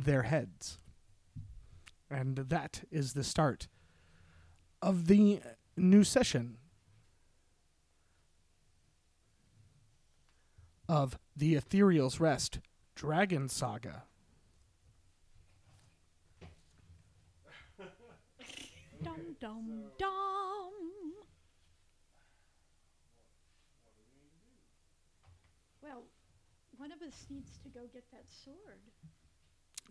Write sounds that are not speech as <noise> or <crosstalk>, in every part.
their heads. And that is the start of the new session of the Ethereal's Rest Dragon Saga. <laughs> Dum dum dum. Well, one of us needs to go get that sword.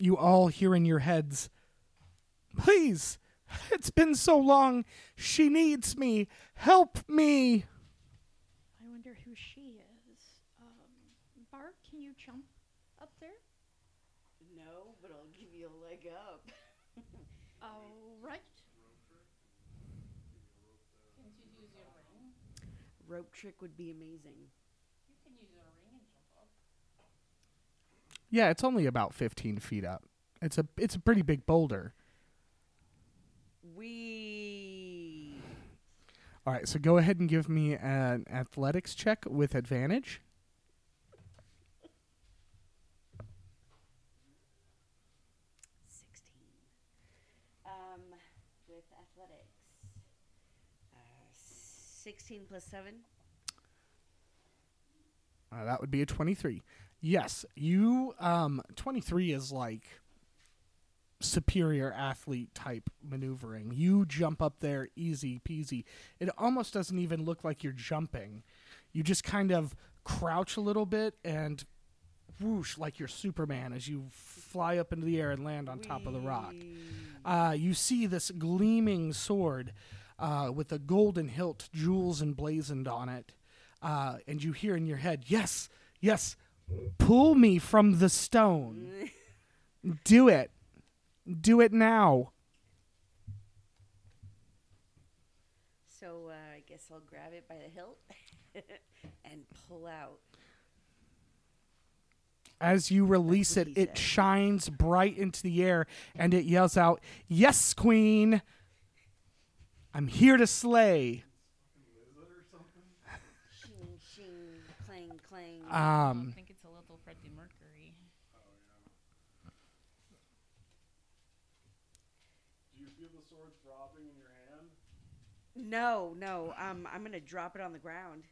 You all hear in your heads, Please, it's been so long. She needs me. Help me. I wonder who she is. Um, Bart, can you jump up there? No, but I'll give you a leg up. <laughs> All right. Can't you use your ring? Rope trick would be amazing. You can use a ring and jump up. Yeah, it's only about 15 feet up. It's a it's a pretty big boulder. We. All right, so go ahead and give me an athletics check with advantage. Sixteen. Um, with athletics. Uh, sixteen plus seven. Uh, that would be a 23. Yes, you um 23 is like superior athlete type maneuvering. You jump up there easy peasy. It almost doesn't even look like you're jumping. You just kind of crouch a little bit and whoosh like you're Superman as you fly up into the air and land on top of the rock. Whee! Uh, you see this gleaming sword uh, with a golden hilt, jewels emblazoned on it. Uh, and you hear in your head, Yes, yes, pull me from the stone. Do it. Do it now. So uh, I guess I'll grab it by the hilt <laughs> and pull out. As you release it, it said. shines bright into the air and it yells out, Yes, Queen. I'm here to slay. Shing, shing, clang, clang. Um, I think it's a little Freddie Mercury. Do you feel the sword throbbing in your hand? No, no. Um, I'm gonna drop it on the ground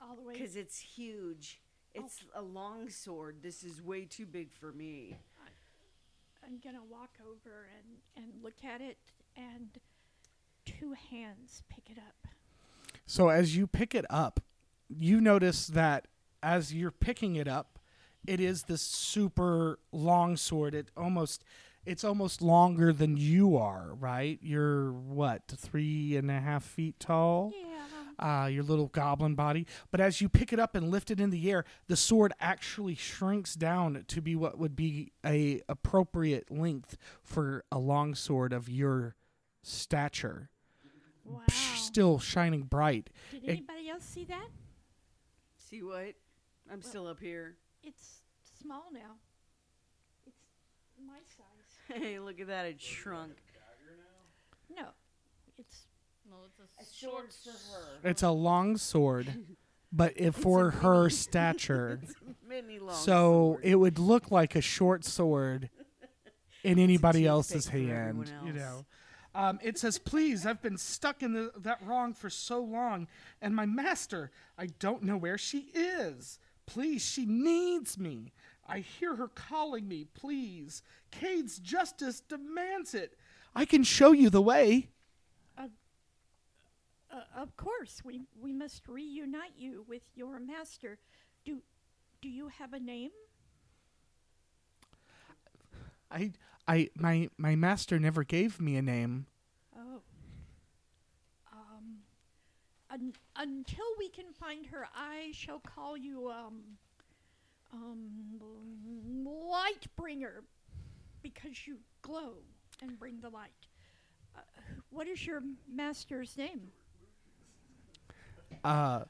All the way. because it's huge. It's a long sword. This is way too big for me. I'm gonna walk over and and look at it and two hands pick it up. So as you pick it up, you notice that as you're picking it up, it is this super long sword. It almost it's almost longer than you are, right? You're what, three and a half feet tall? Yeah. Uh, your little goblin body. But as you pick it up and lift it in the air, the sword actually shrinks down to be what would be a appropriate length for a long sword of your stature. Wow. Still shining bright. Did it- anybody else see that? See what? I'm still up here. It's small now. It's my size. Hey, <laughs> look at that! It shrunk. No, it's No, it's a, A short sword for her. It's a long sword, <laughs> but if for her <laughs> stature. Mini long. so sword. it would look like a short sword in anybody else's hand. everyone You know. Um, it says, "Please, I've been stuck in the, that wrong for so long, and my master, I don't know where she is. Please, she needs me. I hear her calling me. Please, Kade's justice demands it. I can show you the way." uh, of course we we must reunite you with your master. Do do you have a name? I, I, my, my master never gave me a name. Oh. Um. Un- until we can find her, I shall call you um. Um, Lightbringer, because you glow and bring the light. Uh, what is your master's name? uh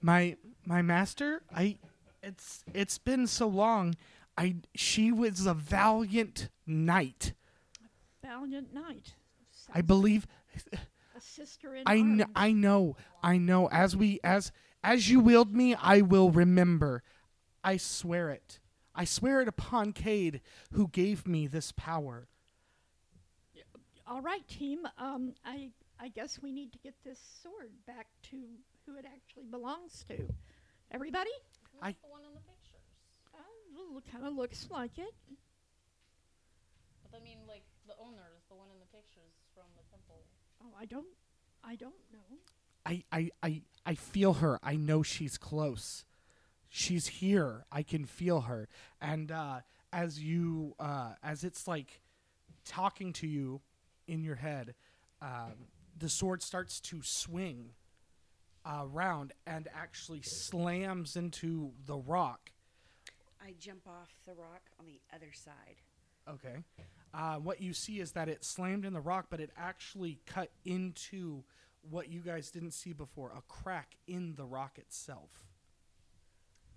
my my master i it's it's been so long i she was a valiant knight A Valiant Knight. i believe a sister in i kn- i know i know as we as as you willed me i will remember i swear it I swear it upon Kade, who gave me this power. All right, team. Um, I I guess we need to get this sword back to who it actually belongs to. Everybody? Who's I- the one in the pictures? Uh, kind of looks like it. But I mean, like the owner is the one in the pictures from the temple. Oh, I don't, I don't know. I, I, I, I feel her. I know she's close. She's here. I can feel her. And uh, as you, uh, as it's like talking to you in your head, um, the sword starts to swing around and actually slams into the rock. I jump off the rock on the other side. Okay. Uh, what you see is that it slammed in the rock, but it actually cut into what you guys didn't see before a crack in the rock itself.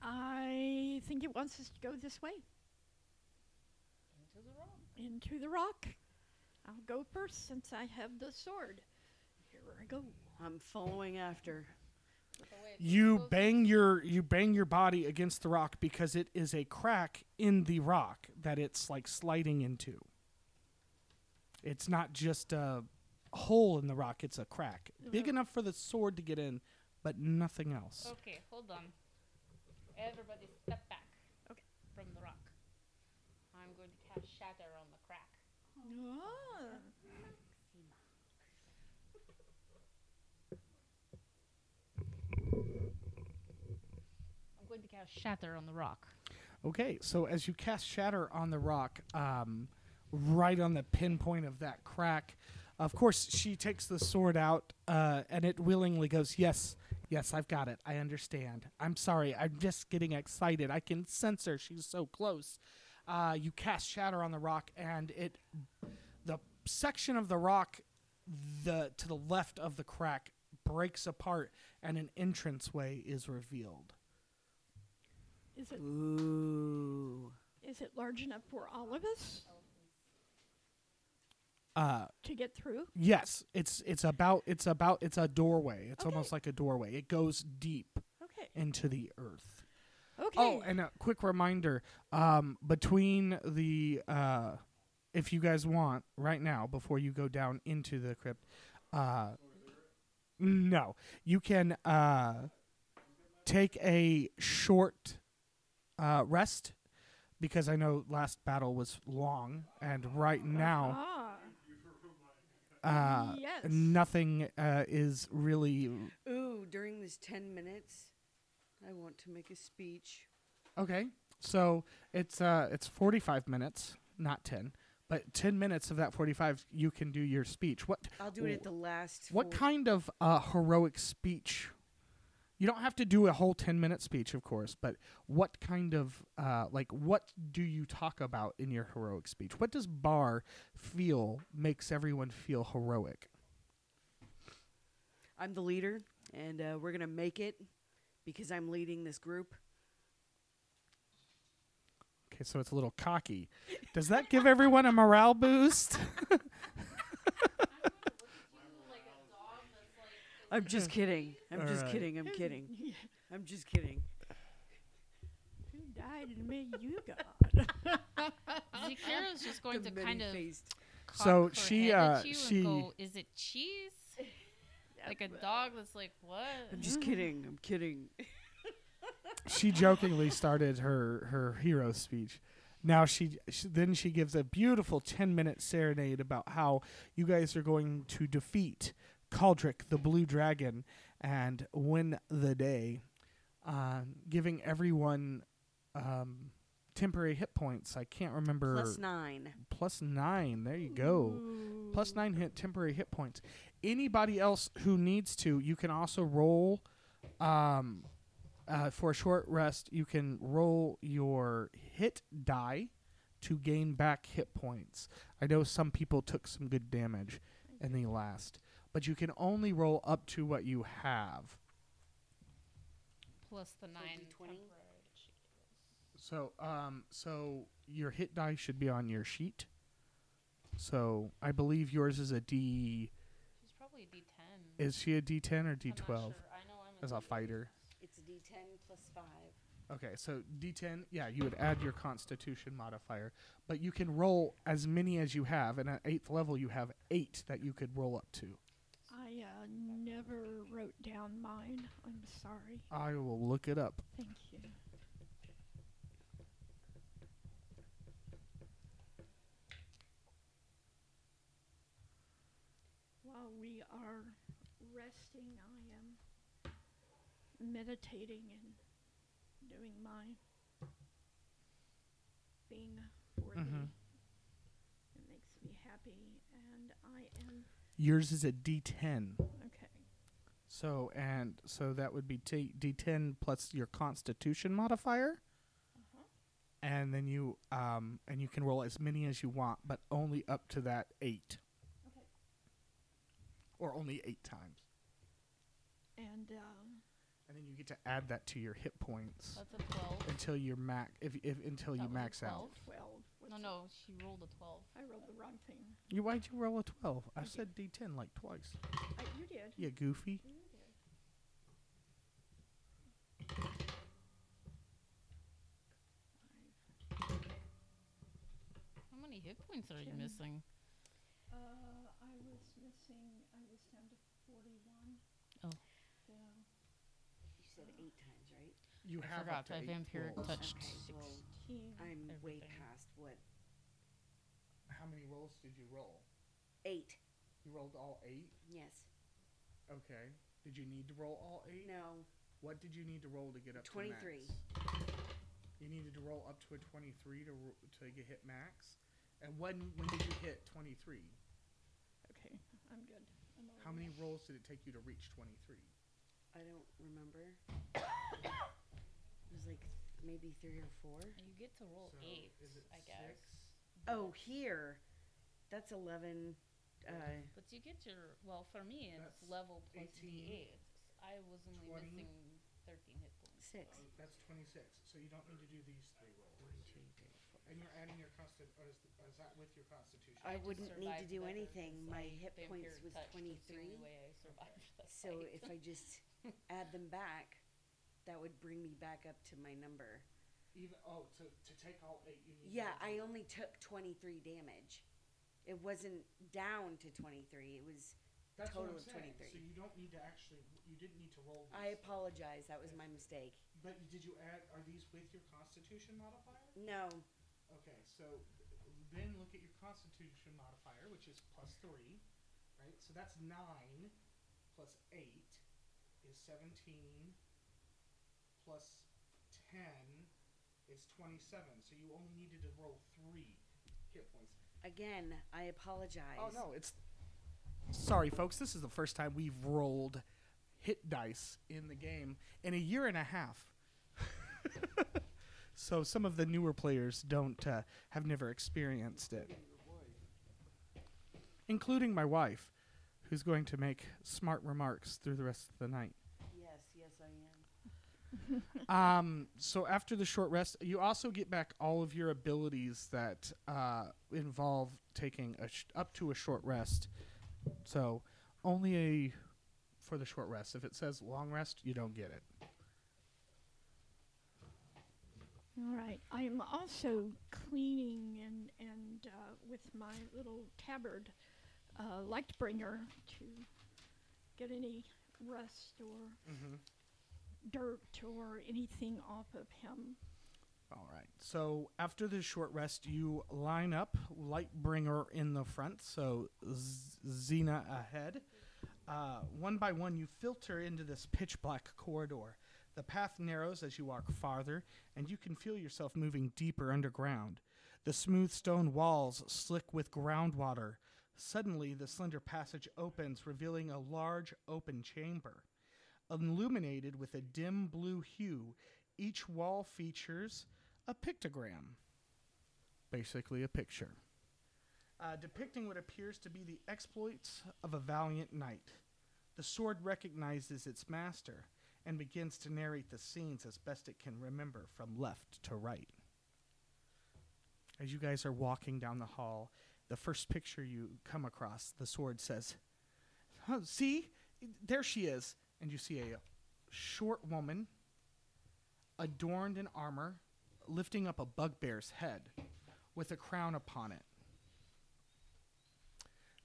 I think it wants us to go this way Into the rock. into the rock. I'll go first since I have the sword. Here I go. I'm following after. You bang your you bang your body against the rock because it is a crack in the rock that it's like sliding into. It's not just a hole in the rock, it's a crack. Big Uh-huh. enough for the sword to get in, but nothing else. Okay, hold on. Everybody step back. Okay. From the rock. I'm going to cast shatter on the crack. Ah. I'm going to cast shatter on the rock. Okay, so as you cast Shatter on the rock, um, right on the pinpoint of that crack, of course, she takes the sword out uh, and it willingly goes, Yes, yes, I've got it. I understand. I'm sorry. I'm just getting excited. I can sense her. She's so close. Uh, you cast Shatter on the rock, and it, the section of the rock the to the left of the crack breaks apart, and an entranceway is revealed. Is it Ooh. is it large enough for all of us Uh, to get through? Yes, it's it's about it's about it's a doorway. It's Okay. almost like a doorway. It goes deep Okay. into the earth. Okay. Oh, and a quick reminder: um, between the uh, if you guys want right now before you go down into the crypt, uh, no, you can uh, take a short uh, rest because I know last battle was long, and right now Ah. Uh, Yes. nothing uh, is really Ooh, during this 10 minutes, I want to make a speech. okay. So it's uh, it's forty five minutes, not ten, but ten minutes of that forty five, you can do your speech. What I'll do it at the last. what kind of uh, heroic speech? You don't have to do a whole ten minute speech, of course, but what kind of uh, like what do you talk about in your heroic speech? What does Bar feel makes everyone feel heroic? I'm the leader, and uh, we're going to make it because I'm leading this group. Okay, so it's a little cocky. Does that give everyone a morale boost? <laughs> I'm just <laughs> kidding. I'm just Alright. kidding. I'm kidding. <laughs> I'm just kidding. Who died and made you <laughs> God? Zakira's just going The to kind of So her she, head uh, at you she- and go, "Is it cheese?" like a dog that's like, "What?" I'm just kidding. I'm kidding. she jokingly started her her hero speech. Now she, she then she gives a beautiful 10 minute serenade about how you guys are going to defeat Caldric the blue dragon and win the day, uh, giving everyone um, temporary hit points. I can't remember Plus nine. plus 9. There you go. Plus 9 hit temporary hit points. Anybody else who needs to, you can also roll um, uh, for a short rest, you can roll your hit die to gain back hit points. I know some people took some good damage in the last, but you can only roll up to what you have. Plus the nine D20? temporary that she gave us. So, um, so your hit die should be on your sheet. So I believe yours is a D. She's probably a D10. Is she a D10 or I'm not D12 sure. I know I'm as a D8. fighter? It's a D10 plus five. Okay, so D10, yeah, you would add your Constitution modifier, but you can roll as many as you have, and at eighth level you have eight that you could roll up to. I uh, never wrote down mine. I'm sorry. I will look it up. Thank you. While we are resting, I am meditating and doing my thing for Mhm. the. It makes me happy, and I am Yours is a D10. okay. So and so that would be t- D10 plus your Constitution modifier, Uh-huh. and then you um and you can roll as many as you want, but only up to that eight. Okay. Or only eight times, And um, and then you get to add that to your hit points That's a 12. until you're max if, if until you That max out. 12. Twelve. No, what's no, she rolled a 12. I rolled the wrong thing. You why'd you roll a twelve? I I did. said D10 like twice. I, you did. You goofy. You did. How many hit points are you Ten. missing? Uh, I was missing. I was down to forty-one. Oh. Yeah. You said eight times, right? You I have forgot up to I eight vampiric rolls. touched. Okay, well, Teen. I'm way Everything. past what How many rolls did you roll? eight. You rolled all eight. Yes. Okay. Did you need to roll all eight? No. What did you need to roll to get up to 23. You needed to roll up to a 23 to ro- to get hit max. And when when did you hit 23? Okay, I'm good. I'm How right. many rolls did it take you to reach 23? I don't remember. <coughs> it was like maybe three or four. You get to roll So, 8, is it I guess. six? Oh, here. That's 11. Uh, But you get your, well, for me, it's level plus 18, D8. I was only 20. missing 13 hit points. six. Oh, that's 26. So you don't need to do these three rolls. And you're adding your constant. Or is, is that with your constitution? I just wouldn't need to do better anything. 'cause My hit points was touched. It's the 23. only way I survived <laughs> the So if I just <laughs> add them back, that would bring me back up to my number. Even oh, to, to take all eight, you need. Yeah, I only took 23 damage. It wasn't down to 23. It was. That's total of 23. So you don't need to actually. You didn't need to roll. These. I apologize. That was my mistake. But did you add? Are these with your Constitution modifier? No. Okay, so then look at your Constitution modifier, which is plus three, right? So that's nine plus eight is seventeen. Plus ten is twenty-seven. So you only needed to roll three hit points. Again, I apologize. Oh no, it's sorry, folks. This is the first time we've rolled hit dice in the game in a year and a half. <laughs> so some of the newer players don't uh, have never experienced it, including my wife, who's going to make smart remarks through the rest of the night. Yes, yes, I am. <laughs> Um, so after the short rest, you also get back all of your abilities that uh, involve taking a sh- up to a short rest. So only a for the short rest. If it says long rest, you don't get it. All right. I'm also cleaning and and uh, with my little tabard, uh, Lightbringer, to get any rust or Mm-hmm. Dirt or anything off of him. All right. So after the short rest, you line up Lightbringer in the front, so Xena ahead. Uh, one by one, you filter into this pitch black corridor. The path narrows as you walk farther, and you can feel yourself moving deeper underground. The smooth stone walls slick with groundwater. Suddenly, the slender passage opens, revealing a large open chamber. Illuminated with a dim blue hue, each wall features a pictogram. Basically, a picture. Uh, depicting what appears to be the exploits of a valiant knight. The sword recognizes its master and begins to narrate the scenes as best it can remember from left to right. As you guys are walking down the hall, the first picture you come across, the sword says, "Huh, See? There she is. And you see a short woman, adorned in armor, lifting up a bugbear's head with a crown upon it.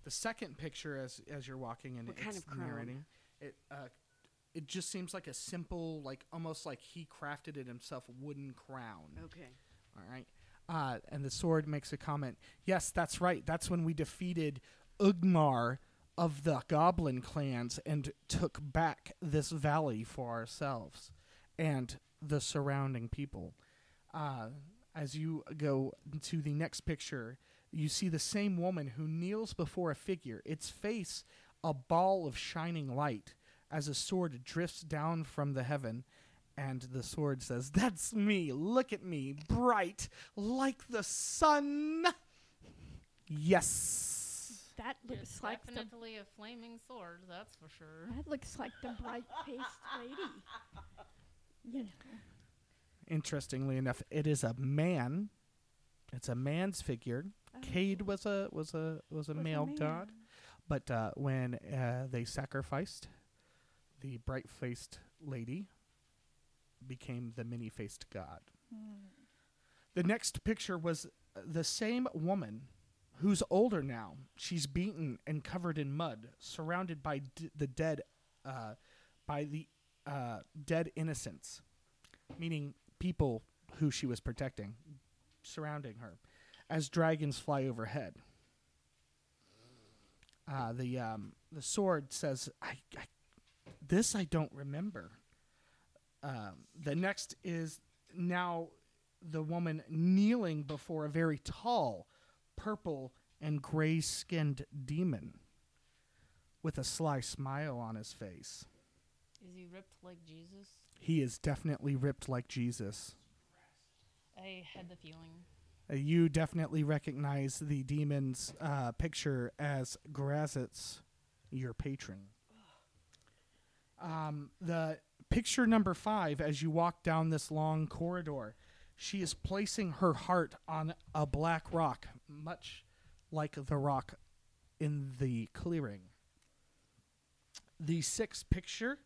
The second picture, as as you're walking and What kind it's of crown? narrating, it uh, it just seems like a simple, like almost like he crafted it himself, wooden crown. Okay. All right. Uh, and the sword makes a comment. Yes, that's right. That's when we defeated Ugmar of the Goblin clans and took back this valley for ourselves and the surrounding people. Uh, as you go to the next picture, you see the same woman who kneels before a figure, its face a ball of shining light, as a sword drifts down from the heaven. And the sword says, That's me. Look at me, bright like the sun. Yes. That looks It's like the definitely a flaming sword, that's for sure. that looks like the bright faced <laughs> lady. You know. Interestingly enough, it is a man. It's a man's figure. Kade was a was a was a was male man. god, but uh, when uh, they sacrificed, the bright-faced lady became the many-faced god. The next picture was uh, the same woman who's older now. She's beaten and covered in mud, surrounded by d- the dead, uh, by the uh, dead innocents, meaning people who she was protecting, surrounding her, as dragons fly overhead. Uh, the um, the sword says, I, I, "This I don't remember." Um, the next is now the woman kneeling before a very tall, purple and gray skinned demon with a sly smile on his face. Is he ripped like Jesus? He is definitely ripped like Jesus. I had the feeling. Uh, you definitely recognize the demon's uh, picture as Grazitz, your patron. Um, the picture number five, as you walk down this long corridor, she is placing her heart on a black rock, much like the rock in the clearing. The sixth picture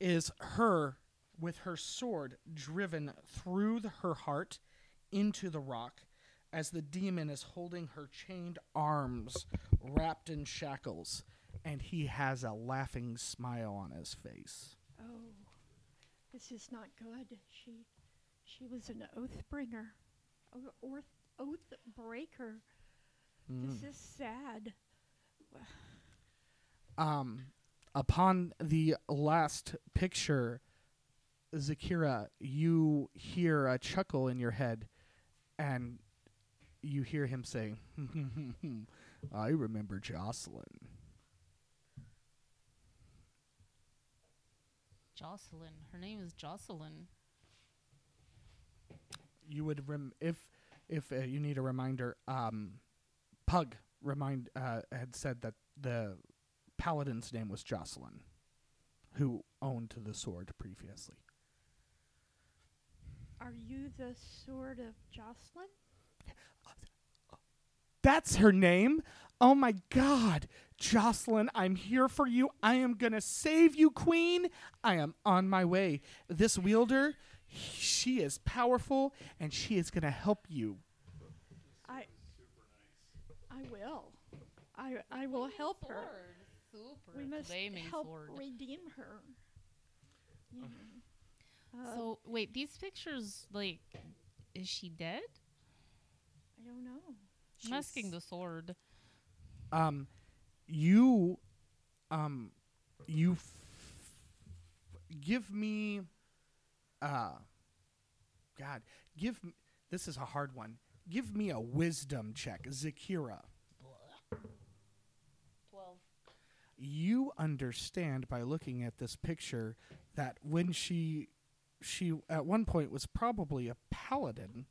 is her with her sword driven through the, her heart into the rock as the demon is holding her chained arms wrapped in shackles and he has a laughing smile on his face. Oh, this is not good. She, she was an oath bringer, o- or oath breaker. This is sad. <sighs> Um upon the last picture Zakira, you hear a chuckle in your head and you hear him say, <laughs> I remember Jocelyn. Jocelyn. Her name is Jocelyn. You would rem- if if uh, you need a reminder um pug remind uh, had said that the paladin's name was jocelyn who owned the sword previously. Are you the sword of Jocelyn? that's her name? Oh my god jocelyn i'm here for you. I am gonna save you queen. I am on my way. This wielder she is powerful and she is gonna help you I, I will. I, I will help her. Super We must help sword. redeem her. You know. Uh, So wait, these pictures like, is she dead? I don't know. I'm asking the sword. um you um you f- give me uh god give m- this is a hard one give me a wisdom check zakira Twelve. you understand by looking at this picture that when she she at one point was probably a paladin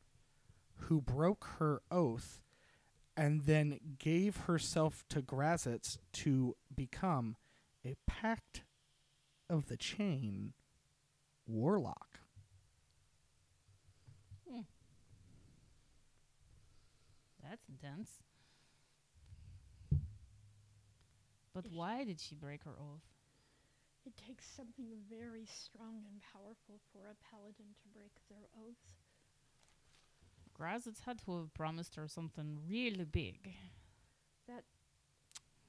who broke her oath and then gave herself to Grazitz to become a pact of the chain warlock. That's intense. But why did she break her oath? It takes something very strong and powerful for a paladin to break their oath. Grazitz had to have promised her something really big. That.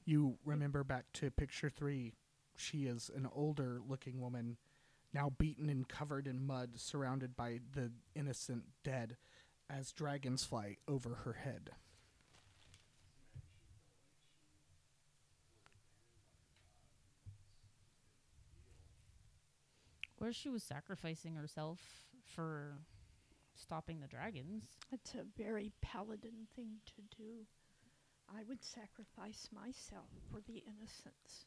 You remember back to picture three. She is an older looking woman, now beaten and covered in mud, surrounded by the innocent dead as dragons fly over her head. Where she was sacrificing herself for stopping the dragons. It's a very paladin thing to do. I would sacrifice myself for the innocents.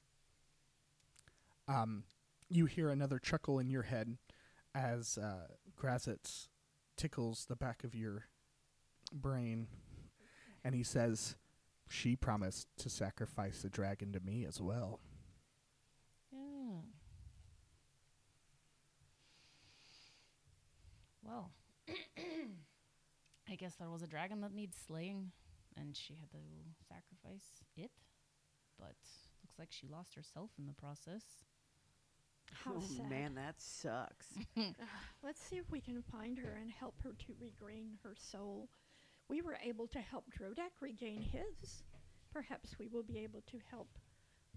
Um, you hear another chuckle in your head as uh, Grazitz tickles the back of your brain, and he says, "She promised to sacrifice the dragon to me as well." Yeah. Well, <clears throat> I guess there was a dragon that needs slaying, and she had to sacrifice it. But looks like she lost herself in the process. How oh sad. man, that sucks. <laughs> <sighs> Let's see if we can find her and help her to regain her soul. We were able to help Drodak regain his. Perhaps we will be able to help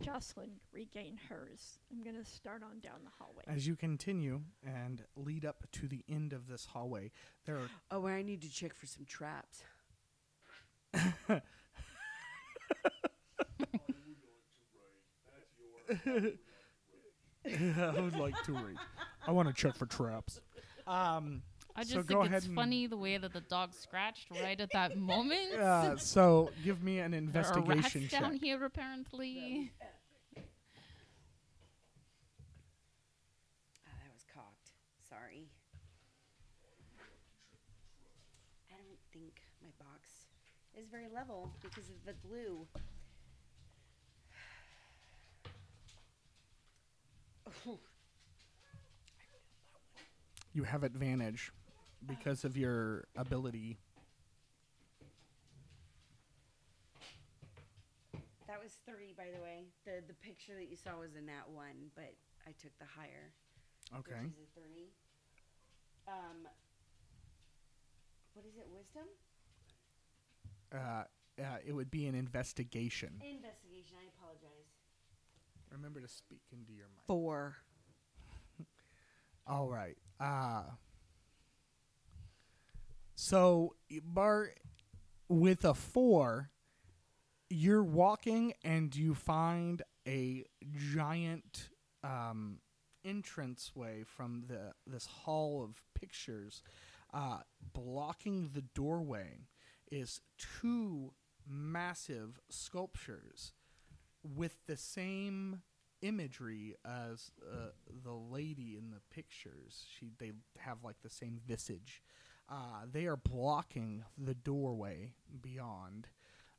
Jocelyn regain hers. I'm going to start on down the hallway. As you continue and lead up to the end of this hallway, there are oh, I need to check for some traps. <laughs> <laughs> <laughs> I would like to read. I want to check for traps. Um, I So just go think ahead it's and- funny the way that the dog scratched right at that <laughs> moment. uh, so give me an <laughs> There are investigation rats check. down here apparently. Ah, that was cocked. Sorry. I don't think my box is very level because of the glue. You have advantage because of your ability. that was three, by the way. The the picture that you saw was a nat one, but I took the higher, Okay. which is a three. Um, what is it? Wisdom? Uh, uh, it would be an investigation. Investigation. I apologize. Remember to speak into your mic. Four. <laughs> All right. Uh so Bar with a 4 you're walking and you find a giant um entranceway from the this hall of pictures uh blocking the doorway is two massive sculptures with the same imagery as uh, the lady in the pictures. She they have like the same visage. Uh, they are blocking the doorway beyond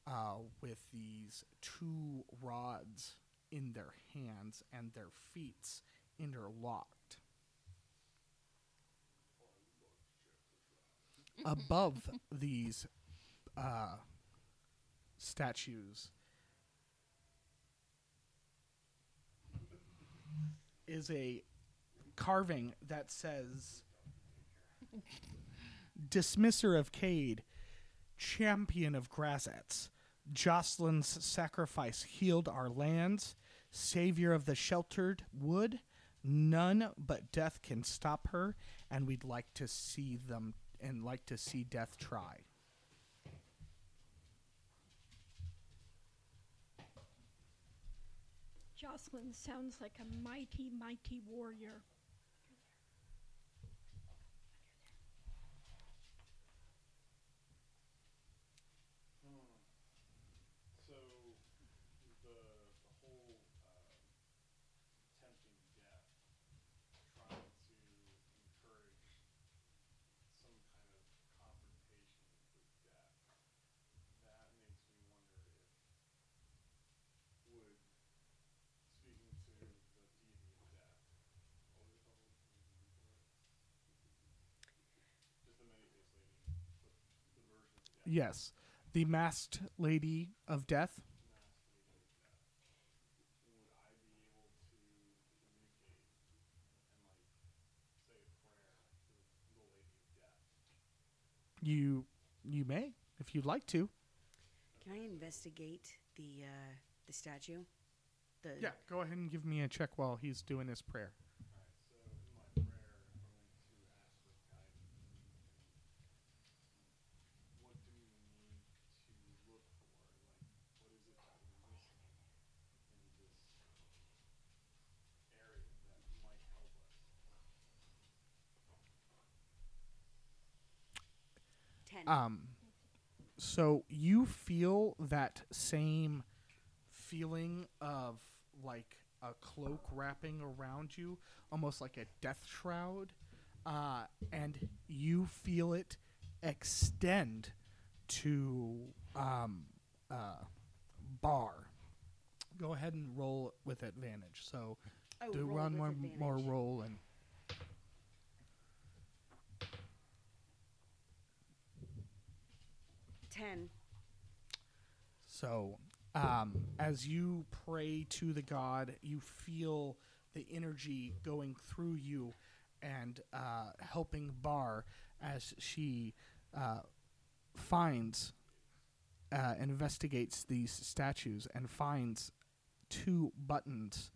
uh, with these two rods in their hands and their feet interlocked. <laughs> Above these uh, statues is a carving that says Dismisser of Kade, Champion of Grazitz. Jocelyn's sacrifice healed our lands, Savior of the sheltered wood. None but death can stop her, and we'd like to see them and like to see death try. Jocelyn sounds like a mighty, mighty warrior. Yes, the masked lady of death. You you may, if you'd like to. Can I investigate the uh, the statue? The yeah, go ahead and give me a check while he's doing his prayer. Um, so you feel that same feeling of like a cloak wrapping around you, almost like a death shroud, uh, and you feel it extend to um, uh, bar. Go ahead and roll with advantage. So Oh, do one more more roll and Ten. So, um, as you pray to the God, you feel the energy going through you and uh, helping Bar as she uh, finds, uh, investigates these statues and finds two buttons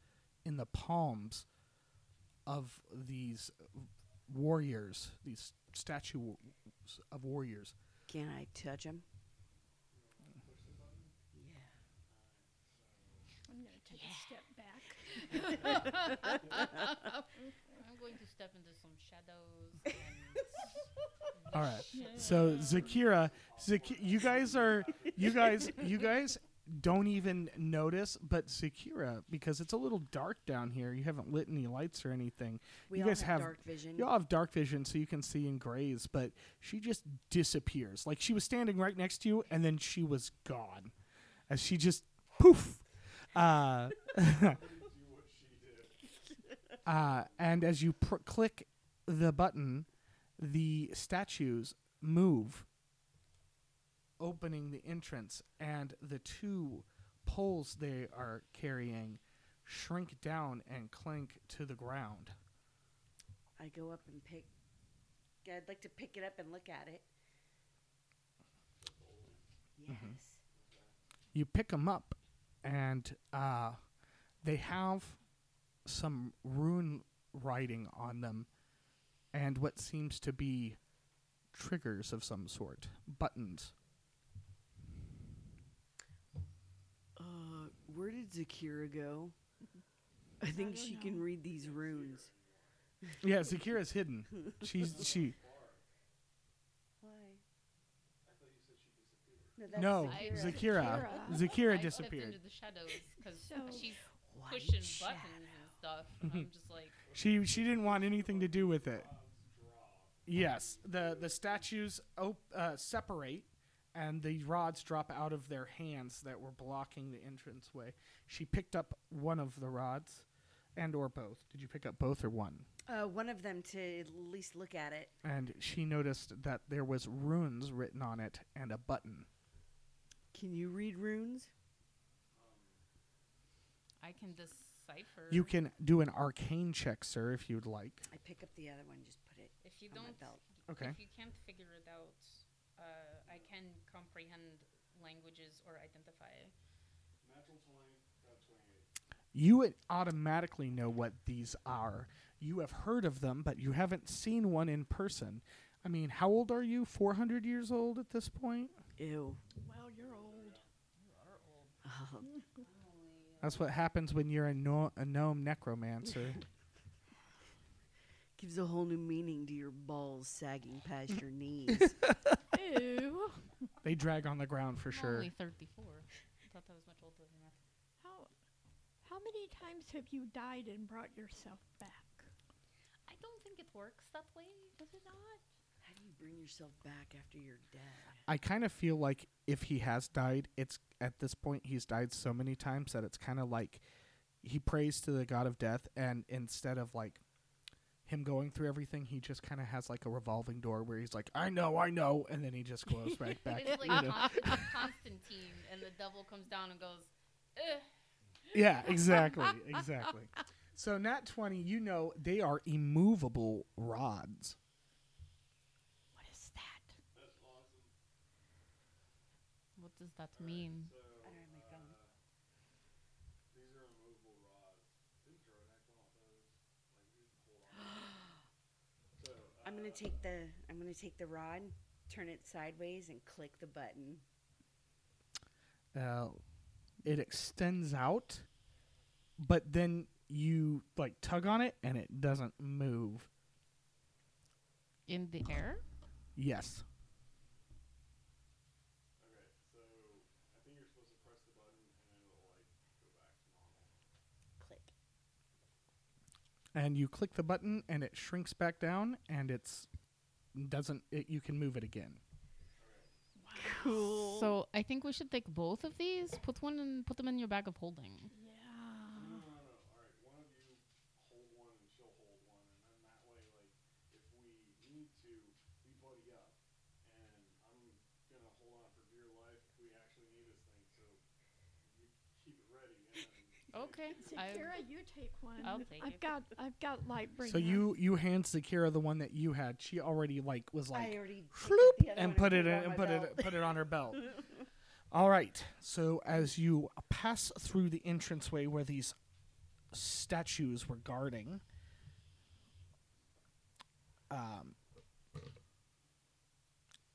in the palms of these warriors, these statues of warriors. Can I touch him? Yeah. I'm going to take a step back. <laughs> I'm going to step into some shadows. And All right. <laughs> So Zakira, Zaki- you guys are you guys you guys don't even notice, but Zakira, because it's a little dark down here, you haven't lit any lights or anything. We you all guys have, have dark vision. you all have dark vision, so you can see in grays, but she just disappears. Like she was standing right next to you, and then she was gone, as she just poof. Uh, <laughs> uh, and as you pr- click the button, the statues move, opening the entrance, and the two poles they are carrying shrink down and clink to the ground. I go up and pick. I'd like to pick it up and look at it. Yes. Mm-hmm. you pick them up and uh, they have some rune writing on them and what seems to be triggers of some sort buttons Uh, where did Zakira go? I think don't she can read these runes. yeah zakira's hidden she's <laughs> she Why? No, no Zakira. zakira Zakira. zakira I stepped disappeared into the shadows because So- she's pushing shadow. buttons and stuff. And I'm just like, she she didn't want anything to do with it yes the the statues op- uh, separate and the rods drop out of their hands that were blocking the entranceway she picked up one of the rods and or both did you pick up both or one Uh, one of them to at least look at it. and she noticed that there was runes written on it and a button Can you read runes? I can decipher. you can do an arcane check sir if you'd like I pick up the other one, just put it. If you on don't, belt. Okay. If you can't figure it out, uh, I can comprehend languages or identify. Natural 20, you would automatically know what these are. You have heard of them, but you haven't seen one in person. I mean, how old are you? 400 years old at this point? Ew. Well, you're old. Oh, <laughs> That's what happens when you're a, no- a gnome necromancer. <laughs> gives a whole new meaning to your balls sagging past your knees. <laughs> Ew. <laughs> they drag on the ground for I'm sure. only 34. I thought I was much older than that. How, how many times have you died and brought yourself back? I don't think it works that way. Does it not? How do you bring yourself back after you're dead? I kind of feel like if he has died, it's at this point he's died so many times that it's kind of like he prays to the god of death, and instead of like him going through everything, he just kind of has like a revolving door where he's like, "I know, I know," and then he just goes <laughs> right back. It's like know. Constantine, and the devil comes down and goes, Ugh. "Yeah, exactly, exactly." So nat twenty, you know, they are immovable rods. What is that? What does that mean? I'm gonna take the I'm gonna take the rod, turn it sideways, and click the button. Uh, it extends out, but then you like tug on it and it doesn't move. In the air? Yes. Okay, so I think you're supposed to press the button and then it'll like go back to normal. Click. And you click the button and it shrinks back down and it's doesn't it, you can move it again. Cool. So I think we should take both of these. Put one and put them in your bag of holding. yeah. No, no, no. All right, one of you hold one and she'll hold one, and then that way, like, if we need to, we buddy up. And I'm gonna hold on for dear life if we actually need this thing, so you keep it ready. And then Okay. I, Zakira, you take one. I'll take I've it. got I've got Lightbringer. So you you hand Zakira the one that you had. She already like was like I already Floop, up the other and one put it in, on and my put belt. it put it on her <laughs> belt. All right. So as you pass through the entranceway where these statues were guarding, um,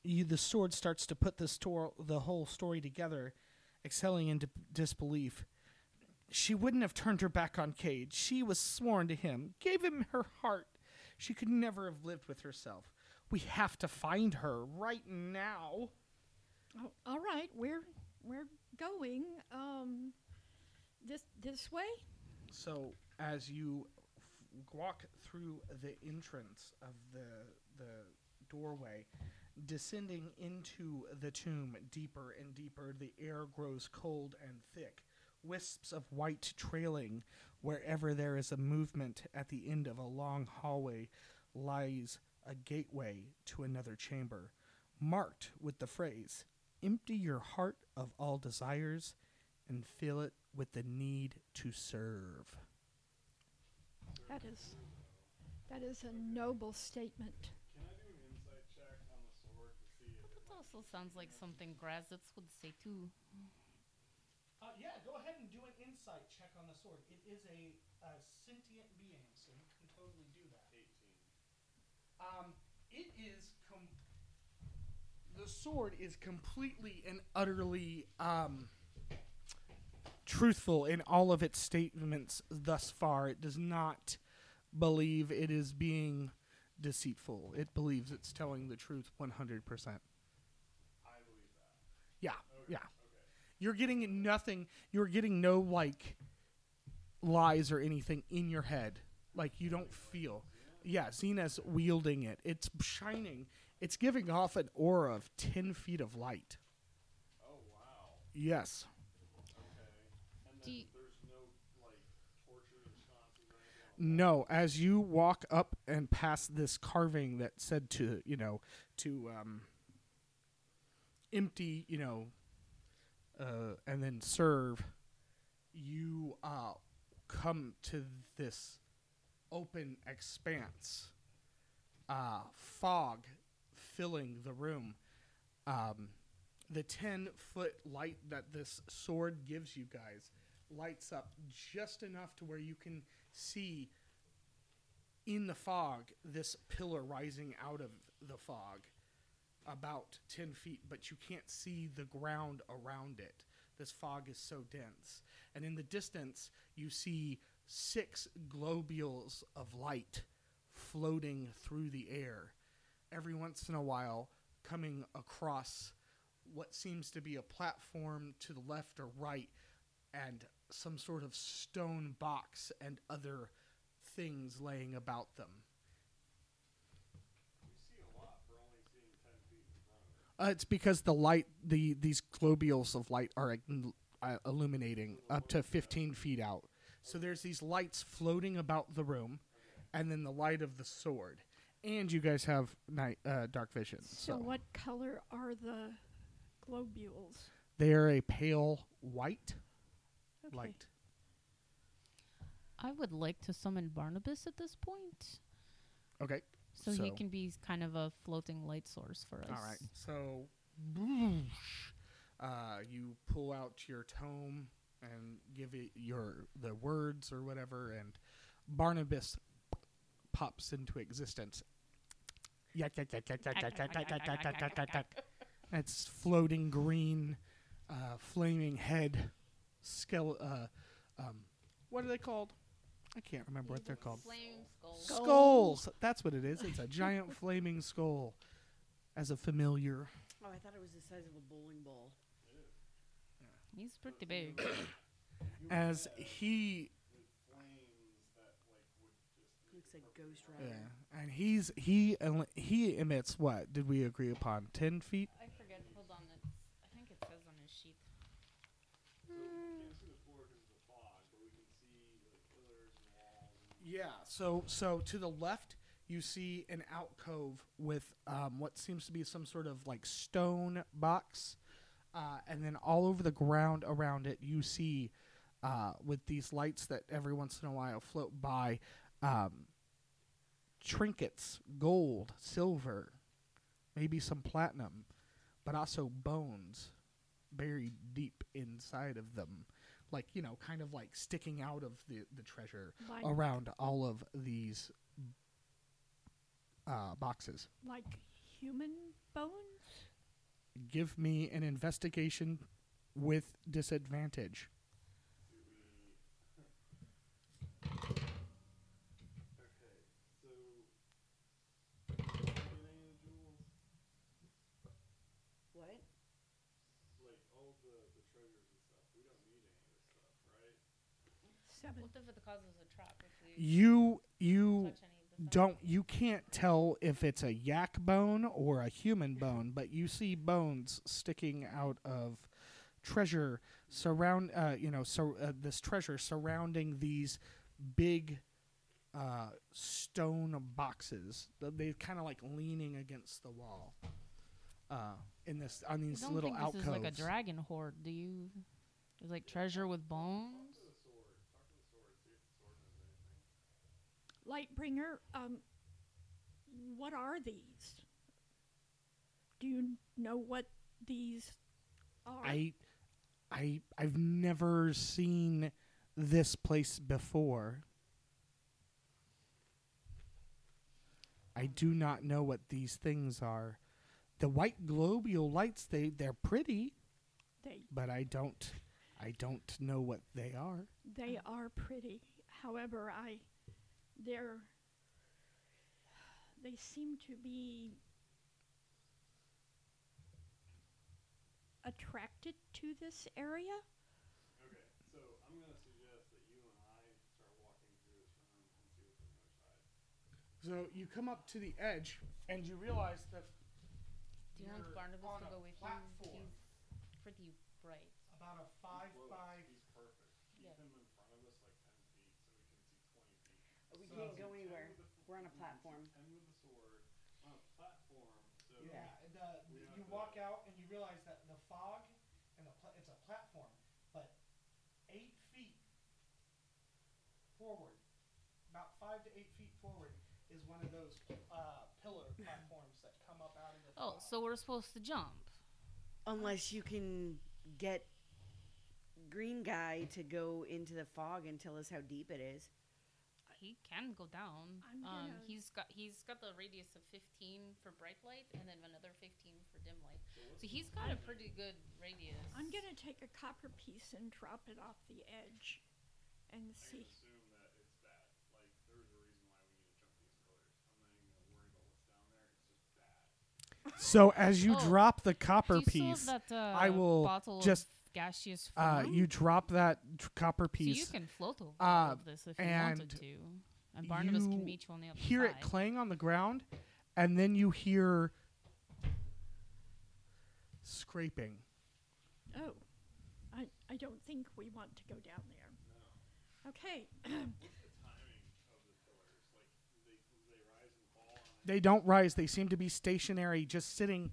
you, the sword starts to put the stor- the whole story together, excelling into disbelief. She wouldn't have turned her back on Kade. She was sworn to him, gave him her heart. She could never have lived with herself. We have to find her right now. Oh, all right, we're we're going um this this way. So as you f- walk through the entrance of the the doorway, descending into the tomb deeper and deeper, the air grows cold and thick. Wisps of white trailing wherever there is a movement at the end of a long hallway lies a gateway to another chamber, marked with the phrase, Empty your heart of all desires and fill it with the need to serve. That is that is a noble statement. Can I do an insight check on the sword to see if it It also sounds like something Grazitz would say too. Uh, yeah, go ahead and do an insight check on the sword. It is a, a sentient being, so you can totally do that. 18? Um, it is com- the sword is completely and utterly um, truthful in all of its statements thus far. It does not believe it is being deceitful. It believes it's telling the truth 100%. I believe that. Yeah, Okay. yeah. Okay. You're getting nothing. You're getting no like lies or anything in your head. Like you don't feel. Yeah, Xena's wielding it. It's shining. It's giving off an aura of ten feet of light. Oh, wow. Yes. Okay. And Do then you- there's no, like, torches or sconces or anything like No, as you walk up and past this carving that said to you know to um, empty you know uh, and then serve, you uh, come to this open expanse, uh, fog filling the room. Um, the 10 foot light that this sword gives you guys lights up just enough to where you can see in the fog this pillar rising out of the fog about 10 feet, but you can't see the ground around it. This fog is so dense. And in the distance, you see six globules of light floating through the air, every once in a while coming across what seems to be a platform to the left or right, and some sort of stone box and other things laying about them. We see a lot for only seeing 10 feet in front of us. Uh, it's because the light, the these globules of light are uh, illuminating up to 15 feet out. So there's these lights floating about the room, and then the light of the sword. And you guys have night uh, dark vision. So, So, what color are the globules? they are a pale white Okay. light. I would like to summon Barnabas at this point, Okay. So, so, he can be kind of a floating light source for us. All right. So uh, you pull out your tome and give it your the words or whatever, and Barnabas pops into existence. It's floating green, uh, flaming head, uh, um, what are they called? I can't remember what they're called. Flaming skull. Skulls. That's what it is. It's a giant <laughs> flaming skull as a familiar. Oh, I thought it was the size of a bowling ball. He's pretty big. <coughs> As he Flames that like would just Looks like Ghost Rider. yeah, and he's he el- he emits what did we agree upon? Ten feet. I forget. Hold on. It's, I think it says on his sheet. So we can't see the floor because of the fog, but we can see like pillars and walls. And Yeah. So so to the left you see an alcove with um, what seems to be some sort of like stone box, uh, and then all over the ground around it you see uh, with these lights that every once in a while float by. Um, trinkets, gold, silver, maybe some platinum, but also bones buried deep inside of them. Like, you know, kind of like sticking out of the, the treasure Like, around all of these uh, boxes. like human bones? Give me an investigation with disadvantage. okay, so get any of the jewels, What? like all the the treasures and stuff. We don't need any of this stuff, right? Seven. What if it causes a trap if You you touch any of the stuff? don't you can't tell if it's a yak bone or a human <laughs> bone, but you see bones sticking out of treasure surround uh, you know so uh, this treasure surrounding these big uh, stone boxes. Th- They kind of like leaning against the wall. Uh, in this on I these don't little think alcoves. this is like a dragon hoard. Do you? It's like treasure with bones. Lightbringer, um, what are these? Do you know what these are? I, I, I've never seen this place before. I do not know what these things are. The white globule lights, they they're pretty, they but I don't, I don't know what they are. they are pretty. However, I they're they seem to be attracted to this area. Okay, so I'm gonna suggest that you and I start walking through this room and see what's on the other side. So you come up to the edge and you realize that Do you want You're Barnabas on to a go with platform. you? He's pretty bright. about a five Whoa, five. He's perfect. Keep Yeah. him in front of us like ten feet so we can see twenty feet. We So- can't go anywhere. Ten with the f- We're on a we can see platform. Ten the sword on a platform. So Yeah, the, you walk out and you realize that the fog and the pla- it's a platform, but eight feet forward, about five to eight feet forward, is one of those uh, pillar <laughs> platforms that come up out of the. Oh, fog. so we're supposed to jump. Unless you can get Green Guy to go into the fog and tell us how deep it is. He can go down. I'm um, gonna- he's got he's got the radius of 15 for bright light and then another 15 for dim light. So he's got a pretty good radius. I'm gonna take a copper piece and drop it off the edge and I see. assume that it's that. Like there's a reason why we need to jump these pillars. I'm not even gonna worry about what's down there. It's just bad. So as you Oh, drop the copper you piece, that, uh, I will bottle just, of gaseous uh, you drop that tr- copper so you piece. can float over uh, all of this if you wanted and to, and Barnabas you can meet you on the other side. hear side. it clang on the ground, and then you hear scraping. Oh, I I don't think we want to go down there. Okay, <clears throat> What's the timing of the pillars? Like they they rise and fall. On They don't rise. They seem to be stationary, just sitting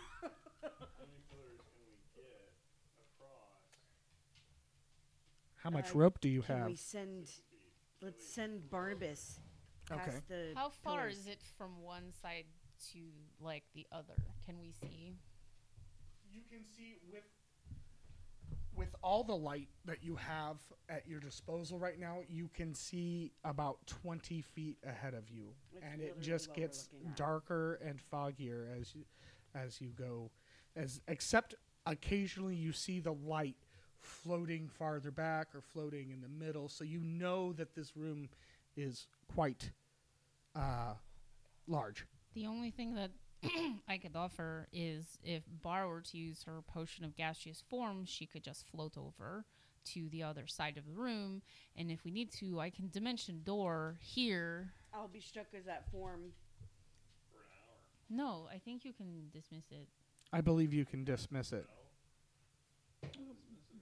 how many pillars, how many pillars can we get across? How much Uh, rope do you Can have? we send? Let's send Barnabas past Okay. the. How far pillars. is it from one side to like the other? Can we see? You can see with with all the light that you have at your disposal right now, you can see about 20 feet ahead of you, That's and it literally just what we're gets looking at. darker and foggier as you as you go. As except occasionally you see the light floating farther back or floating in the middle, so you know that this room is quite uh, large. The only thing that <clears throat> I could offer is if Bar were to use her potion of gaseous form, she could just float over to the other side of the room. And if we need to, I can dimension door here. I'll be stuck as that form. No, I think you can dismiss it. I believe you can dismiss it. Um,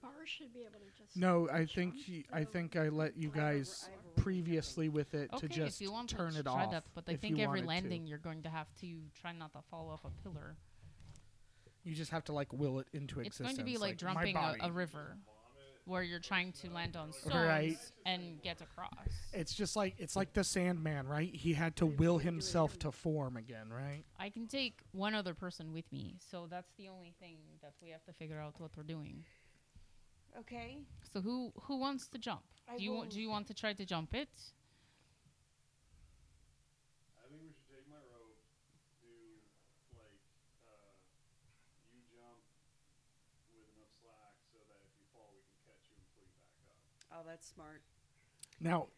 Bar should be able to just. No, I think she, I think I let you I have a r- guys I have a rope previously with it Okay, to just if you want turn to it try off. that, but I if think you every wanted to. landing you're going to have to try not to fall off a pillar. you just have to like will it into existence. It's existence. going to be like, my jumping a, body. a river where you're trying to land on stones Right. and get across. It's just like it's like the Sandman, right? He had to will himself to form again, right? I can take one other person with me, so that's the only thing that we have to figure out what we're doing. Okay. So who who wants to jump? I do you will- do you want to try to jump it? I think we should take my rope, do like uh, you jump with enough slack so that if you fall, we can catch you and pull you back up. Oh, that's smart. Now,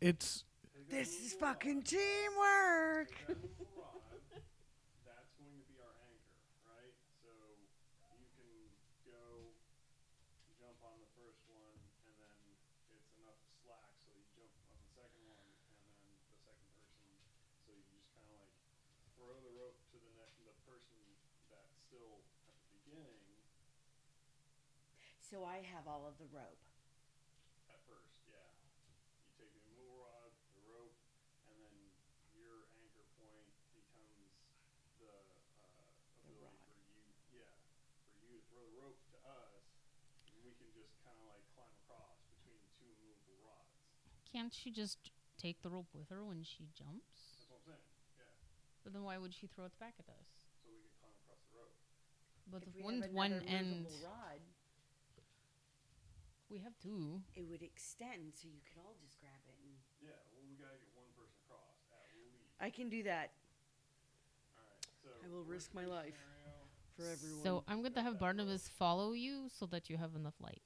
it's This is fucking rod, teamwork. take that movable rod, That's going to be our anchor, right? So you can go jump on the first one, and then it's enough slack so you jump on the second one, and then the second person. So you just kind of like throw the rope to the next the person that's still at the beginning So I have all of the rope. at first, yeah. You take the immovable rod, the rope, and then your anchor point becomes the uh, The ability rod. for you, yeah, for you to throw the rope to us, and we can just kind of like climb across between two immovable rods. Can't she just take the rope with her when she jumps? That's what I'm saying. Yeah, But then why would she throw it back at us? so we can climb across the rope. But if if we wouldn't one end rod, we have two. it would extend so you could all just grab it. And Yeah, well, we gotta get one person across at least. I can do that All right, so I will risk my life. scenario, for everyone. So I'm going to have Barnabas follow you so that you have enough light.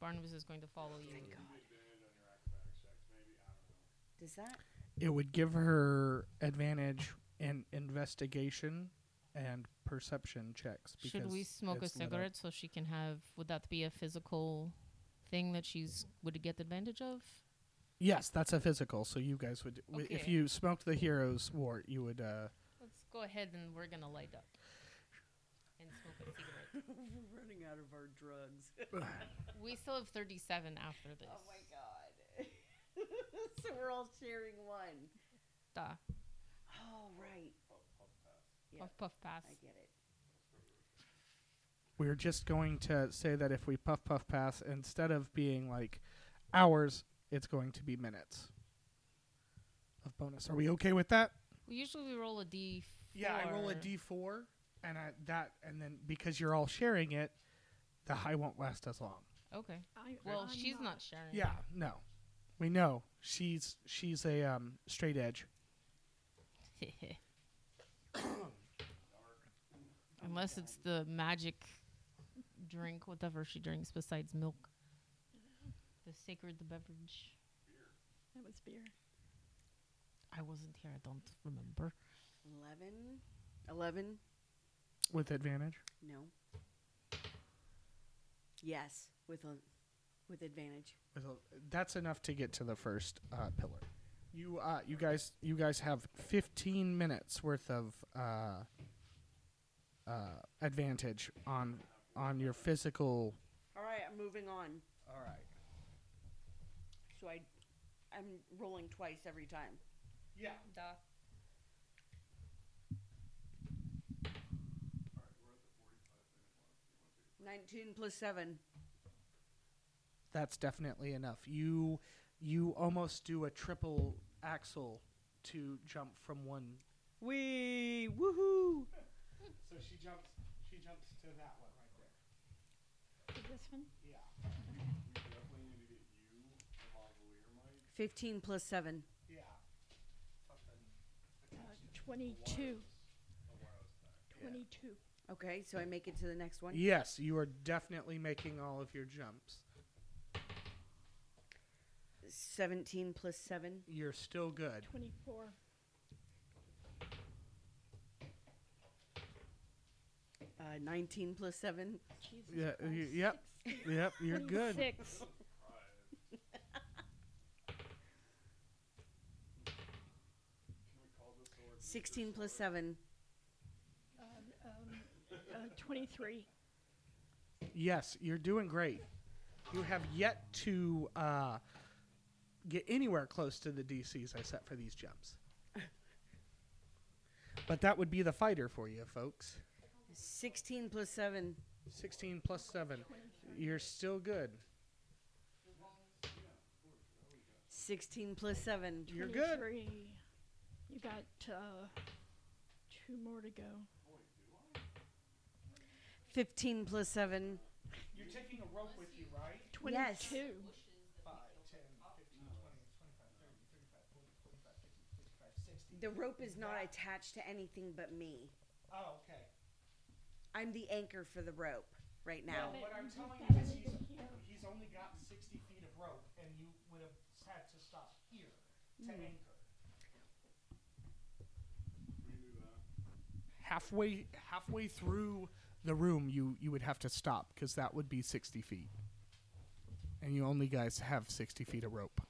Barnabas is going to follow you. Thank God. you advantage on your acrobatics checks, maybe. I don't know. Does that? it would give her advantage in investigation and perception checks. Should we smoke a it's lit up. cigarette so she can have? Would that be a physical thing that she's would get advantage of? Yes, that's a physical. So you guys would, w if you smoked the hero's wart, you would. Uh, Let's go ahead and we're gonna light up and smoke a cigarette. We're running out of our drugs. <laughs> we still have 37 after this. oh my god. <laughs> so we're all sharing one. Duh. Oh right. Puff, puff, pass. Yeah, Puff puff pass. I get it. we're just going to say that if we puff puff pass, instead of being like hours, it's going to be minutes of bonus. Are we okay with that? Well, usually we roll a d. Yeah, I roll a d4, and I, that, and then because you're all sharing it, the high won't last as long. Okay. I, Well, I'm she's not sharing. Yeah, no, we know she's she's a um, straight edge. <coughs> Unless it's the magic drink, whatever she drinks besides milk. The sacred the beverage. That was beer. I wasn't here. I don't remember. Eleven. Eleven. With advantage. No. Yes, with a with advantage. With a, that's enough to get to the first uh, pillar. You uh, you guys you guys have 15 minutes worth of uh, uh, advantage on on your physical. All right, I'm moving on. All right. So I, I'm rolling twice every time. Yeah. Duh. 19 plus 7. That's definitely enough. You you almost do a triple axle to jump from one. Wee! Woohoo! So she jumps. She jumps to that one right there. To this one? Yeah. We definitely need to get you a lavalier, Mike. 15 plus 7. Yeah. Uh, 22. A wireless pack. 22. Okay, so I make it to the next one. Yes, you are definitely making all of your jumps. 17 plus 7. You're still good. 24. Uh, 19 plus 7. Jesus Yeah, Christ, y- yep. Yep, you're <laughs> good. 26. Can we call this sword? 16 plus 7. Uh, um, uh, 23. Yes, you're doing great. You have yet to uh, get anywhere close to the DCs I set for these jumps. But that would be the fighter for you, folks. 16 plus 7. 16 plus 7. You're still good. 16 plus 7. You're good. 23. You got uh, two more to go. 15 plus 7. You're taking a rope with you, right? 22. Yes. 5, 10, 15, 20, 25, 30, 35, 40, 45, 50, 55, 60. The rope is not attached to anything but me. Oh, okay. I'm the anchor for the rope right now. No, what I'm telling you is he's, he's only got 60 feet of rope, and you would have had to stop here to hmm. anchor. We can do that. Halfway, halfway through the room, you you would have to stop because that would be 60 feet, and you only guys have 60 feet of rope.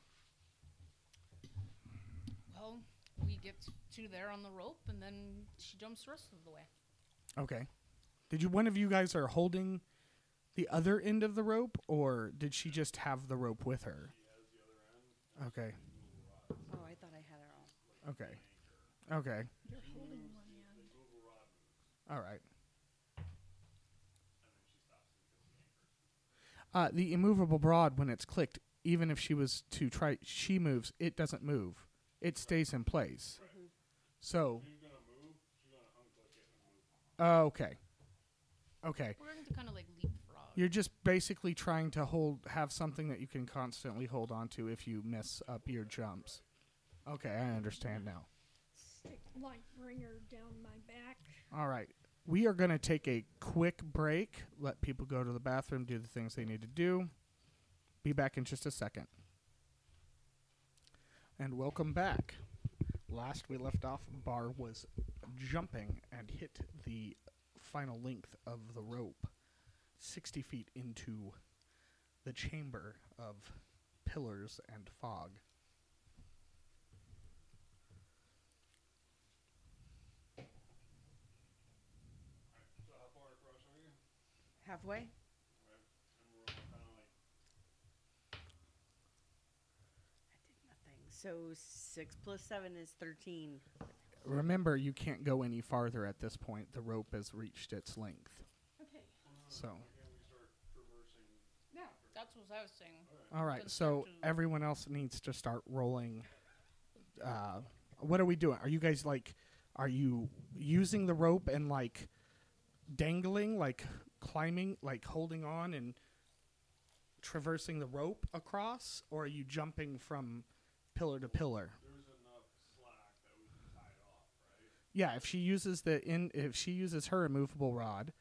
Well, we get to there on the rope, and then she jumps the rest of the way. Okay. Did you one of you guys are holding the other end of the rope, or did she just have the rope with her? Okay. Oh, I thought I had it all. Okay. Okay. You're holding one end. All right. Uh, the immovable rod, when it's clicked, even if she was to try, she moves. It doesn't move. It stays in place. So, She's move. She's gonna unclick it and move. uh, okay, okay. We're going to kind of like leapfrog. You're just basically trying to hold, have something that you can constantly hold on to if you mess up your jumps. Okay, I understand now. Stick light bringer down my back. All right. We are going to take a quick break, let people go to the bathroom, do the things they need to do. Be back in just a second. And welcome back. Last we left off, Bar was jumping and hit the final length of the rope 60 feet into the chamber of pillars and fog. So how far across are you? Halfway? And we're kind of like I did nothing. So 6 plus 7 is 13. Remember, you can't go any farther at this point. The rope has reached its length. Okay. So, can we start traversing? Now, That's what I was saying. all right. So everyone else needs to start rolling. Uh, what are we doing? Are you guys like, are you using the rope and like dangling, like climbing, like holding on and traversing the rope across, or are you jumping from pillar to pillar? There's enough slack that we can tie it off, right? Yeah, if she uses the in, if she uses her immovable rod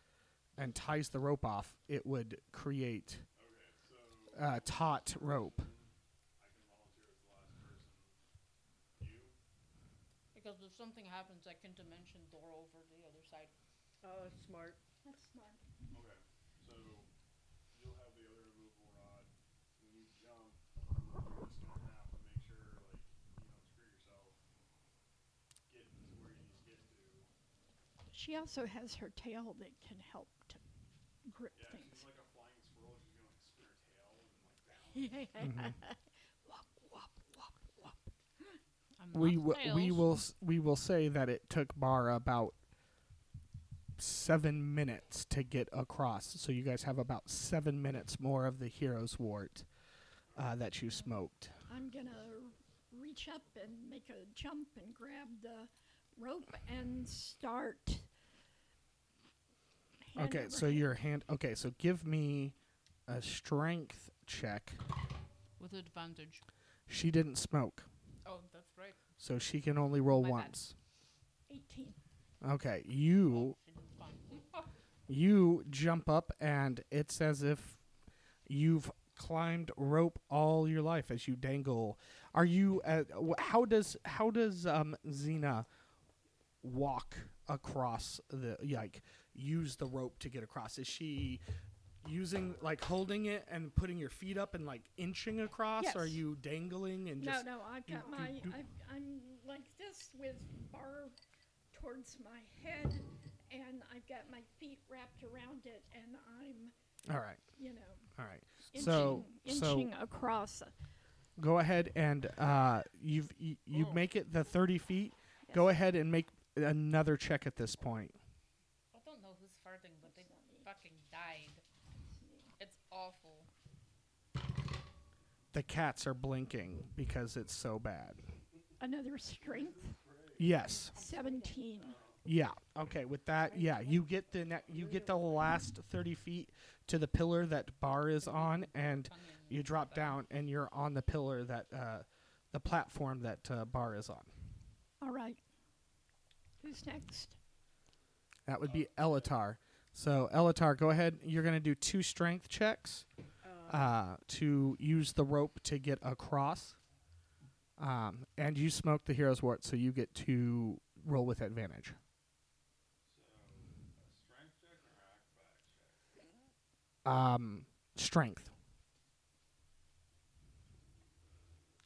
and ties the rope off, it would create Okay, so uh, taut rope. I can volunteer as the last person. You? Because if something happens, I can dimension door over the other side. Oh, that's smart. Okay, so you'll have the other removable rod. When you jump, you're just gonna have to make sure, like, you don't screw yourself. Get to where you need to get to. She also has her tail that can help to grip Yeah, things. she's like a flying squirrel. She's gonna like spin her tail and like balance. <laughs> <laughs> Wop, wop, wop, wop. <gasps> I'm We not w- we will s- we will say that it took Bar about seven minutes to get across. So you guys have about seven minutes more of the hero's wart uh, that you smoked. I'm gonna reach up and make a jump and grab the rope and start. Okay, so your hand. Okay, so give me a strength check. With advantage. She didn't smoke, Oh, that's right. so she can only roll My bad. once. 18. Okay, you fine. <laughs> you jump up and it's as if you've climbed rope all your life as you dangle. Are you? Uh, wh- how does how does um Xena walk across the like use the rope to get across? Is she using like holding it and putting your feet up and like inching across? Are you dangling and No, just? no, no, I've got do- my. do- I've, I'm like this with bar towards my head, and I've got my feet wrapped around it, and I'm, All right, you know, all right. inching, So so inching across. go ahead and uh you've you, you Oh. make it the 30 feet go ahead and make another check at this point I don't know who's farting, but they fucking died. It's awful. The cats are blinking because it's so bad. Another strength, yes. 17. yeah okay with that yeah you get the ne- you get the last 30 feet to the pillar that bar is on and you drop down and you're on the pillar that uh the platform that uh, bar is on. All right. Who's next? that would be elatar. So elatar go ahead. You're going to do two strength checks uh, to use the rope to get across. Um, and you smoke the hero's wart, so you get to roll with advantage. check? Um, strength.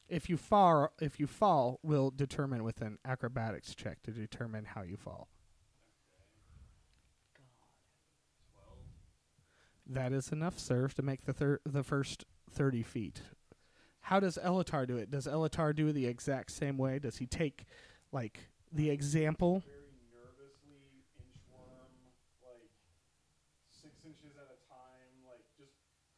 If you fall, if you fall, will determine with an acrobatics check to determine how you fall. That is enough, sir, to make the thir- the first thirty feet. How does Elatar do it? Does Elatar do it the exact same way? Does he take, like, the example? Very nervously inchworm, like six inches at a time, like just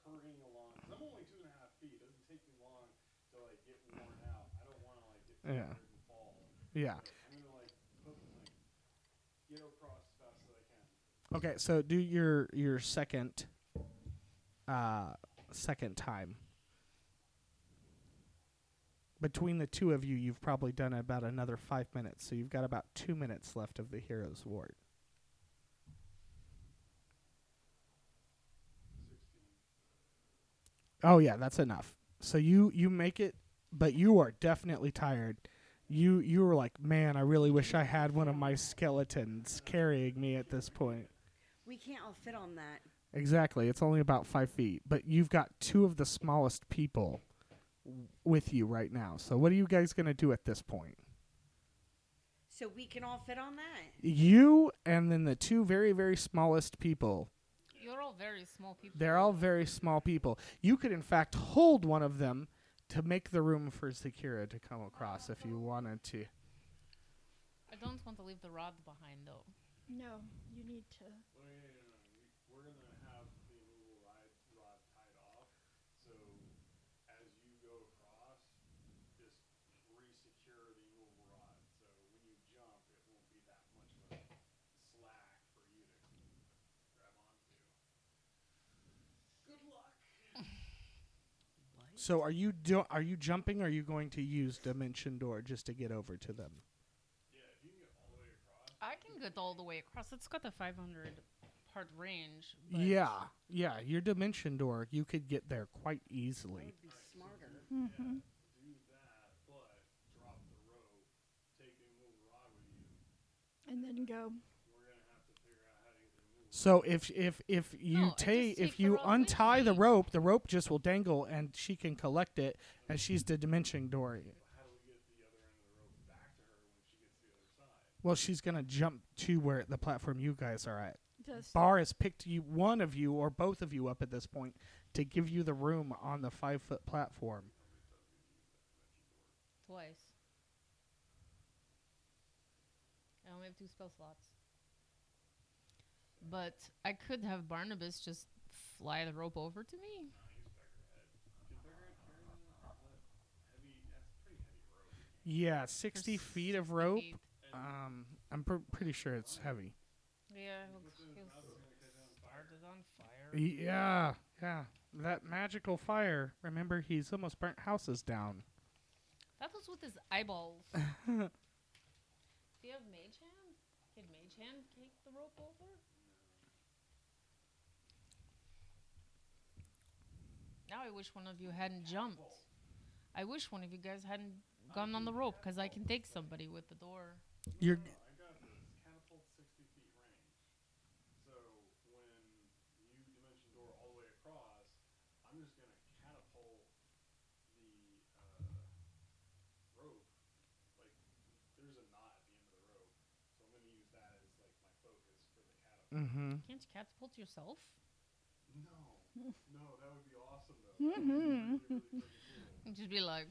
hurrying along. I'm only two and a half feet. It doesn't take me long to like get worn out. I don't want to like get Yeah. and fall. Yeah. Like, I'm gonna like, hook, like get across as fast as I can. Okay, so do your your second uh second time. Between the two of you, you've probably done about another five minutes, so you've got about two minutes left of the hero's ward. Oh yeah, that's enough. So you you make it, but you are definitely tired. You you were like, man, I really wish I had one of my skeletons carrying me at this point. We can't all fit on that. Exactly. It's only about five feet, but you've got two of the smallest people with you right now. So what are you guys gonna do at this point? So we can all fit on that. You and then the two very very smallest people. You're all very small people. They're all very small people. You could in fact hold one of them to make the room for Zakira to come across if you wanted to. I don't want to leave the rod behind, though. No, you need to. Well, no, no, no, no. We, we're gonna have the immovable ride rod tied off. So as you go across, just re-secure the immovable rod. So when you jump, it won't be that much of a slack for you to grab onto. Good luck. So are you do- are you jumping or are you going to use Dimension Door just to get over to them? Yeah, if you can get all the way across. I can get all the way across. It's got the 500 part range. But Yeah. Yeah, your Dimension Door, you could get there quite That easily. would be smarter. Mm-hmm. Do that, but So if if if you No, take if you untie the rope, the rope just will dangle and she can collect it as she's the dimension door. How do we get the other end of the rope back to her when she gets to the other side? Well, she's gonna jump to where the platform you guys are at. Does Bar has picked you one of you or both of you up at this point to give you the room on the five foot platform. Twice. I only have two spell slots. But I could have Barnabas just fly the rope over to me. Can Beggarhead carry that? Is that heavy? That's pretty heavy rope. Yeah, 60 For feet of rope. feet. Um, I'm pr- pretty sure it's heavy. Yeah, he'll, What's in his he'll mouth is gonna catch on fire. start it on fire. Yeah, yeah. That magical fire. Remember, he's almost burnt houses down. That was with his eyeballs. <laughs> Do you have Mage Hand? Could Mage Hand take the rope over? Now I wish one of you hadn't jumped. I wish one of you guys hadn't gone on the rope because I can take somebody with the door. You're No, I. Catapult 60 feet range. So when you dimension door all the way across, I'm just gonna catapult the uh, rope. Like there's a knot at the end of the rope, so I'm gonna use that as like my focus for the catapult. mm-hmm. Can't you catapult yourself? No, no, that would be awesome though. That would be really, really cool. <laughs> Just be like,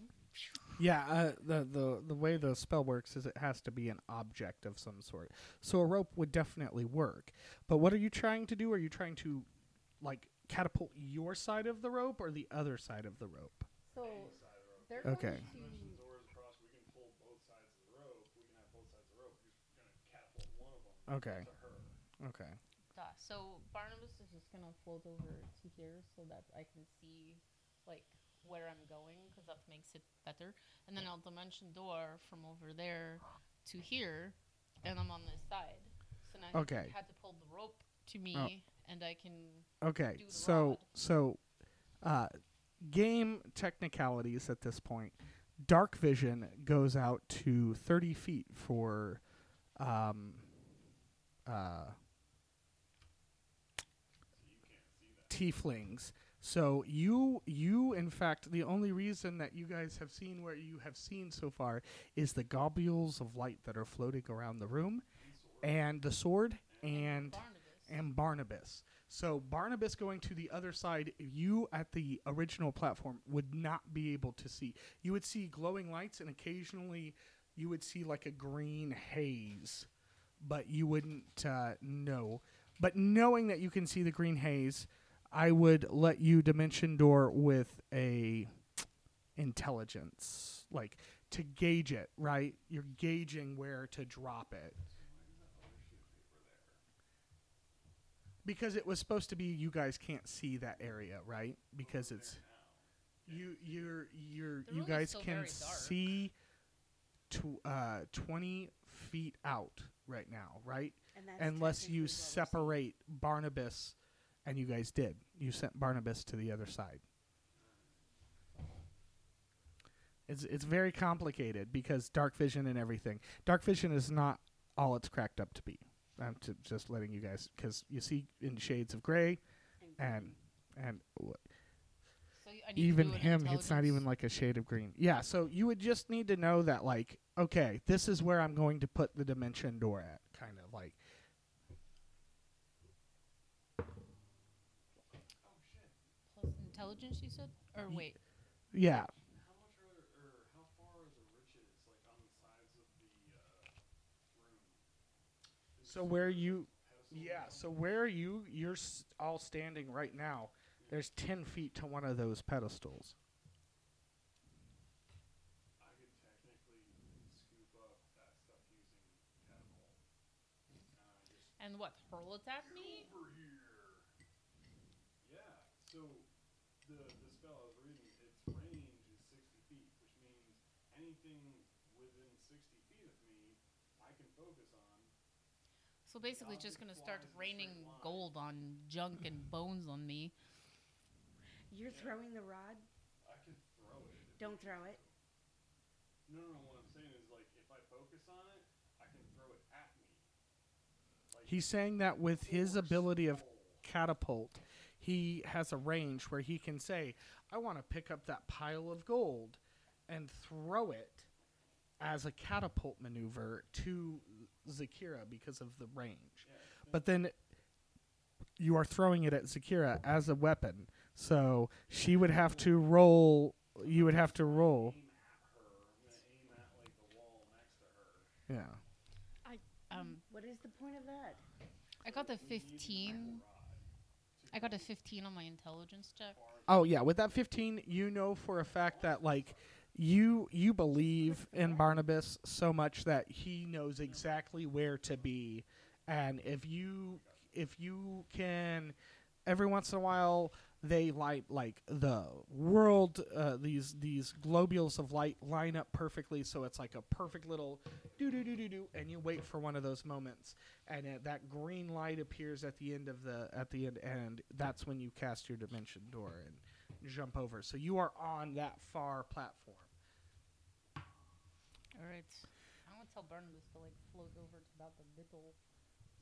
Yeah, uh, the the the way the spell works is it has to be an object of some sort. So a rope would definitely work. But what are you trying to do? Are you trying to like catapult your side of the rope or the other side of the rope? so Any side of the rope. they're Okay. going Dimension to. doors across, we can pull both sides of the rope. We can have both sides of the rope. We're just gonna catapult one of them Okay. Okay. So Barnabas is just gonna float over to here so that I can see, like, where I'm going, because that makes it better. And then I'll dimension door from over there to here, and I'm on this side. So now Okay. he had to pull the rope to me, and I can. Okay. do the So rod. so uh game technicalities at this point. Dark vision goes out to 30 feet for um uh tieflings. So you you in fact the only reason that you guys have seen where you have seen so far is the globules of light that are floating around the room and the sword and Barnabas. and Barnabas. So Barnabas going to the other side, you at the original platform would not be able to see. You would see glowing lights and occasionally you would see like a green haze, but you wouldn't uh, know. But knowing that you can see the green haze, I would let you dimension door with a intelligence, like to gauge it. Right, you're gauging where to drop it. because it was supposed to be you guys can't see that area, right? Because it's you you're you're The you guys can see tw- uh 20 feet out right now, right? And that's Unless you what we're seeing. separate Barnabas and you guys did. You sent Barnabas to the other side. It's it's very complicated because dark vision and everything. Dark vision is not all it's cracked up to be. I'm t- just letting you guys because you see in shades of gray and and w- So y- I need to even him, it's not even like a shade of green. Yeah, so you would just need to know that like okay, this is where I'm going to put the dimension door at, kind of like plus intelligence. You said, or Ye- wait, yeah. How much are or how far are the riches like on the sides of the uh, room? Is So where like you Yeah, so where you you're s- all standing right now, there's 10 feet to one of those pedestals. I could technically scoop up that stuff using catapult. And I just and what hurl it at me? over here. Yeah. So the the spell I was reading, its range is sixty feet, which means anything within sixty feet of me, I can focus on. So basically, I'll just just gonna start raining gold on junk and bones on me. You're throwing the rod. I could throw it. Don't throw it. No, no, no. What I'm saying is like if I focus on it, I can throw it at me. Like He's saying that with his force ability of catapult, he has a range where he can say, I want to pick up that pile of gold and throw it as a catapult maneuver to Zakira because of the range. But then you are throwing it at Zakira as a weapon. So she would have to roll. You would have to roll. aim at her. I'm gonna aim at like the wall next to her. Yeah. Um, What is the point of that? I got a 15. I got a 15 on my intelligence check. Oh yeah, with that 15, you know for a fact that like you you believe in Barnabas so much that he knows exactly where to be. And if you if you can every once in a while they light like the world uh, these these globules of light line up perfectly. So it's like a perfect little do do do do do and you wait for one of those moments. And uh, that green light appears at the end of the at the end and that's when you cast your dimension door and jump over. So you are on that far platform All right. I'm gonna tell Barnabas to like float over to about the middle,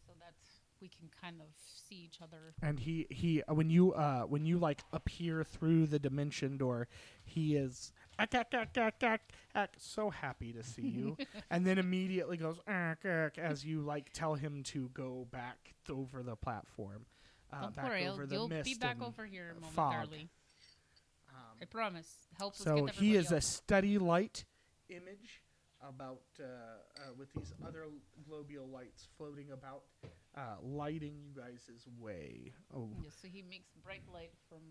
so that we can kind of see each other. and he he uh, when you uh when you like appear through the dimension door he is "Ack, ack, ack, ack, ack, ack," so happy to see you <laughs> and then immediately goes "Ack, ack," as you like tell him to go back over the platform uh, Don't back worry, over I'll, the you'll be mist back and, over here fog. momentarily. um, I promise. Help us so get he is everybody a steady light image about uh, uh, with these other globule lights floating about uh, lighting you guys' way oh Yeah, so he makes bright light from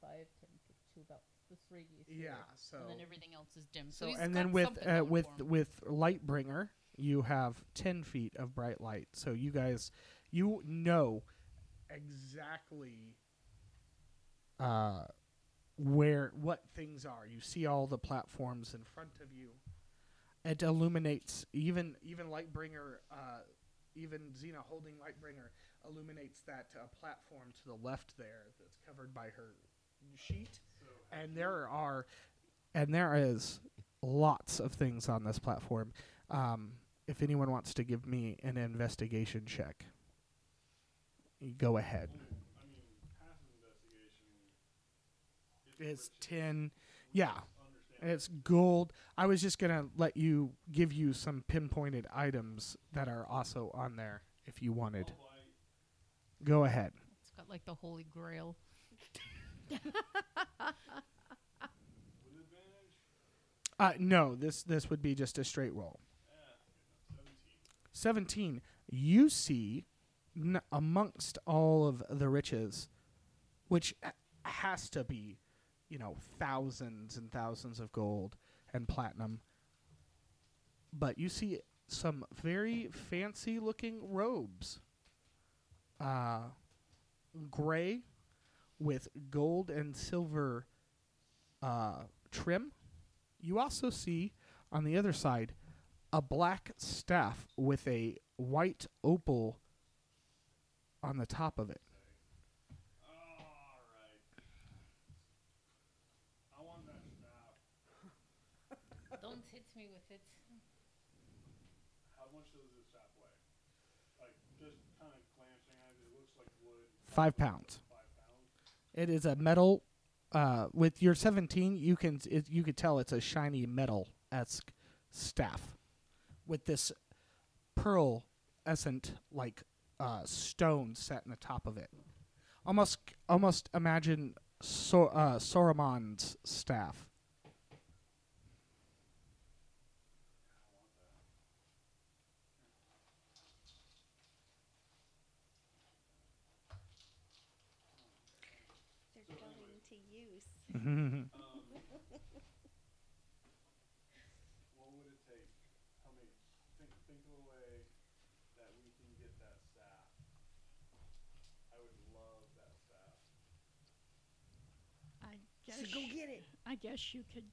5, 10, to about this radius. yeah so And then everything else is dim. So, So and then with uh, with with Lightbringer, you have ten feet of bright light. So you guys, you know exactly uh, where what things are. You see all the platforms in front of you. It illuminates even even Lightbringer, uh, even Xena holding Lightbringer illuminates that uh, platform to the left there that's covered by her sheet. And there are and there is lots of things on this platform. Um, if anyone wants to give me an investigation check, go ahead. I mean, half an investigation. It's ten, yeah. And it's gold. I was just gonna let you give you some pinpointed items that are also on there if you wanted. Go ahead. It's got like the holy grail. <laughs> Uh, no, this this would be just a straight roll. Seventeen. you see n- amongst all of the riches which has to be you know thousands and thousands of gold and platinum but you see some very fancy looking robes uh gray with gold and silver uh trim you also see on the other side a black staff with a white opal on the top of it. All right. I want that staff. Me with it. How much does this staff weigh? Like, just kind of glancing at it, it looks like wood. Five pounds. Five pounds. It is a metal. Uh, with your 17, you can it, you could tell it's a shiny metal esque staff with this pearl essent like uh, stone set in the top of it. Almost almost imagine so, uh, Sauron's staff. They're going to use. Um, what would it take? Tell me. Think, think of a way that we can get that staff. I would love that staff. I guess. So go get it. I guess you could.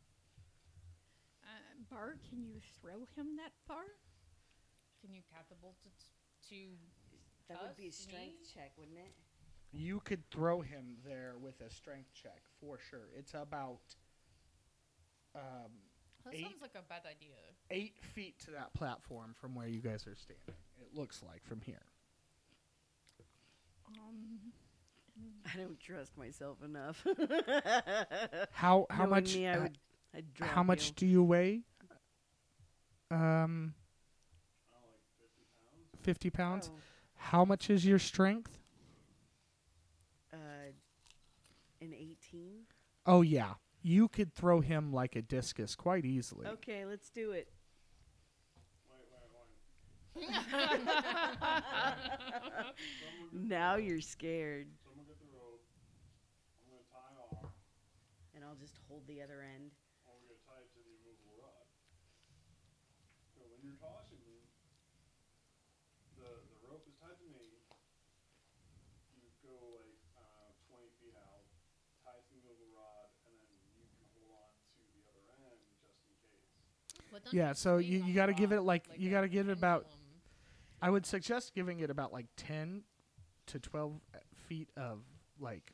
Uh, Bar, can you throw him that far? Can you catapult it to? That would be a strength Me? check, wouldn't it? You could throw him there with a strength check for sure. It's about um, That Eight. sounds like a bad idea. eight feet to that platform from where you guys are standing. It looks like from here. Um, I don't trust myself enough. <laughs> How how Knowing much? Me, I uh, would, I'd how much you. do you weigh? Um, I like 50 pounds. fifty pounds. Oh, How much is your strength? uh, an 18. Oh yeah, you could throw him like a discus quite easily. Okay, let's do it. Wait, wait, wait. now you're scared. So I'm gonna get the rope. I'm gonna tie off. And I'll just hold the other end. and we're gonna tie it to the immovable rod. So when you're tossing, the the rope is tied to me. You go like uh, 20 feet out, tie it to the immovable rod, and then you can hold on to the other end just in case. But don't Yeah, so you- you gotta give it, rod like- you gotta give it about- I would suggest giving it about like 10 to 12 feet of like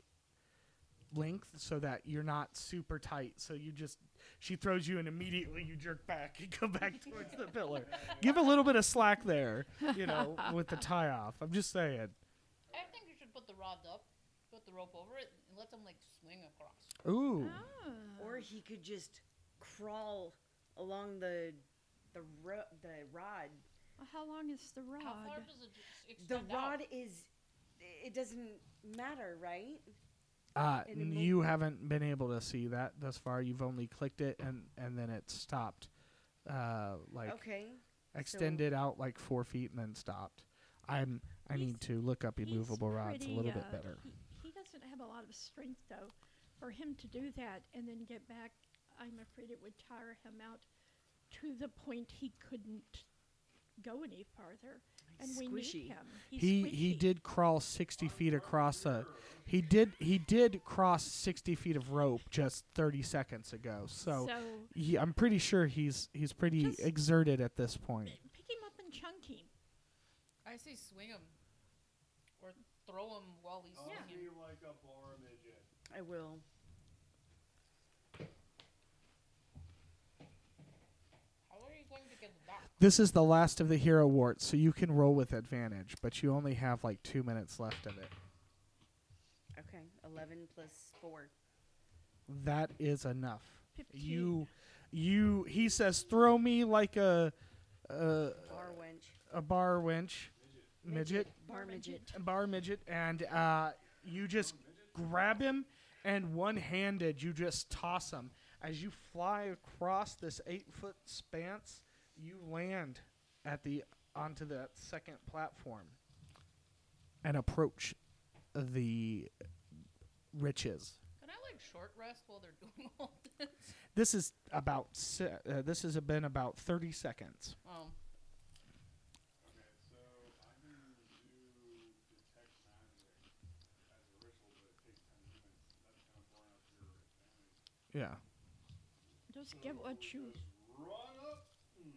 length so that you're not super tight. So you just, she throws you and immediately you jerk back and <laughs> go back towards the pillar. Give a little bit of slack there, you know, <laughs> with the tie off. I'm just saying. I think you should put the rod up, put the rope over it, and let them like swing across. Ooh. Ah. Or he could just crawl along the the ro- the rod. Well, How long is the rod? How far does it ex- The extend out? rod is it doesn't matter, right? Uh, And it n- mo- you haven't been able to see that thus far. You've only clicked it and, and then it stopped. Uh, like okay. extended out like four feet and then stopped. I'm. I He's- need to look up He's immovable rods a pretty, little bit uh, better. He, he doesn't have a lot of strength, though. For him to do that and then get back, I'm afraid it would tire him out to the point he couldn't go any farther. And we need him. He's He he did crawl sixty feet across a. He did he did cross sixty feet of rope just thirty seconds ago. So, so he, I'm pretty sure he's he's pretty exerted at this point. pick him up and chunk him. I say swing him, or throw him while he's I'll swinging. be like a bar midget. I will. How are you going to get back? This is the last of the hero warts, so you can roll with advantage, but you only have like two minutes left of it. Okay. Eleven plus four. That is enough. 15. You, you. He says, "Throw me like a, a, Bar wench. a bar wench, midget, Bar midget. a bar midget," and uh, you just grab him, and one-handed you just toss him as you fly across this eight-foot spans. You land at the onto that second platform and approach the riches. Can I like short rest while they're <laughs> doing all this? This is about si- uh, this has been about thirty seconds. Um, Okay, so I can do detect magic as a ritual, but it takes 10 minutes. That's kind of far enough to your advantage. Yeah. Just get what you. Just run up, mm,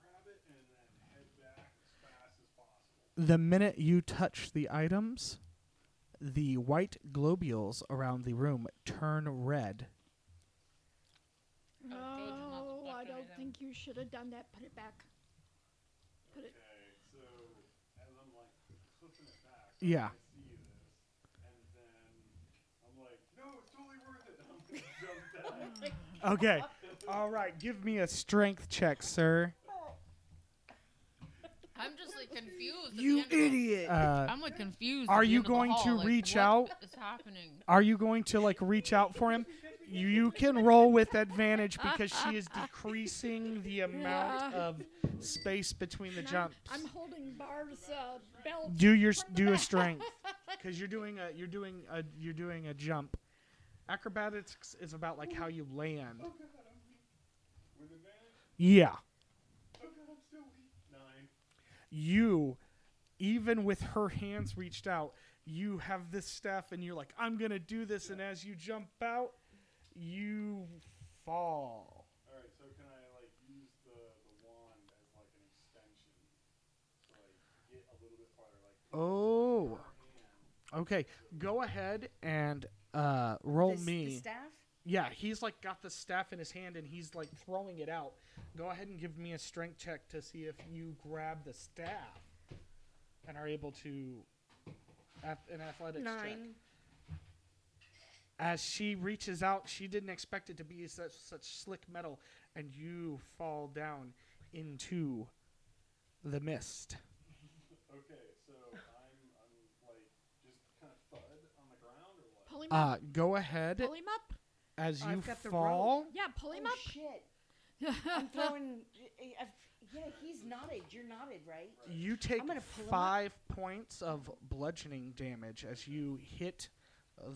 grab it, and then head back as fast as possible. The minute you touch the items, the white globules around the room turn red. I told you not to No, I don't anything. think you should have done that. Put it back. Put it. So as I'm like flipping it back, Yeah. I see this, and then I'm like, no, it's totally worth it. <laughs> I'm gonna jump down. Oh okay. All right. Give me a strength check, sir. I'm just like confused. at the You end of the- idiot. Uh, I'm like confused. Are the you end of the going to like, reach what out? is happening? are you going to like reach out for him? You, you can roll with advantage because she is decreasing the <laughs> amount Yeah. of space between the And I'm- jumps. I'm, holding Bar's uh, belt. do your s- do a strength <laughs> because you're doing a you're doing a you're doing a jump. Acrobatics is about like how you land. Oh god, I'm weak. With advantage? Yeah. Oh god, I'm still weak. Nine. You even with her hands reached out you have this staff and you're like i'm gonna do this and as you jump out you fall Alright, so can I like use the, the wand as like an extension to like get a little bit farther? Like oh okay go ahead and uh roll This- me The staff. Yeah he's like got the staff in his hand and he's like throwing it out go ahead and give me a strength check to see if you grab the staff and are able to ath- an athletics check Nine. as she reaches out, she didn't expect it to be such such slick metal, and you fall down into the mist. Okay, so I'm I'm like just kind of thud on the ground or what? Pull him up. Uh, go ahead pull him up. As Oh, you I've got the fall. Yeah, pull him oh, up. shit. <laughs> I'm throwing. I- Yeah, he's knotted. You're knotted, right? You take I'm gonna pull him up. five points of bludgeoning damage as you hit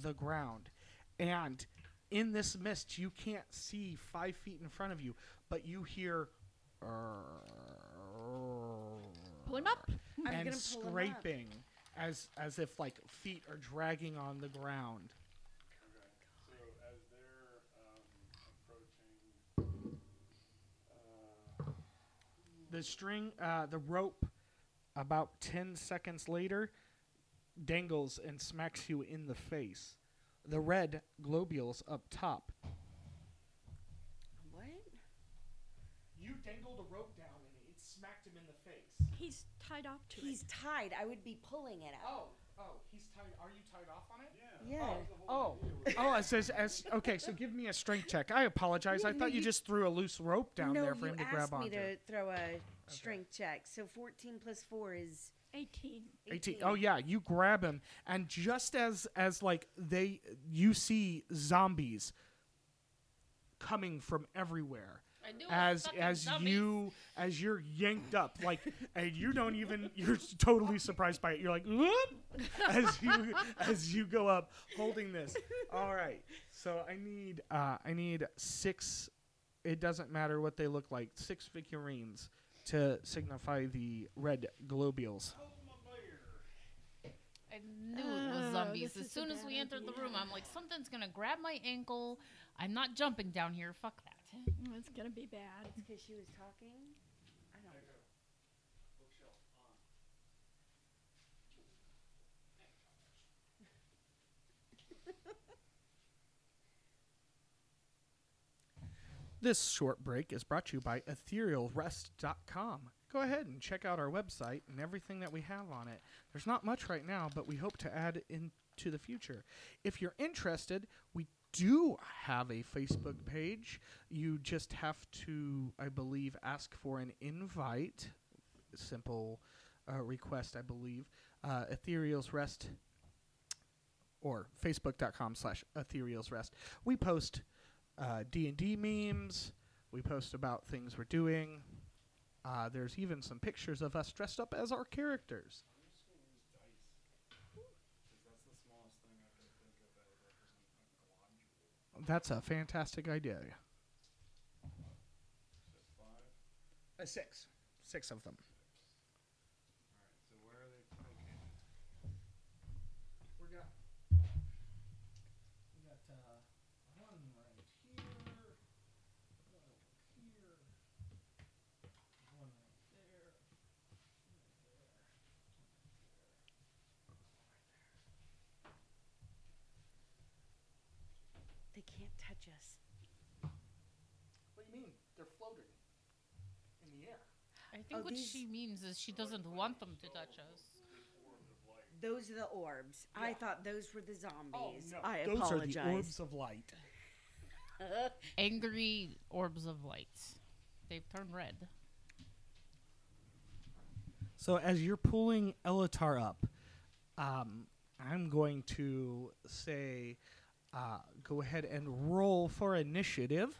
the ground. And in this mist, you can't see five feet in front of you, but you hear. Pull him up. I'm and gonna him up. scraping as as if like feet are dragging on the ground. Okay. So as they're um, approaching, uh, The string, uh, the rope, about ten seconds later, dangles and smacks you in the face. The red globules up top. What? You dangled a rope down and it smacked him in the face. He's tied off to it. He's tied. I would be pulling it out. Oh, oh, he's tied. Are you tied off on it? yeah. Yeah. Oh, oh. oh, it says as okay. So give me a strength check. I apologize. Yeah, I no, thought you, you- just threw a loose rope down no, there for him to grab onto. No, you asked me to throw a strength check. So 14 plus 4 is 18. 18. Oh yeah, you grab him, and just as as like they, you see zombies coming from everywhere. I knew it, As as zombies. you as you're yanked up like and you don't even you're totally surprised by it you're like "Whoop!" as you as you go up holding this all right so I need uh I need six it doesn't matter what they look like six figurines to signify the red globules I knew it was Oh, zombies. this As soon as we entered the room. I'm like, something's gonna grab my ankle. I'm not jumping down here. Fuck that. Oh, It's gonna be bad. because she was talking. I don't know. <laughs> This short break is brought to you by etherealrest.com. Go ahead and check out our website and everything that we have on it. There's not much right now, but we hope to add into the future. If you're interested, we do have a Facebook page. You just have to, I believe, ask for an invite. Simple uh, request, I believe. Uh, Ethereal's Rest or facebook.com slash ethereal's rest. We post uh, D&D memes. We post about things we're doing. Uh, there's even some pictures of us dressed up as our characters. I'm just gonna use dice. Because that's the smallest thing I can think of that would represent a globule. That's a fantastic idea. A six. Six of them. Alright, so where are they located? We got, we got uh, one right here, one over here, one right there, one right there, They can't touch us. What do you mean? They're floating in the air. I think Oh, what these- she means is she doesn't want them to touch us. Those are the orbs. I Yeah. thought those were the zombies. Oh, no. I Those apologize. are the orbs of light. <laughs> Angry orbs of light. They've turned red. So as you're pulling Elatar up, um, I'm going to say, uh, go ahead and roll for initiative.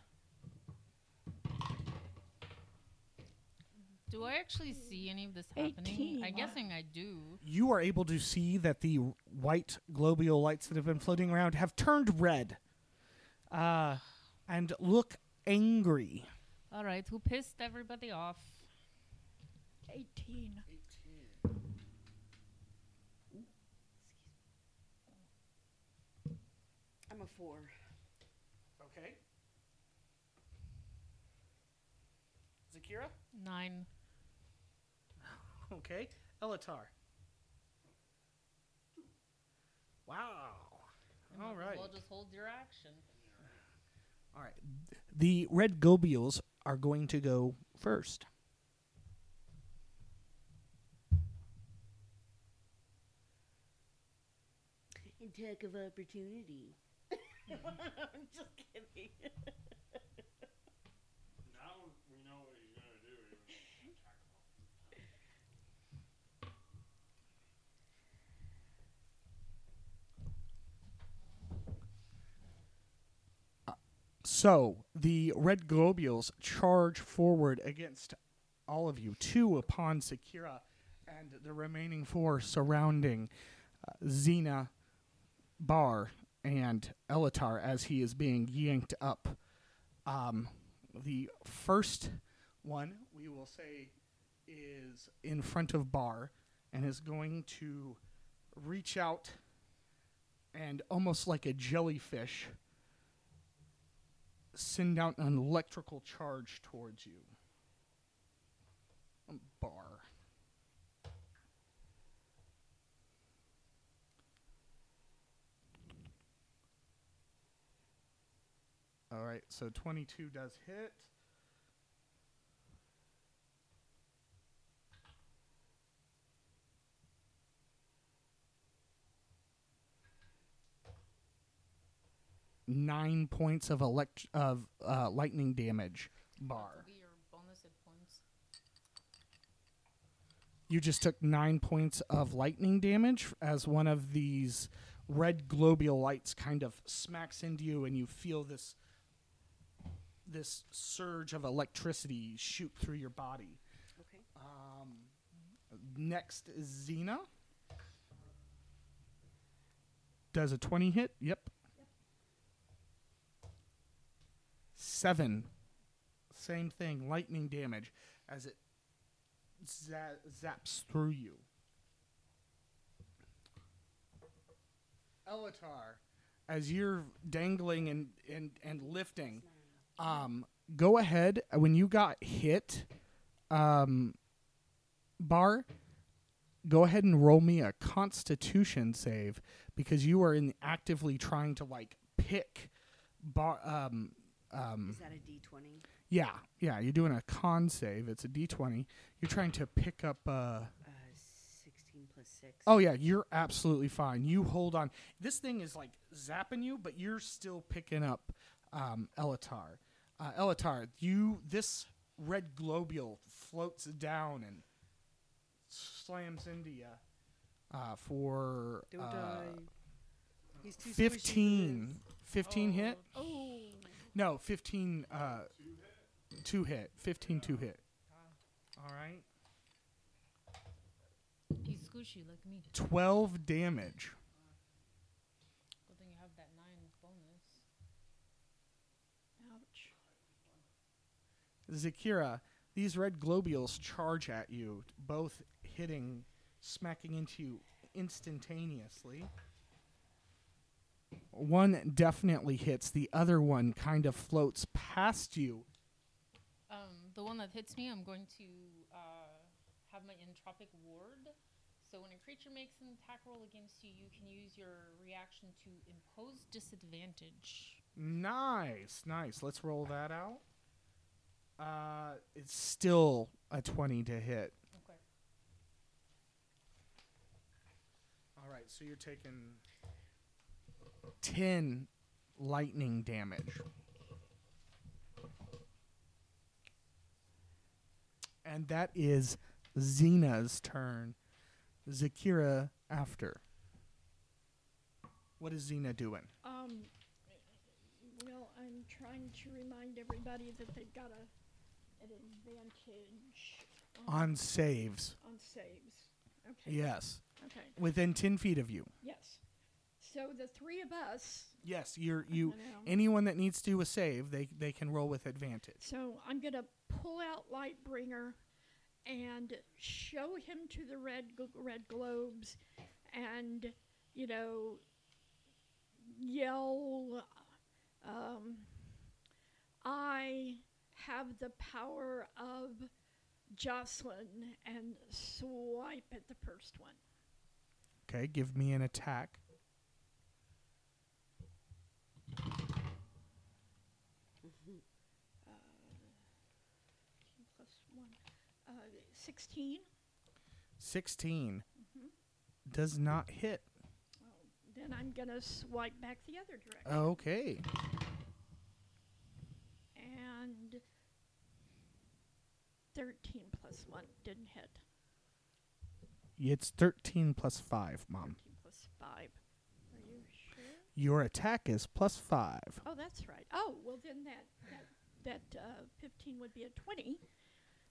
Do I actually see any of this happening? I'm guessing I do. You are able to see that the white globule lights that have been floating around have turned red, uh, and look angry. All right, who pissed everybody off? 18. I'm four. Okay. Zakira. Nine. Okay. Elatar. Wow. All right. All might. Well, just hold your action. All right. The red globules are going to go first. Attack of opportunity. <laughs> I'm just kidding. Now we know what he's gonna do. Even attack him. So the red globules charge forward against all of you, two upon Zakira, and the remaining four surrounding uh, Xena, Bar, and Elatar as he is being yanked up. Um, the first one we will say is in front of Bar and is going to reach out and almost like a jellyfish send out an electrical charge towards you. Um, Bar. All right, so 22 does hit. Nine points of elect of uh, lightning damage. Bar. Be your bonus hit points. You just took nine points of lightning damage as one of these red globule lights kind of smacks into you, and you feel this this surge of electricity shoot through your body. Okay. Um, next is Xena. Does a 20 hit? Yep. Seven. Same thing, lightning damage as it za- zaps through you. Elatar, as you're dangling and, and, and lifting, um, go ahead. When you got hit, um, Bar, go ahead and roll me a Constitution save because you are in actively trying to like pick Bar. Um, um, Is that a D twenty? yeah, yeah. You're doing a con save. It's a D20. You're trying to pick up. Uh, Uh, sixteen plus six. oh yeah, you're absolutely fine. You hold on. This thing is like zapping you, but you're still picking up um, Elatar. Uh, Elatar, you this red globule floats down and slams into you uh, for Don't uh, die. He's too squishy to 15. 15 hit? Oh, No, 15 uh, two hit. 15 two hit. All right. He's squishy like me. 12 damage. Good thing you have that nine bonus. ouch. Zakira, these red globules charge at you, both hitting, smacking into you instantaneously. One definitely hits, the other one kind of floats past you. Um, the one that hits me, I'm going to uh, have my entropic ward. So when a creature makes an attack roll against you, you can use your reaction to impose disadvantage. Nice, nice. Let's roll that out. Uh, it's still a 20 to hit. Okay. All right, so you're taking 10 lightning damage. And that is Xena's turn. Zakira after. What is Xena doing? Um, well, I'm trying to remind everybody that they've got a an advantage On saves. on saves. Okay. Yes. Okay. Within 10 feet of you. Yes. So the three of us. Yes, you're you I know. anyone that needs to do a save, they they can roll with advantage. So I'm gonna pull out Lightbringer and show him to the red gl- red globes, and you know, yell. Um, I have the power of Joclyn and swipe at the first one. Okay, give me an attack. <laughs> Plus one, uh, sixteen. 16 Mm-hmm. does not hit. Then I'm gonna swipe back the other direction. Okay. and 13 plus 1 didn't hit. It's 13 plus 5, Mom. 13 plus 5. Are you sure? Your attack is plus 5. Oh, that's right. Oh, well, then that, that, that uh, 15 would be a 20.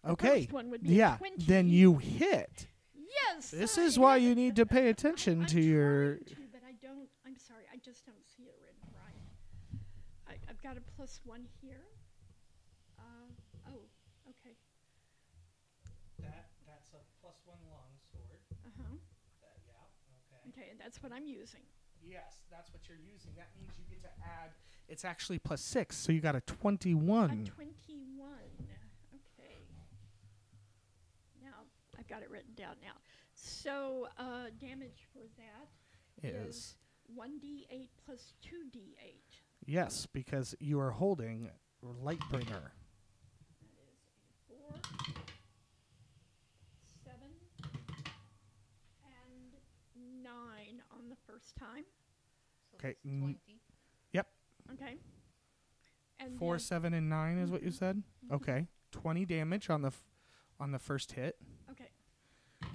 Okay. first one would be Yeah. 20. Then you hit. Yes. This I is why you need to pay attention I'm to your. to, but I don't. I'm sorry. I just don't see it written right. I, I've got a plus one here. Uh, oh, okay. That that's a plus one long sword. Uh huh. That yeah. Okay. Okay, and that's what I'm using. Yes, that's what you're using. That means you get to add. It's actually plus six, so you got a twenty-one. A 21. Okay. Now, I've got it written down now. So, uh, damage for that is 1d8 plus 2d8. yes, because you are holding Lightbringer. That is a 4, 7, and 9 on the first time. So Okay, that's mm. 20. Okay. And Four, then- seven, and nine is what you said. Mhm. Okay, twenty damage on the f- on the first hit. Okay. And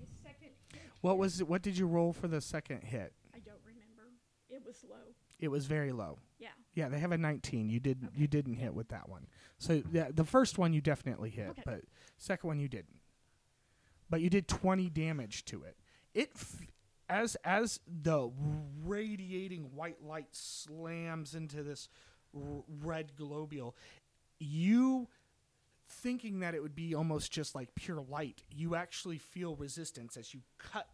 the second hit What is- was it? What did you roll for the second hit? I don't remember. It was low. It was very low. Yeah. Yeah, they have a 19. You did Okay. you didn't hit with that one. So yeah, the first one you definitely hit, Okay. but second one you didn't. But you did 20 damage to it. It f- as as the radiating white light slams into this r- red globule, you thinking that it would be almost just like pure light, you actually feel resistance as you cut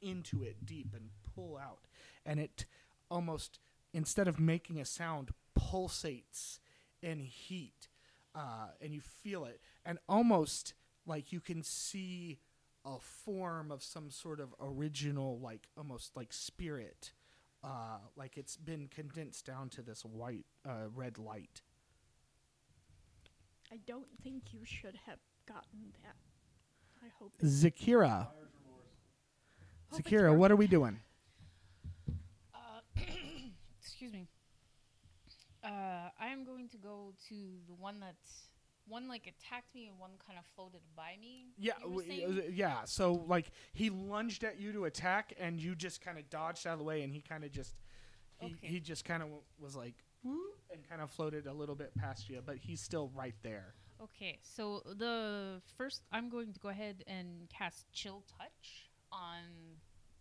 into it deep and pull out. And it almost, instead of making a sound, pulsates in heat. Uh, and you feel it. And almost like you can see a form of some sort of original, like almost like spirit. Uh, like it's been condensed down to this white, uh, red light. I don't think you should have gotten that. I hope. Zakira. Hope Zakira, what are we doing? Uh, <coughs> excuse me. Uh, I am going to go to the one that one like attacked me and one kind of floated by me. Yeah, w- yeah. So like he lunged at you to attack, and you just kind of dodged out of the way, and he kind of just he, Okay. he just kind of w- was like and kind of floated a little bit past you, but he's still right there. Okay, so the first I'm going to go ahead and cast Chill Touch on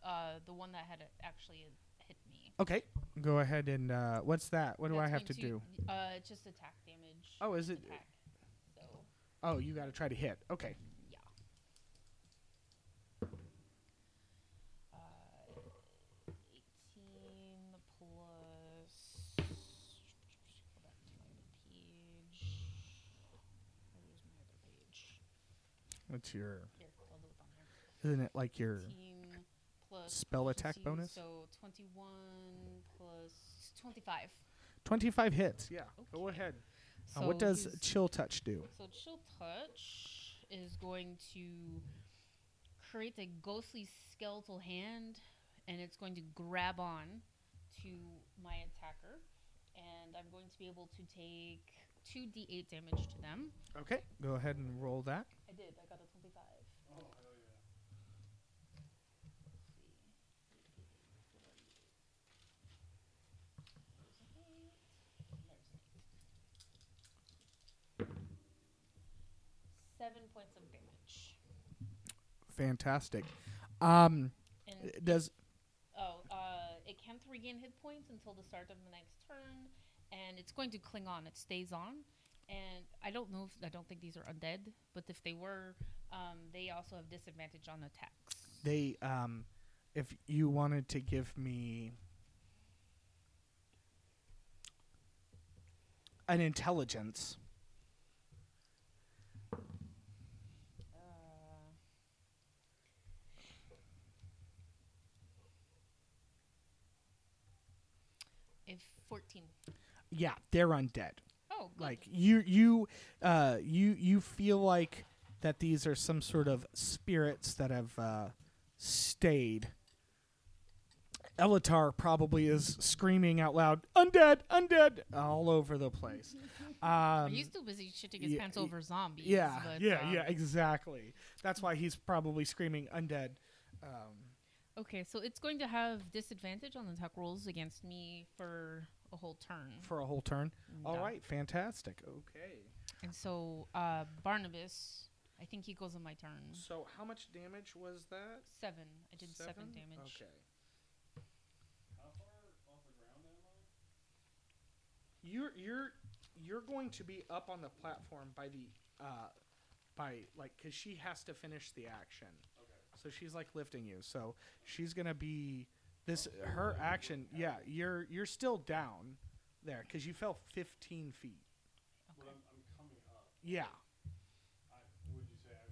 uh, the one that had actually hit me. Okay, go ahead and uh, what's that? What do I have to going do? Uh, just attack damage. Oh, is it? Attack. Oh, you got to try to hit. Okay, yeah. Uh, 18 plus. Go back to my other page. Where's my other page? what's your? Here, I'll do it on here. Isn't it like your spell attack bonus? So 21 plus 25. Twenty-five hits. Yeah, go ahead. So Uh, what does chill touch do? So chill touch is going to create a ghostly skeletal hand, and it's going to grab on to my attacker, and I'm going to be able to take two d8 damage to them. Okay, go ahead and roll that. I did. I got a 25. Seven points of damage. Fantastic. Um, And does Oh, uh, it can't regain hit points until the start of the next turn, and it's going to cling on. It stays on, and I don't know if I don't think these are undead, but if they were, um, they also have disadvantage on attacks. they um if you wanted to give me an intelligence Uh, if fourteen. Yeah they're undead Oh, good. like you you uh you you feel like that these are some sort of spirits that have uh stayed Elatar probably is screaming out loud, "Undead, undead!" all over the place. <laughs> Um, He's too busy shitting his yeah, pants over zombies. yeah, but, yeah, um, yeah, exactly. That's why he's probably screaming, "Undead." Um, Okay, so it's going to have disadvantage on the attack rolls against me for a whole turn. for a whole turn. All Yeah. right, fantastic. Okay. And so uh, Barnabas, I think he goes on my turn. So how much damage was that? Seven. I did seven, damage. Okay. How far off the ground am I? You're you're you're going to be up on the platform by the uh by like cuz she has to finish the action. Okay. So she's like lifting you. So she's going to be this her action. Yeah, you're you're still down there cuz you fell 15 feet. But I'm, I'm coming up. Yeah. I, would you say I,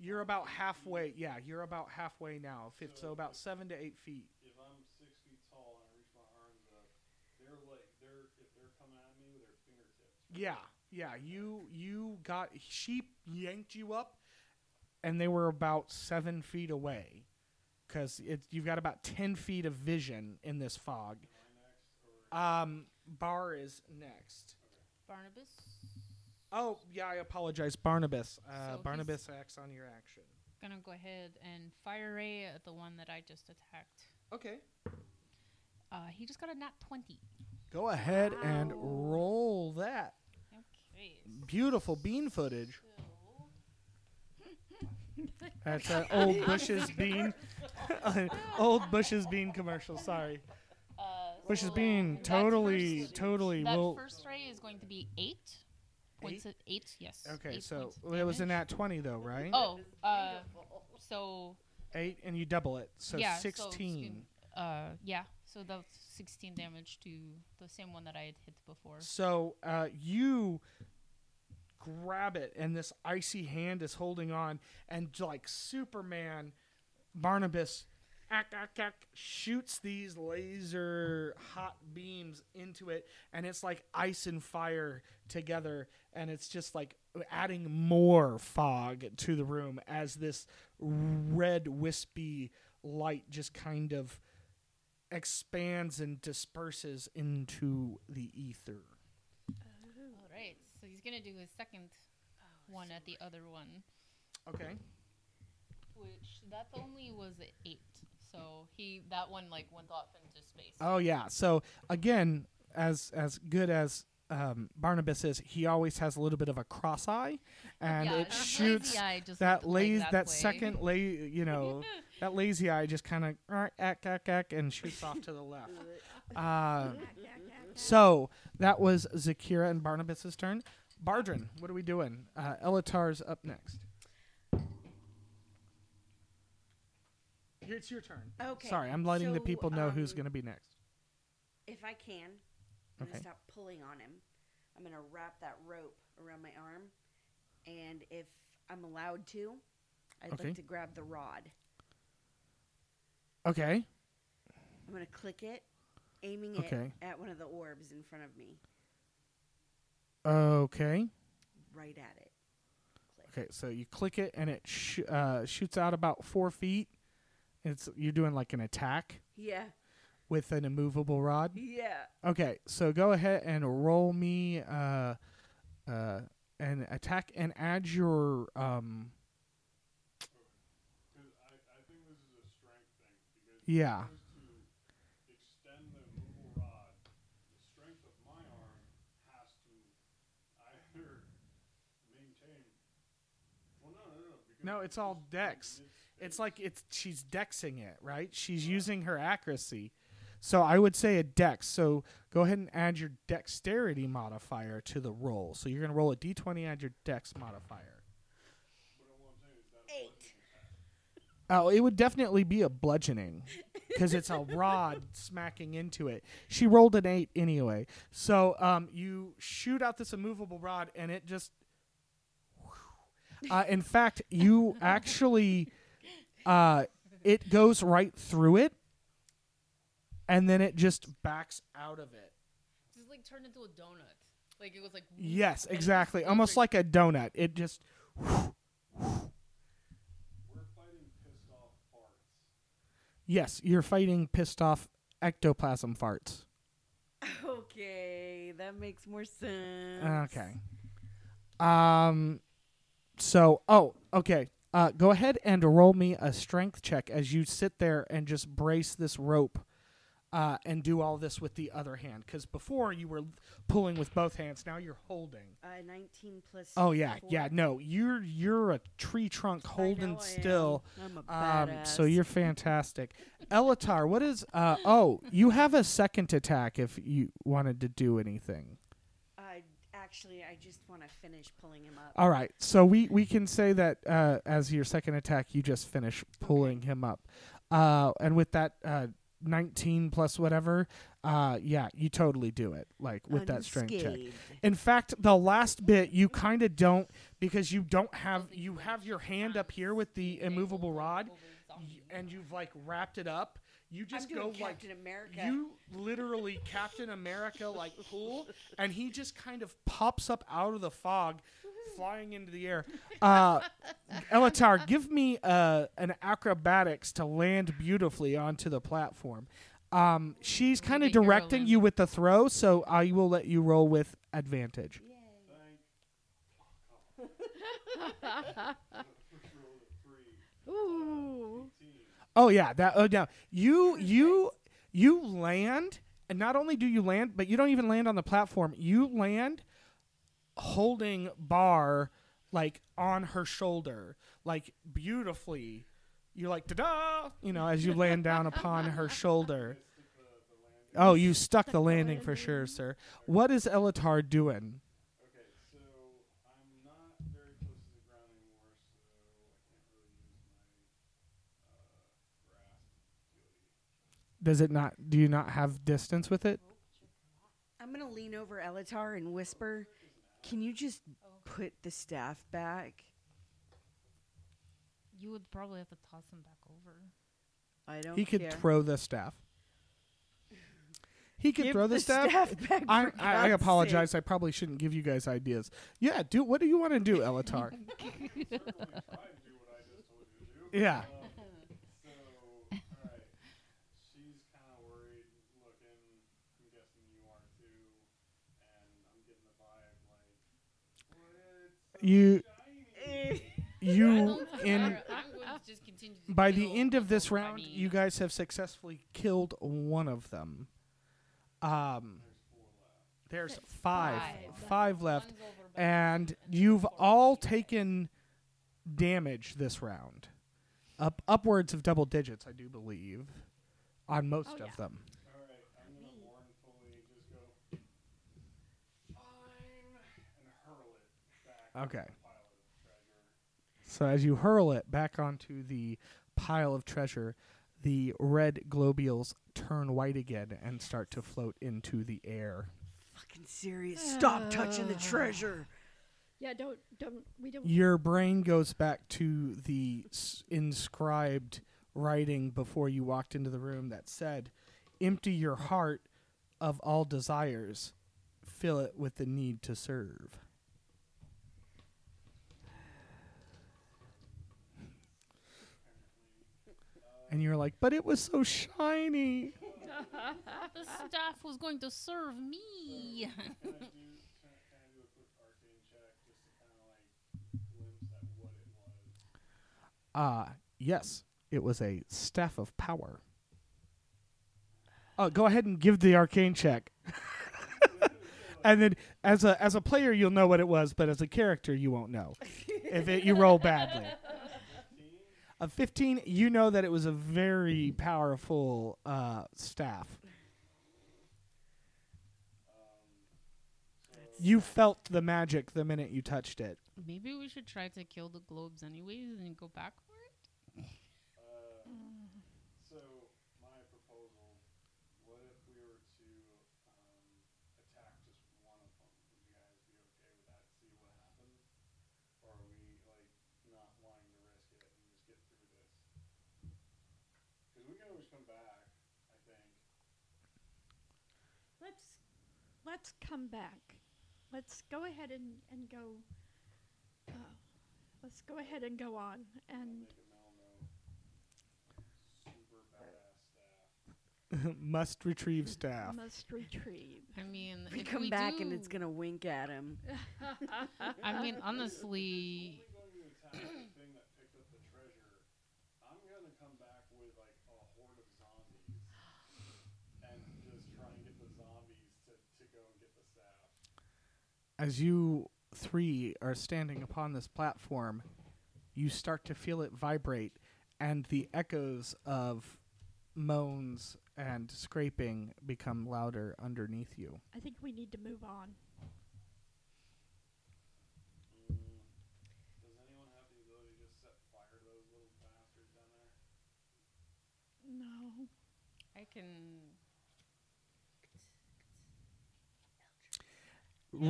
You're about halfway. Yeah, you're about halfway now. So about 7 to 8 feet. if I'm six feet tall and I reach my arms up, they're like they're if they're coming at me with their fingertips. Yeah, yeah. You you got she yanked you up, and they were about seven feet away, because you've got about ten feet of vision in this fog. Am I next or Um, Bar is next. Barnabas. Oh yeah, I apologize, Barnabas. Uh, he's- Barnabas acts on your action. Gonna go ahead and fire ray at the one that I just attacked. Okay. Uh, he just got a nat 20. Go ahead and roll that Okay. beautiful bean footage. <laughs> So That's an old Bush's bean, <laughs> old Bush's bean commercial. Sorry. Uh, Bush's so bean totally, first- totally That will. first ray is going to be eight. Points at eight, yes. Okay, eight so it was in that 20 though, right? Oh, uh, so Eight, and you double it, so yeah, so 16. good. uh, yeah. So that's 16 damage to the same one that I had hit before. So uh, you grab it, and this icy hand is holding on, and like Superman, Barnabas ack, ack, ack, shoots these laser hot beams into it, and it's like ice and fire together, and it's just like adding more fog to the room as this red wispy light just kind of expands and disperses into the ether. All right. So he's gonna do his second one at the other one, Okay. which that only was a eight. So he that one like went off into space. Oh yeah. So again, as as good as um, Barnabas is, he always has a little bit of a cross eye, and yeah, it <laughs> his shoots lazy eye just that like lazy that, that way. second la- you know <laughs> that lazy eye just kind of ack ack ack and shoots off to the left. <laughs> Uh, so that was Zakira and Barnabas's turn. Bardrin, what are we doing? Uh, Elatar's up next. Here, It's your turn. Okay. Sorry, I'm letting the so, people know who's um, going to be next. If I can, I'm Okay. gonna stop pulling on him. I'm gonna wrap that rope around my arm, and if I'm allowed to, I'd Okay. like to grab the rod. Okay. I'm gonna click it, aiming Okay. it at one of the orbs in front of me, Okay. right at it. Click. Okay, so you click it and it sh- uh, shoots out about four feet. It's you're doing like an attack Yeah. with an immovable rod. Yeah. Okay, so go ahead and roll me uh, uh, an attack and add your um, I, I think this is a strength thing. Because Yeah. if I was to extend the movable rod, the strength of my arm has to either maintain. Well, no, no, no. Because No, it's all dex. It's like it's she's dexing it, right? She's using her accuracy. So I would say a dex. So go ahead and add your dexterity modifier to the roll. So you're gonna roll a d20, add your dex modifier. But what I'm saying is that a Eight. Oh, it would definitely be a bludgeoning because it's a <laughs> rod smacking into it. She rolled an eight anyway. So um, you shoot out this immovable rod, and it just. Uh, in fact, you actually, uh, it goes right through it, and then it just backs out of it. Just like turned into a donut. Like it was like. Yes, exactly. Almost like a donut. It just. We're fighting pissed off farts. Yes, you're fighting pissed off ectoplasm farts. Okay, that makes more sense. Okay. Um. So, oh, okay. Uh, go ahead and roll me a strength check as you sit there and just brace this rope uh, and do all this with the other hand. Because before you were pulling with both hands, now you're holding. Uh, 19 plus. Oh yeah, four. yeah. No, you're you're a tree trunk holding know I am. still. I'm a Um, so you're fantastic, Elatar. What is? Uh, oh, you have a second attack if you wanted to do anything. Actually, I just want to finish pulling him up. All right, so we we can say that uh, as your second attack, you just finish pulling him up, uh, and with that uh, 19 plus whatever, uh, yeah, you totally do it. Like with that strength check. In fact, the last bit you kind of don't because you don't have you have your hand up here with the immovable rod, and you've like wrapped it up. You just I'm go doing like Captain America. you literally Captain America like cool, and he just kind of pops up out of the fog, flying into the air. Uh, <laughs> Elatar, give me uh, an acrobatics to land beautifully onto the platform. Um, she's kind of directing you with the throw, so I will let you roll with advantage. <laughs> Ooh. Oh yeah, that. Oh no, you you you land, and not only do you land, but you don't even land on the platform. You land holding Bar like on her shoulder, like beautifully. You're like da da, you know, as you land down upon her <laughs> shoulder. Oh, you stuck the the landing for sure, sir. What is Elatar doing? Okay, so I'm not very close to the ground anymore, so I can't really use my uh, grasp ability. Does it not? Do you not have distance with it? I'm gonna lean over Elatar and whisper, "Can you just put the staff back?" You would probably have to toss him back over. I don't He could care. throw the staff. He could Give throw the, the staff. staff back, I, for I, I God's apologize. sake. I probably shouldn't give you guys ideas. Yeah, do what do you want to do, Elatar? <laughs> Try to do what I just told you to do. yeah. Um, so, alright. She's kind of worried looking. I'm guessing you are too. And I'm getting the vibe like, what? You <laughs> you in don't care. I'm going to just continue to by the end of this round, you guys have successfully killed one of them. Um, there's five, five. Left, One's over by and you've all taken damage this round, up upwards of double digits, I do believe, on most Oh, of them. Alright, I'm gonna mournfully just go, fine, and hurl it back Okay. into the pile of treasure. So as you hurl it back onto the pile of treasure, the red globules turn white again and start to float into the air. Fucking serious. Stop touching the ah. treasure. Yeah, don't don't we don't Your brain goes back to the s- inscribed writing before you walked into the room that said, "Empty your heart of all desires, fill it with the need to serve." And you're like, "But it was so shiny." The staff was going to serve me. Can I do, can, can I do a quick arcane check just to kind of like glimpse at what it was? Uh, yes, it was a staff of power. Oh, go ahead and give the arcane check. <laughs> and then as a as a player you'll know what it was, but as a character you won't know. if it, you roll badly. A 15, you know that it was a very powerful uh, staff. You felt the magic the minute you touched it. Maybe we should try to kill the globes anyways and go back for it. Uh, so my proposal: what if we were to um, attack just one of them? Would you guys be okay with that? See what happens, or are we like not wanting to risk it and just get through this? Because we can always come back. I think. let's let's come back. Let's go ahead and and go. Uh, let's go ahead and go on and Make a Melno super badass <laughs> staff. Must retrieve staff. must retrieve. I mean, We if come we back do, and it's gonna wink at him. <laughs> I mean, honestly, <clears throat> Only going to attack the thing that picked up the treasure. I'm gonna come back with like a horde of zombies, as you three are standing upon this platform, you start to feel it vibrate, and the echoes of moans and scraping become louder underneath you. I think we need to move on. Mm, does anyone have the ability to just set fire to those little bastards down there? No. I can. R-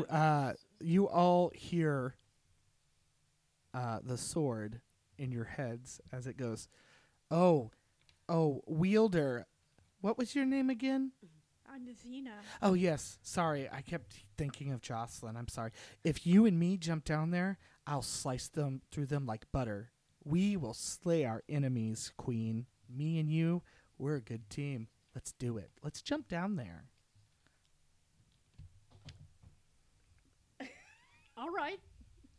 uh, you all hear uh, the sword in your heads as it goes, Oh, oh, wielder. What was your name again? I'm Xena. Oh, yes. Sorry. I kept thinking of Joclyn. I'm sorry. If you and me jump down there, I'll slice them through them like butter. We will slay our enemies, Queen. Me and you, we're a good team. Let's do it. Let's jump down there. All right.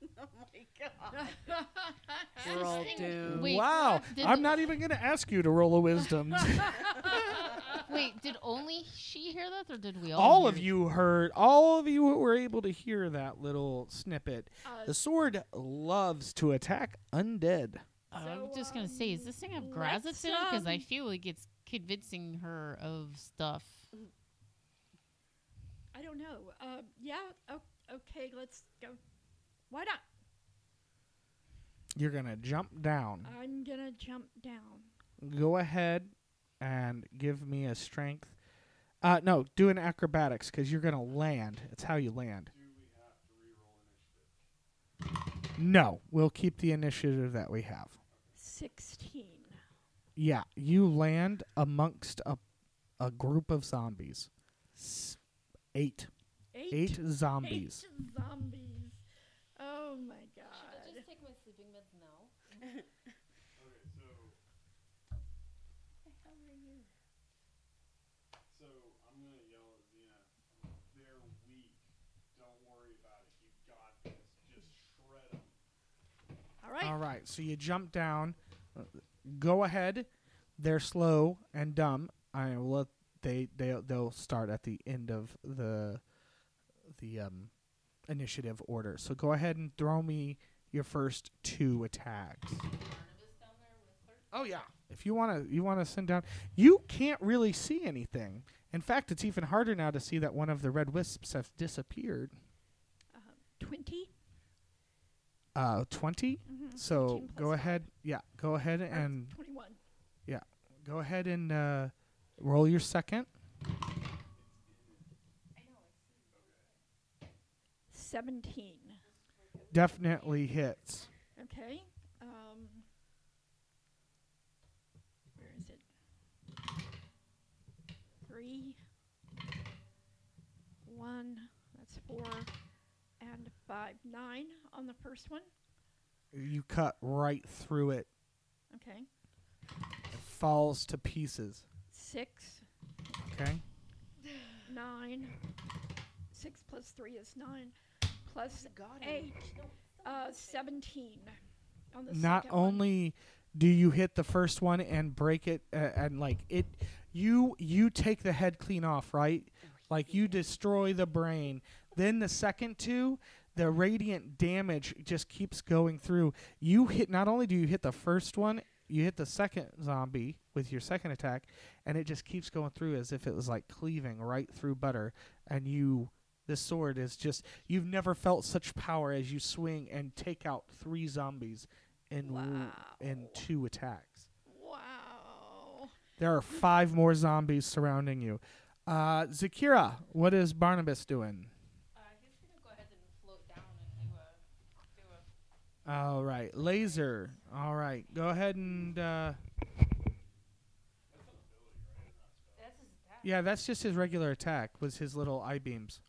<laughs> oh my god. <laughs> We're all doomed. Wait, wow. did I'm the- not even going to ask you to roll a wisdom. <laughs> Wait, did only she hear that, or did we all? all hear of it? you heard, all of you were able to hear that little snippet. Uh, The sword loves to attack undead. I'm just gonna say, is um, this thing have let's, Grazitz in it? Because I um, feel like it's convincing her of stuff. I don't know. Uh, yeah. Oh, okay. Let's go. Why not? You're going to jump down. I'm gonna jump down. Go ahead and give me a strength. Uh, no, do an acrobatics because you're going to land. It's how you land. Do we have to re-roll initiative? No, we'll keep the initiative that we have. Sixteen. Yeah, you land amongst a, a group of zombies. S- eight. Eight. Eight zombies. Eight <laughs> zombies. Oh my god. Should I just take my sleeping meds now? <laughs> Okay, so so I'm gonna yell at Xena. They're weak. Don't worry about it. You got this. Just shred them. All right. All right, so you jump down. Uh, Go ahead. They're slow and dumb. I will let they they they'll start at the end of the the um initiative order. So go ahead and throw me your first two attacks. Oh yeah. If you want to you want to send down you can't really see anything. In fact, it's even harder now to see that one of the red wisps have disappeared. Uh, Twenty. Uh 20. Mm-hmm. So go ahead. Yeah, go ahead and Twenty-one. Yeah, go ahead and uh, roll your second. Seventeen. Definitely hits. Okay. Um, where is it? Three. One. That's four. And five. Nine on the first one. You cut right through it. Okay. It falls to pieces. Six. Okay. Nine. Six plus three is nine. Plus God, eight. Uh, seventeen. On the Not second one. only do you hit the first one and break it, uh, and like it, you you take the head clean off, right? Like you destroy the brain. Then the second two, the radiant damage just keeps going through. You hit not only do you hit the first one, you hit the second zombie with your second attack, and it just keeps going through as if it was like cleaving right through butter. And you, this sword is just you've never felt such power as you swing and take out three zombies in w- in two attacks. Wow. There are five more zombies surrounding you. Uh, Zakira, what is Barnabas doing? Uh, he's gonna go ahead and float down and do a, do a. All right, laser. All right, go ahead and uh, That's his attack. yeah, that's just his regular attack. Was his little eye beams.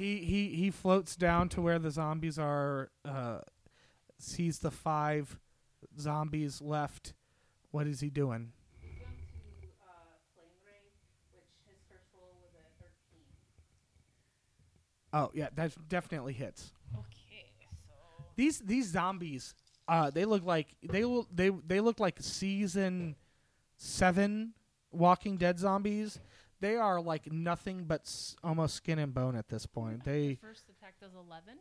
He he he floats down to where the zombies are. Uh, sees the five zombies left. What is he doing? He's going to uh, flame ray, which his first roll was a thirteen. Oh yeah, that definitely hits. Okay, so These these zombies, uh, they look like they will they they look like season seven Walking Dead zombies. They are like nothing but s- almost skin and bone at this point. The They first attack does 11.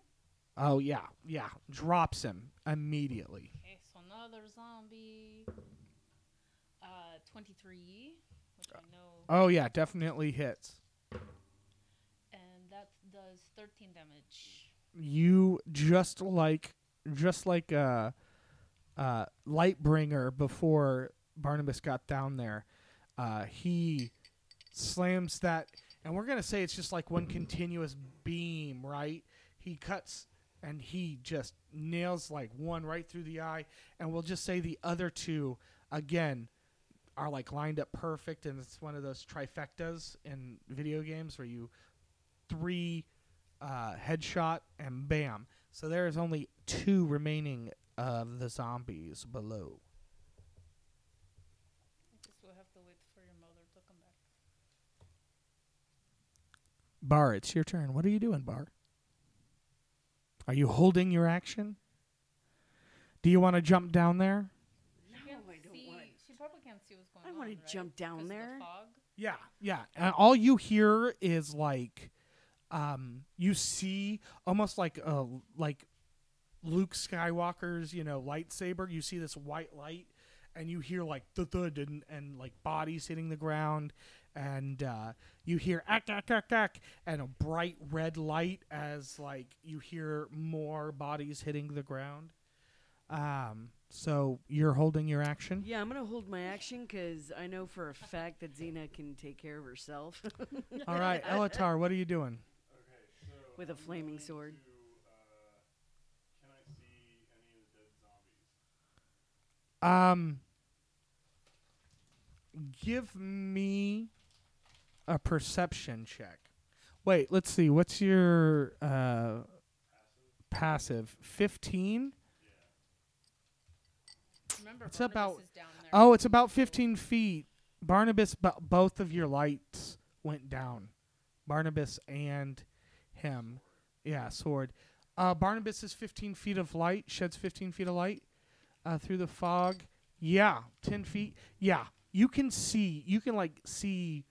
oh yeah yeah drops him immediately. Okay, so another zombie. Uh, 23, which I know. Oh yeah, definitely hits. And that does 13 damage. You just like just like uh uh Lightbringer before Barnabas got down there. Uh he slams that and we're gonna say it's just like one continuous beam, right? He cuts and he just nails like one right through the eye, and we'll just say the other two again are like lined up perfect, and it's one of those trifectas in video games where you three uh, headshot and bam. So there is only two remaining of the zombies below. I guess we'll have to wait for your mother to come back. Bar, it's your turn. What are you doing, Bar? Are you holding your action? Do you want to jump down there? No, She I don't see- want She probably can't see what's going I on. wanna right? jump down of the there. fog. Yeah, yeah. And all you hear is like, um, you see almost like a like Luke Skywalker's you know lightsaber. You see this white light, and you hear like thud thud and and like bodies hitting the ground, and uh, you hear ack ack ack ack, and a bright red light as like you hear more bodies hitting the ground. Um, so you're holding your action. Yeah, I'm gonna hold my action because I know for a fact that Xena can take care of herself <laughs> All right, Elatar, what are you doing? Okay, so with a I'm flaming sword. To, uh, can I see any of the dead zombies? Um, give me a perception check. Wait, let's see. What's your uh, passive? Fifteen. Remember, It's Barnabas about- is down there. Oh, it's about fifteen feet. Barnabas, bo- both of your lights went down. Barnabas and him. Yeah, sword. Uh, Barnabas is fifteen feet of light. Sheds fifteen feet of light uh, through the fog. Yeah, ten feet. Yeah, you can see. You can like see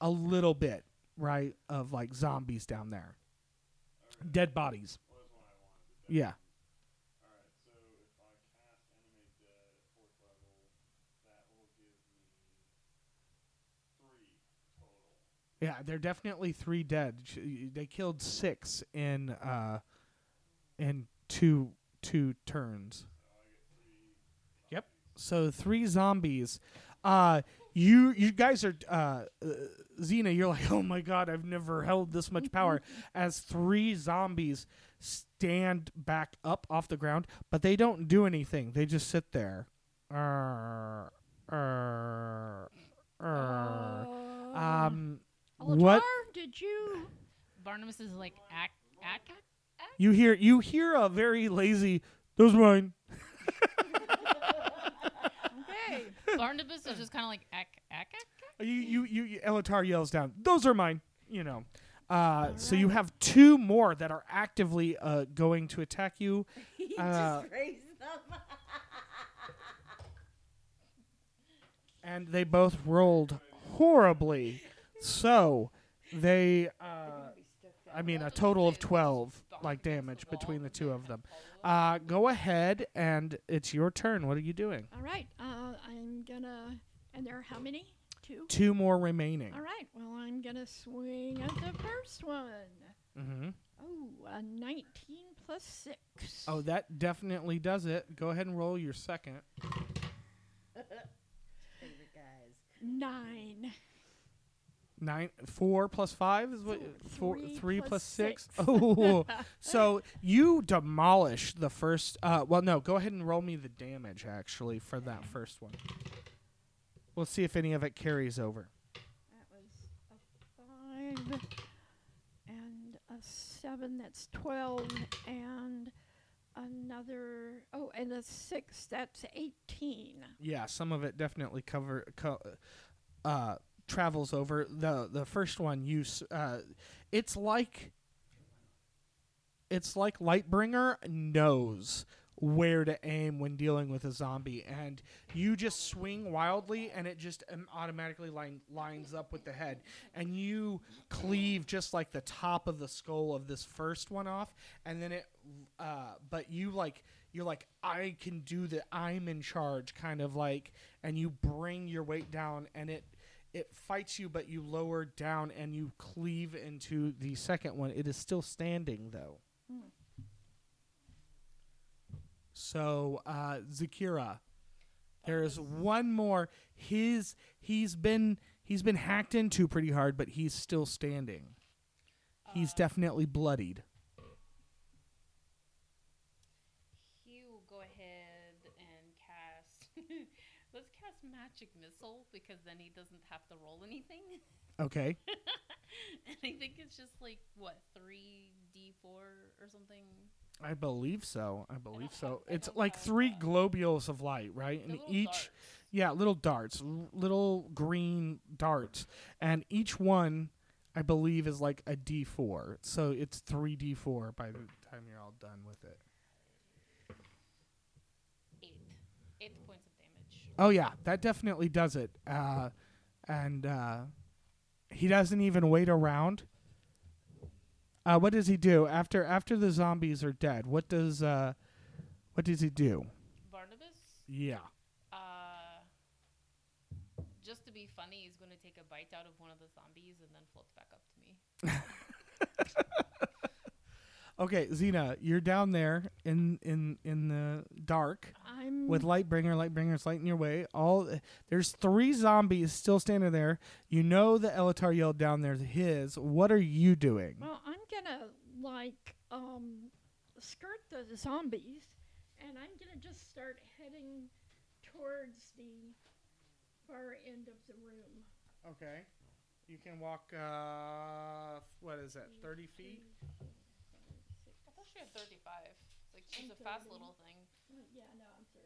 a little bit, right, of like zombies down there, dead bodies. Well, that's what I wanted. Yeah. Alright, so if I cast Animate Dead at fourth level, that will give me three total. Yeah, they're definitely three dead. They killed six in uh in two two turns. Yep. So three zombies. Uh you you guys are uh, uh Xena, you're like, <laughs> "Oh my god, I've never held this much power." <laughs> As three zombies stand back up off the ground, but they don't do anything. They just sit there. Arr, arr, arr. Uh, Um what did you? <laughs> Barnabas is like, ack, ack, ack. You hear you hear a very lazy those mine. Okay. Barnabas is just kind of like, ack, ack, ack. ack. You you you, you Elatar yells down. Those are mine. You know. Uh, so you have two more that are actively uh, going to attack you. <laughs> he Uh, just raised them. <laughs> and they both rolled horribly. So they, uh, I mean, a total of twelve like damage between the two of them. Uh, go ahead, and it's your turn. What are you doing? All right. I'm gonna. And there are how many? Two. Two more remaining. All right. Well, I'm gonna swing at the first one. Mm-hmm. Oh, a 19 plus six. Oh, that definitely does it. Go ahead and roll your second. <laughs> Favorite guys. Nine. Nine, four plus five is what? Four, three three plus plus six. six. <laughs> Oh, <laughs> so you demolish the first. Uh, well, no. Go ahead and roll me the damage actually for that first one. We'll see if any of it carries over. That was a five and a seven. That's 12. And another. Oh, and a six. That's 18. Yeah, some of it definitely cover co- uh, travels over the the first one. You uh, it's like it's like Lightbringer knows where to aim when dealing with a zombie, and you just swing wildly, and it just um, automatically line, lines up with the head, and you cleave just like the top of the skull of this first one off, and then it, uh, but you like you're like I can do the I'm in charge kind of like, and you bring your weight down, and it it fights you, but you lower down and you cleave into the second one. It is still standing though. So uh, Zakira, there is one more. His he's been he's been hacked into pretty hard, but he's still standing. He's definitely bloodied. He will go ahead and cast. Let's cast because then he doesn't have to roll anything. Okay. <laughs> and I think it's just like what three d four or something. I believe so. I believe don't so. have- It's like three uh, globules of light, right? The And each darts. Yeah, little darts, l- little green darts, and each one, I believe, is like a D four. So it's three D four by the time you're all done with it. Eight, eight points of damage. Oh yeah, that definitely does it. Uh, and uh, he doesn't even wait around. Uh, what does he do after after the zombies are dead? What does uh, what does he do? Barnabas, Yeah. uh, just to be funny, he's going to take a bite out of one of the zombies and then floats back up to me. <laughs> <laughs> Okay, Xena, you're down there in in in the dark. I'm with Lightbringer. Lightbringer's lighting your way. All there's three zombies still standing there. You know the Elatar yelled down there's his. What are you doing? Well, I'm gonna like um skirt the zombies, and I'm gonna just start heading towards the far end of the room. Okay, you can walk. uh What is that? Thirty feet. I thought she had 35. Like she's I'm a fast 30. little thing. Yeah, no, I'm 30.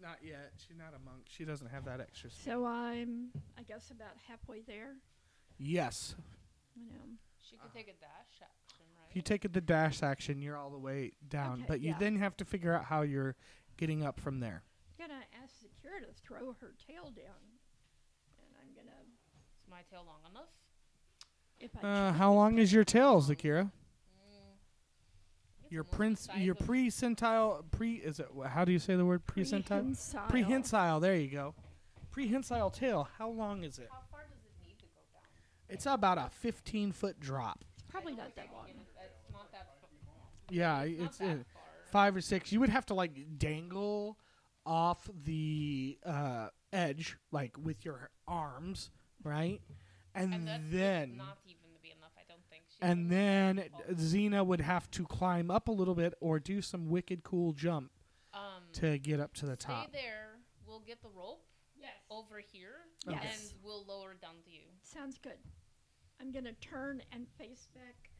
Not yet. She's not a monk. She doesn't have that extra. speed. So I'm, I guess, about halfway there. yes, You know. She could take a dash action, right? if you take it the dash action, you're all the way down. Okay, but you yeah. then have to figure out how you're getting up from there. I'm gonna ask Zakira to throw her tail down, and I'm gonna Is my tail long enough? if I Uh, how long is your tail, down. Zakira? It's Your prince, your of- pre-centile, pre is it? How do you say the word pre-centile? Prehensile. Prehensile. There you go. Prehensile tail. How long is it? How far does it need to go down? It's about a 15 foot drop. Probably not that long. You It's not that fa- Yeah, it's not that uh, far. five or six. You would have to like dangle off the uh, edge, like with your arms, right? And, And that's then, not even to be enough, I don't think. She's and then like 12. Xena would have to climb up a little bit or do some wicked cool jump um, to get up to the stay top. there. We'll get the rope Yes. over here, Yes. and we'll lower it down to you. Sounds good. I'm gonna turn and face back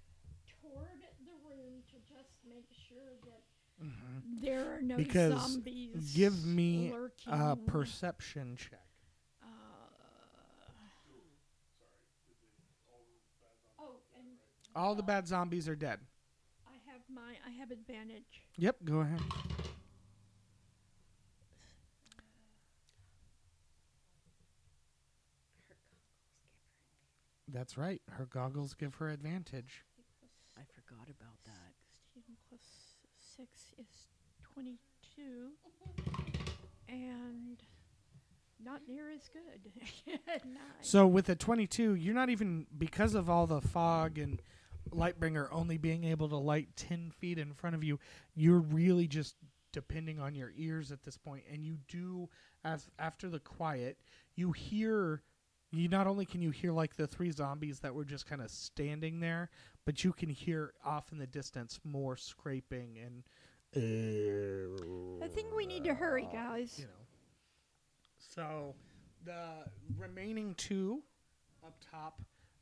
toward the room to just make sure that Mhm. there are no Because zombies. Give me lurking. a perception check. Uh, oh, and All the bad zombies are dead. I have my I have advantage. Yep, go ahead. That's right. Her goggles give her advantage. I forgot about that. 16 plus 6 is 22. And not near as good. <laughs> So with a 22, you're not even because of all the fog and Lightbringer only being able to light 10 feet in front of you, you're really just depending on your ears at this point. and you do as after the quiet, you hear you not only can you hear like the three zombies that were just kind of standing there, but you can hear off in the distance more scraping and I think we need to hurry, uh, guys. you know. So the remaining two up top,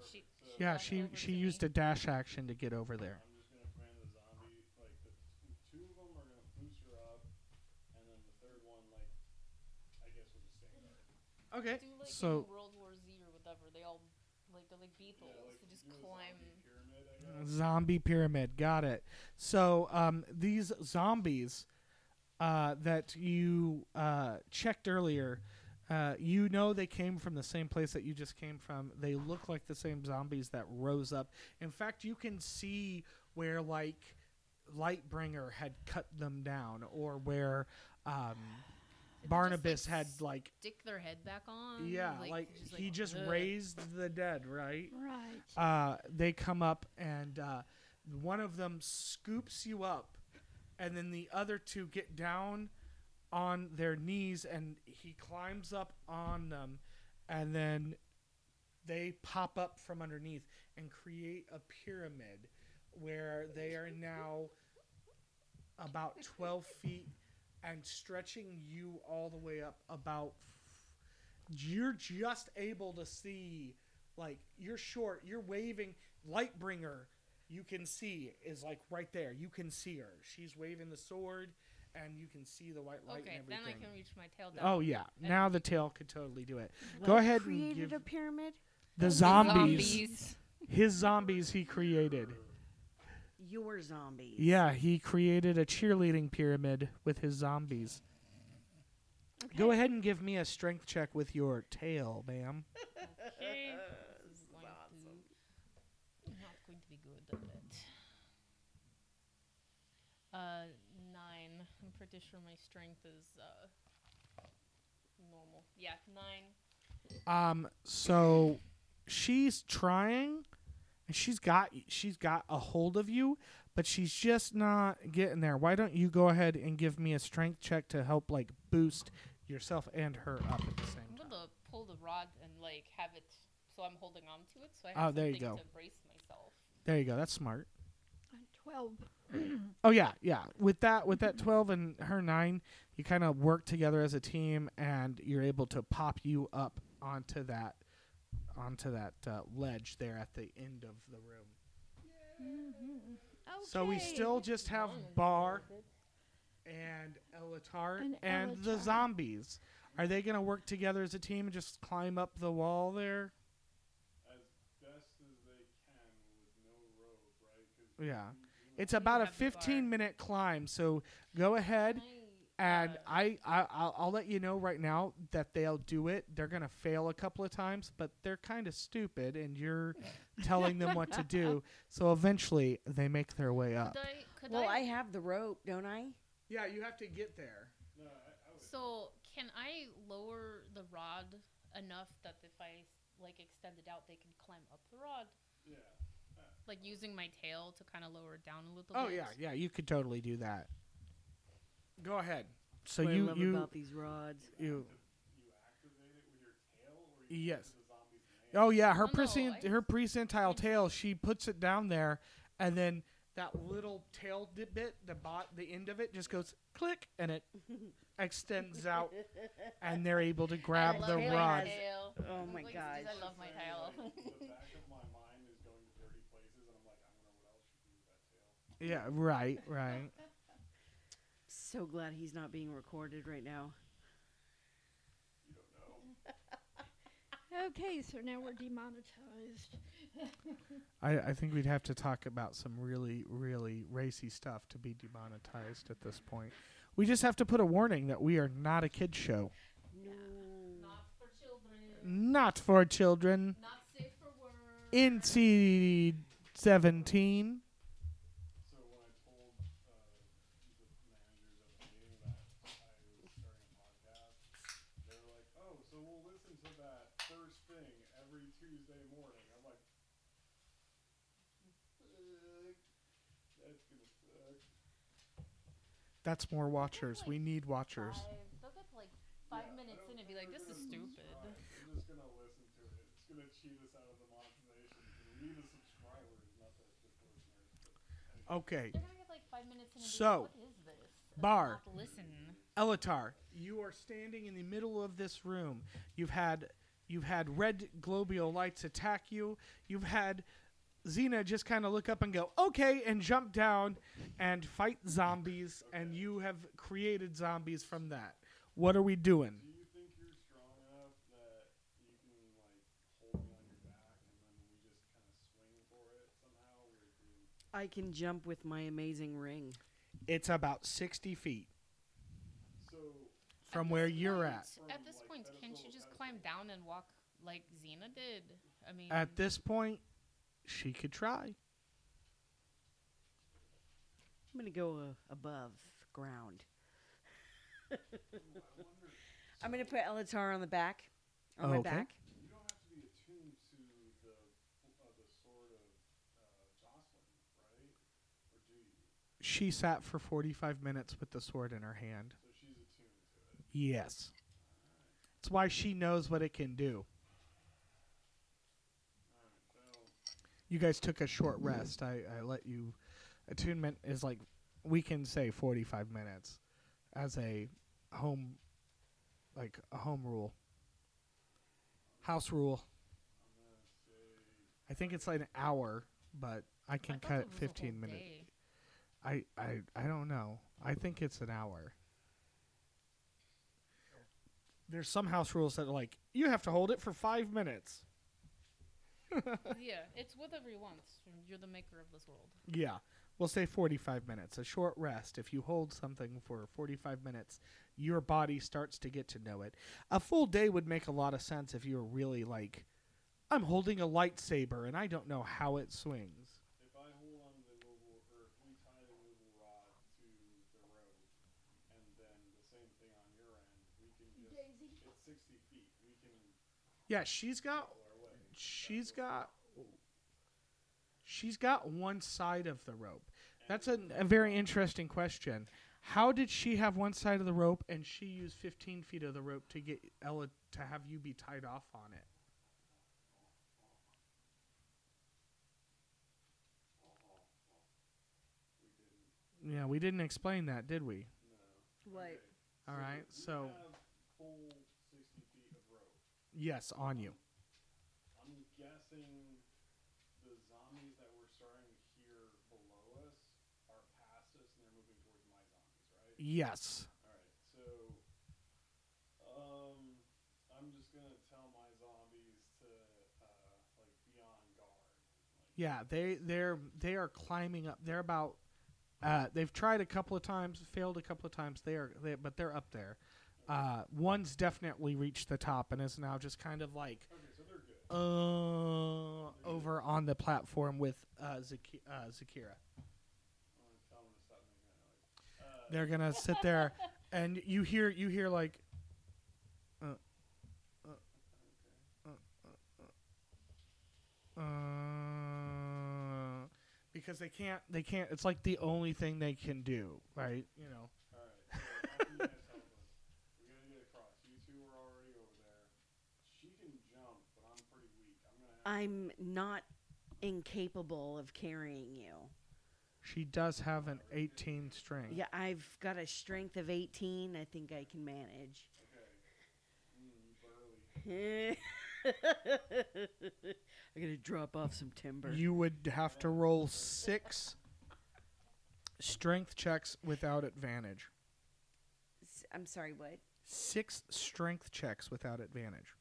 me now. She, she Yeah, she she used me. a dash action to get over there. I'm just gonna command the zombie. Like the two of them are gonna boost her up, and then the third one, like, I guess we'll just stand there. Okay. Do like So in World War Z or whatever. They all like they're like beetles. Yeah, like they just climb. zombie pyramid, zombie pyramid, got it. So um, these zombies uh, that you uh, checked earlier. Uh, you know they came from the same place that you just came from. They look like the same zombies that rose up. In fact, you can see where like Lightbringer had cut them down, or where um, Barnabas just, like, had like stick their head back on. yeah, like, just, he just ugh. raised the dead, right? Right. uh, they come up and uh, one of them scoops you up, and then the other two get down on their knees, and he climbs up on them, and then they pop up from underneath and create a pyramid where they are now about 12 feet and stretching you all the way up about you're just able to see like you're short you're waving lightbringer you can see is like right there. You can see her. She's waving the sword and you can see the white light Okay, and then I can reach my tail down. oh yeah And- now the tail could totally do it Go What ahead and Created give- a pyramid. the The zombies, his zombies he created Your zombies. yeah he created a cheerleading pyramid with his zombies go ahead and give me a strength check with your tail ma'am Okay. This is going to not going to be good at it. Uh, nine. I'm pretty sure my strength is uh normal. Yeah, nine. Um, so she's trying, and she's got she's got a hold of you, but she's just not getting there. Why don't you go ahead and give me a strength check to help like boost yourself and her up at the same time? I'm gonna pull the rod and like have it so I'm holding on to it, so I Oh, there you go. to brace myself. There you go. That's smart. Uh, Twelve. <clears throat> Oh yeah, yeah. With that, with that twelve and her nine, you kind of work together as a team, and you're able to pop you up onto that, onto that uh, ledge there at the end of the room. Okay. So we still just have Bar and Elatar and, And the zombies. Are they going to work together as a team and just climb up the wall there? As best as they can with no rope, right? 'Cause Yeah. You- you It's about a have the bar. 15 minute climb. So go ahead and I, I I'll, I'll let you know right now that they'll do it. They're going to fail a couple of times, but they're kind of stupid and you're <laughs> telling them what to do. So eventually they make their way up. Could I? Could Well, I? I have the rope, don't I? Yeah, you have to get there. No, I, I. So can I lower the rod enough that if I like extend it out, they can climb up the rod, yeah. Like using my tail to kind of lower it down a little Oh bit? yeah, yeah, you could totally do that. Go ahead. So What I you love you about these rods. you You activate it with your tail, or you yes. the zombie's. Oh yeah, her Oh, no, prescient I- her precentile tail. She puts it down there, and then that little tail di- bit, the bot, the end of it, just goes click, and it <laughs> extends out, and <laughs> they're able to grab I love the my rod. tail. Oh my Like, gosh. I love my tail. <laughs> Yeah, right, right. So glad he's not being recorded right now. Okay, so now we're demonetized. <laughs> I, I think we'd have to talk about some really, really racy stuff to be demonetized at this point. We just have to put a warning that we are not a kid show. No. Not for children. Not for children. Not safe for work. NC 17. That's more watchers. We need watchers. Five. They'll get like five minutes in and be like, "This is stupid." I'm just gonna listen to it. It's gonna cheat us out of the monetization. 'cause We need the subscribers, not the just listeners. Okay. They're gonna get like five minutes in and be So, like, "What is this?" Bar. Not listen. Elatar, You are standing in the middle of this room. You've had you've had red globule lights attack you. You've had Xena just kind of look up and go, "Okay," and jump down and fight zombies, and you have created zombies from that. What are we doing? Do you think you're strong enough that you can like hold me on your back and then we just kind of swing for it somehow? With? I can jump with my amazing ring. It's about 60 feet So from where you're point- at. At this like, point, can't you just climb down and walk like Xena did? I mean, At this point, she could try. I'm gonna go uh, above ground. <laughs> I'm gonna put Elatar on the back, on my Okay. back. you don't have to be attuned to the uh, the sword of uh, Joclyn, right? Or do you? She sat for 45 minutes with the sword in her hand. So she's attuned to it. Yes. That's why she knows what it can do. Alright, so You guys took a short rest. I, I let you. Attunement is like, we can say 45 minutes as a home, like a home rule. House rule. I'm gonna say I think it's like an hour, but I can I cut it it was a 15 minutes. I, I I don't know. I think it's an hour. There's some house rules that are like you have to hold it for five minutes. <laughs> yeah, it's whatever you want. You're the maker of this world. Yeah, we'll say 45 minutes. A short rest. If you hold something for 45 minutes, your body starts to get to know it. A full day would make a lot of sense if you were really like, I'm holding a lightsaber and I don't know how it swings. if I hold on the movable, or if we tie the movable rod to the rope, and then the same thing on your end, we can just. Daisy. It's 60 feet. We can Yeah, she's got pull our way. She's got she's got one side of the rope. That's a, a very interesting question. How did she have one side of the rope and she used 15 feet of the rope to get Ella to have you be tied off on it? Yeah, we didn't explain that, did we? What? All right, so have full 60 feet of rope. yes, on you. Guessing the zombies that we're starting to hear below us are past us and they're moving towards my zombies, right? Yes. All right, so um, I'm just gonna tell my zombies to uh, like be on guard. Like, Yeah, they they're they are climbing up. They're about uh, they've tried a couple of times, failed a couple of times. They are they, but they're up there. Uh, one's definitely reached the top and is now just kind of like okay, so they're good. Uh, over on the platform with uh, Zaki- uh, Zakira. I'm gonna tell them to stop making that noise. Uh, They're gonna sit there, <laughs> and you hear you hear like uh, uh, uh, because they can't they can't. It's like the only thing they can do, right? You know. all right, so after you guys help us, we gotta get across. You two are already over there. She can jump, but I'm pretty weak. I'm gonna. Have I'm not incapable of carrying you. She does have an 18 strength. Yeah, I've got a strength of 18. I think I can manage. okay. Mm, you burly. I gotta drop off some timber. You would have to roll six strength checks without advantage. S- I'm sorry, what? Six strength checks without advantage.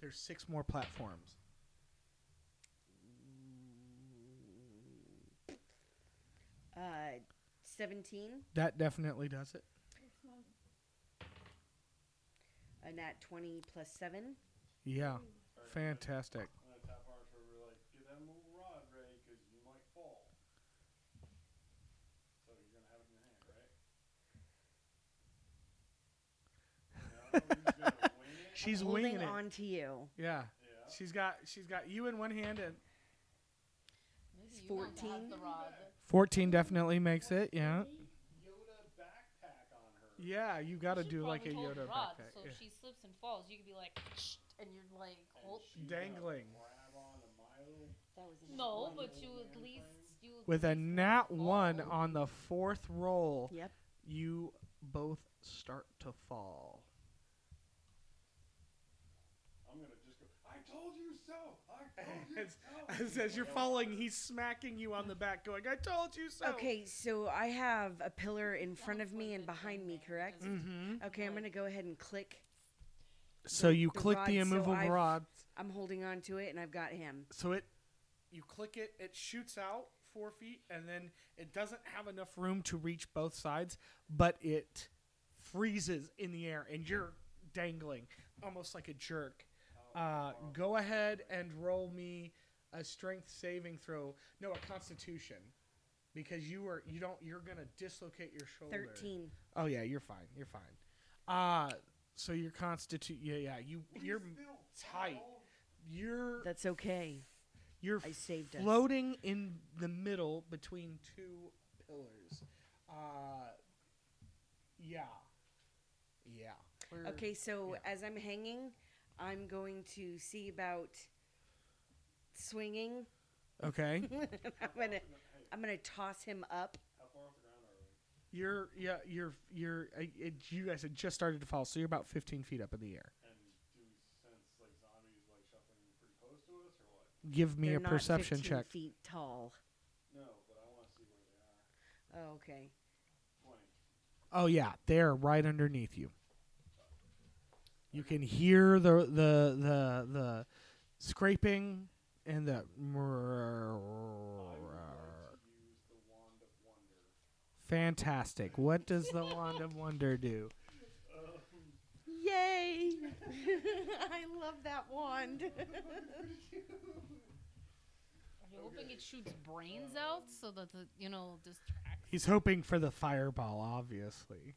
There's six more platforms. Uh, 17. That definitely does it. A nat 20 plus 7. Yeah, fantastic. I'm gonna tap our shoulder like, get that mobile rod ready, cause you might fall. So you're gonna have it in your hand, right? No, you're gonna wing it? She's I'm holding winging it. on to you. Yeah, Yeah. she's got she's got you in one hand and Maybe you want to have 14. the rod. 14 definitely makes it. Yeah, Yoda backpack on her. yeah, you got to do like a probably hold the Yoda rod, backpack. So yeah. if she slips and falls, you could be like, and you're like, hold. Dangling. Grab onto Milo. That was a No, but you at least you. at With a nat fall. one on the fourth roll, Yep. you both start to fall. I'm gonna just go. I told you so. I told you As, so. as, as you're falling, he's smacking you on the back, going, "I told you so." Okay, so I have a pillar in front of me and behind me, correct? Mm-hmm. Okay, I'm gonna go ahead and click. So The- you the click the rod, so immovable I've- rod. I'm holding on to it, and I've got him. So it, you click it, it shoots out four feet, and then it doesn't have enough room to reach both sides, but it freezes in the air, and you're dangling almost like a jerk. Uh, go ahead and roll me a strength saving throw. No, a Constitution, because you are you don't you're gonna dislocate your shoulder. Thirteen. Oh yeah, you're fine. You're fine. Uh so your constitute yeah yeah you you're tight. You're That's okay. you're I saved us. floating in the middle between two pillars. Uh yeah. Yeah. We're- Okay, so Yeah. as I'm hanging, I'm going to see about swinging. Okay. <laughs> I'm gonna, I'm gonna toss him up. How far off the ground are we? You're yeah, you're you're uh, it, you guys had just started to fall, so you're about 15 feet up in the air. And do we sense like zombies like shuffling pretty close to us or what? Give me They're a not perception 15 check. Feet tall. No, but I want to see where they are. Oh, okay. Twenty. Oh yeah, they're right underneath you. You can hear the the the the scraping and the. I would like to use the wand of wonder. Fantastic. What does the wand of wonder do? Yay! <laughs> I love that wand. Are you hoping it shoots brains out so that the you know distracts? He's hoping for the fireball, obviously.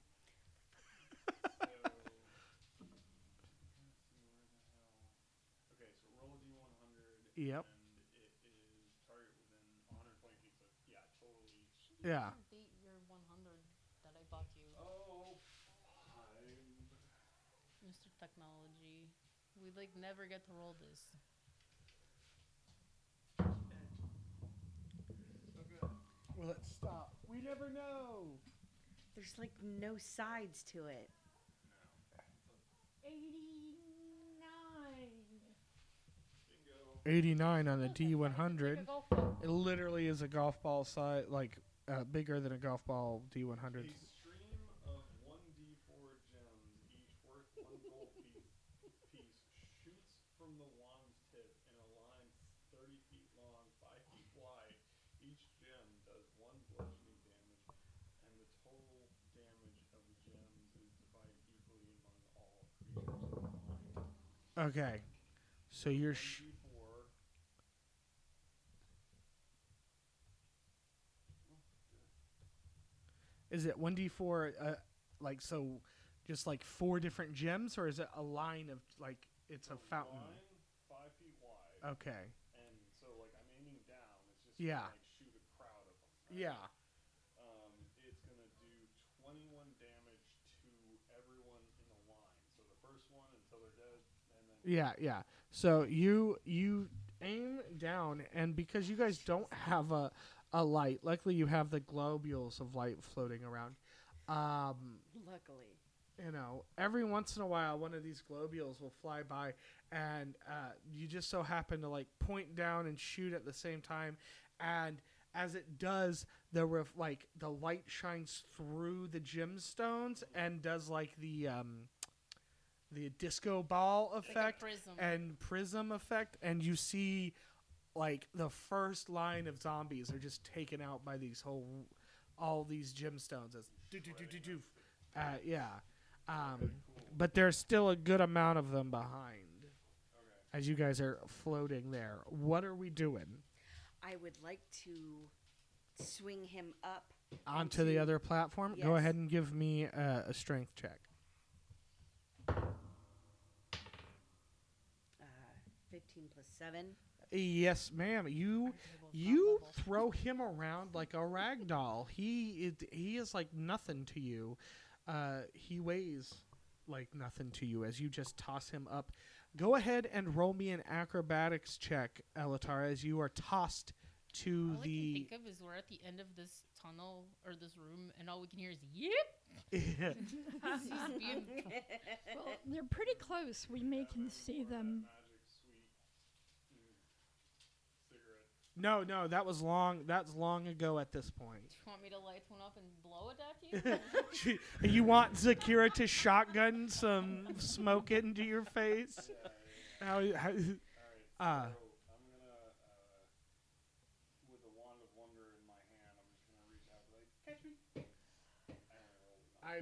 Yep. Yeah. Beat your 100 that I bought you. Oh, I'm Mr. Technology, we like never get to roll this. Well, let's stop. We never know. There's like no sides to it. 80. 89 on the Like a D100. It literally is a golf ball size, like uh, bigger than a golf ball D100. A stream of 1d4 <laughs> gems, each worth one gold piece, piece, shoots from the wand's tip in a line 30 feet long, 5 feet wide. Each gem does one bludgeoning damage, and the total damage of the gems is divided equally among all creatures in the line. Okay. So you're. Sh- 1d4. Is it 1d4, uh, like, so just like four different gems, or is it a line of, like, it's a fountain? Line, 5 feet wide. Okay. And so, like, I'm aiming down. It's just Yeah. like shoot a crowd of them. right? Yeah. Um, it's gonna do 21 damage to everyone in the line. So the first one until they're dead, and then Yeah, yeah. So you you aim down, and because you guys don't have a a light, luckily you have the globules of light floating around. Um, Luckily. you know, every once in a while, one of these globules will fly by, and uh, you just so happen to like point down and shoot at the same time, and as it does, the ref- like the light shines through the gemstones and does like the um, the disco ball Like effect prism. and prism effect, and you see like the first line of zombies are just taken out by these whole all these gemstones as do do do do do. Uh, yeah, um, but there's still a good amount of them behind as you guys are floating there. What are we doing? I would like to swing him up Onto the other platform. Go ahead and give me a, a strength check. uh, 15 plus 7. Yes, ma'am. You you throw him around like a rag doll. He it, he is like nothing to you. Uh, he weighs like nothing to you as you just toss him up. Go ahead and roll me an acrobatics check, Elatar, as you are tossed to All I can the. think of is we're at the end of this tunnel or this room, and all we can hear is "yep." <laughs> <laughs> He's being <laughs> Well, they're pretty close. We may can see them. Magic sweet mm, cigarette. No, no, that was long. That's long ago at this point. Do you want me to light one up and blow it at you? You want Zakira to shotgun some smoke into your face? How, how, All right. uh, so I'm gonna, uh, with the wand of wonder in my hand, I'm just gonna reach out, like, catch me. I. I,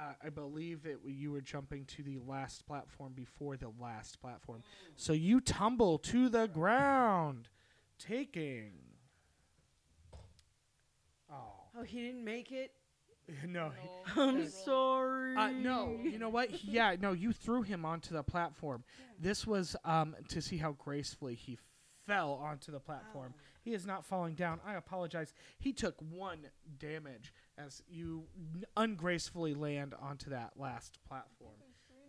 uh, I believe it. You were jumping to the last platform before the last platform, so you tumble to the ground, taking. Oh Oh, he didn't make it. <laughs> no! No, I'm sorry. Uh, no, you know what? Yeah, no, you threw him onto the platform. This was um, to see how gracefully he fell onto the platform. He is not falling down. I apologize. He took one damage as you n- ungracefully land onto that last platform.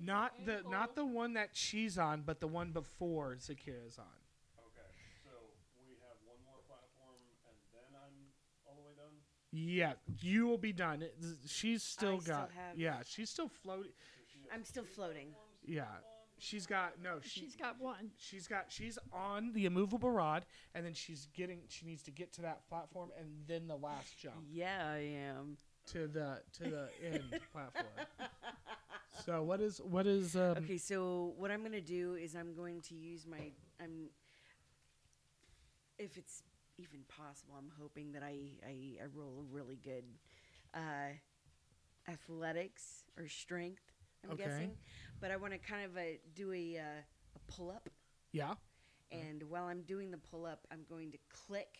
Not the not the one that she's on, but the one before Zakira's on. Okay, so we have one more platform, and then I'm all the way done. Yeah, you will be done. It- She's still still got. have- yeah, she's still floating. So she has I'm still floating. Yeah, she's got no. She, She's got one. She's got she's on the immovable rod, and then she's getting she needs to get to that platform, and then the last jump Yeah, I am. to the to the end platform. So what is what is um, Okay, so what I'm gonna do is I'm going to use my I'm if it's even possible, I'm hoping that I I, I roll a really good uh, athletics or strength. I'm Okay. guessing, but I want to kind of uh, do a uh, a pull up, yeah and while I'm doing the pull up, I'm going to click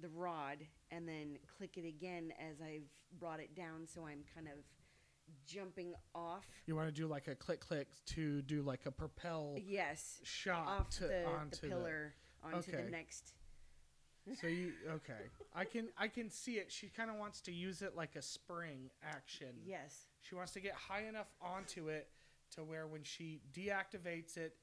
the rod and then click it again as I've brought it down, so I'm kind of jumping off. you want to do like a click click to do like a propel Yes, shot off to the, onto the pillar onto Okay. the next. So you okay? I can I can see it. She kind of wants to use it like a spring action. Yes. She wants to get high enough onto it to where when she deactivates it,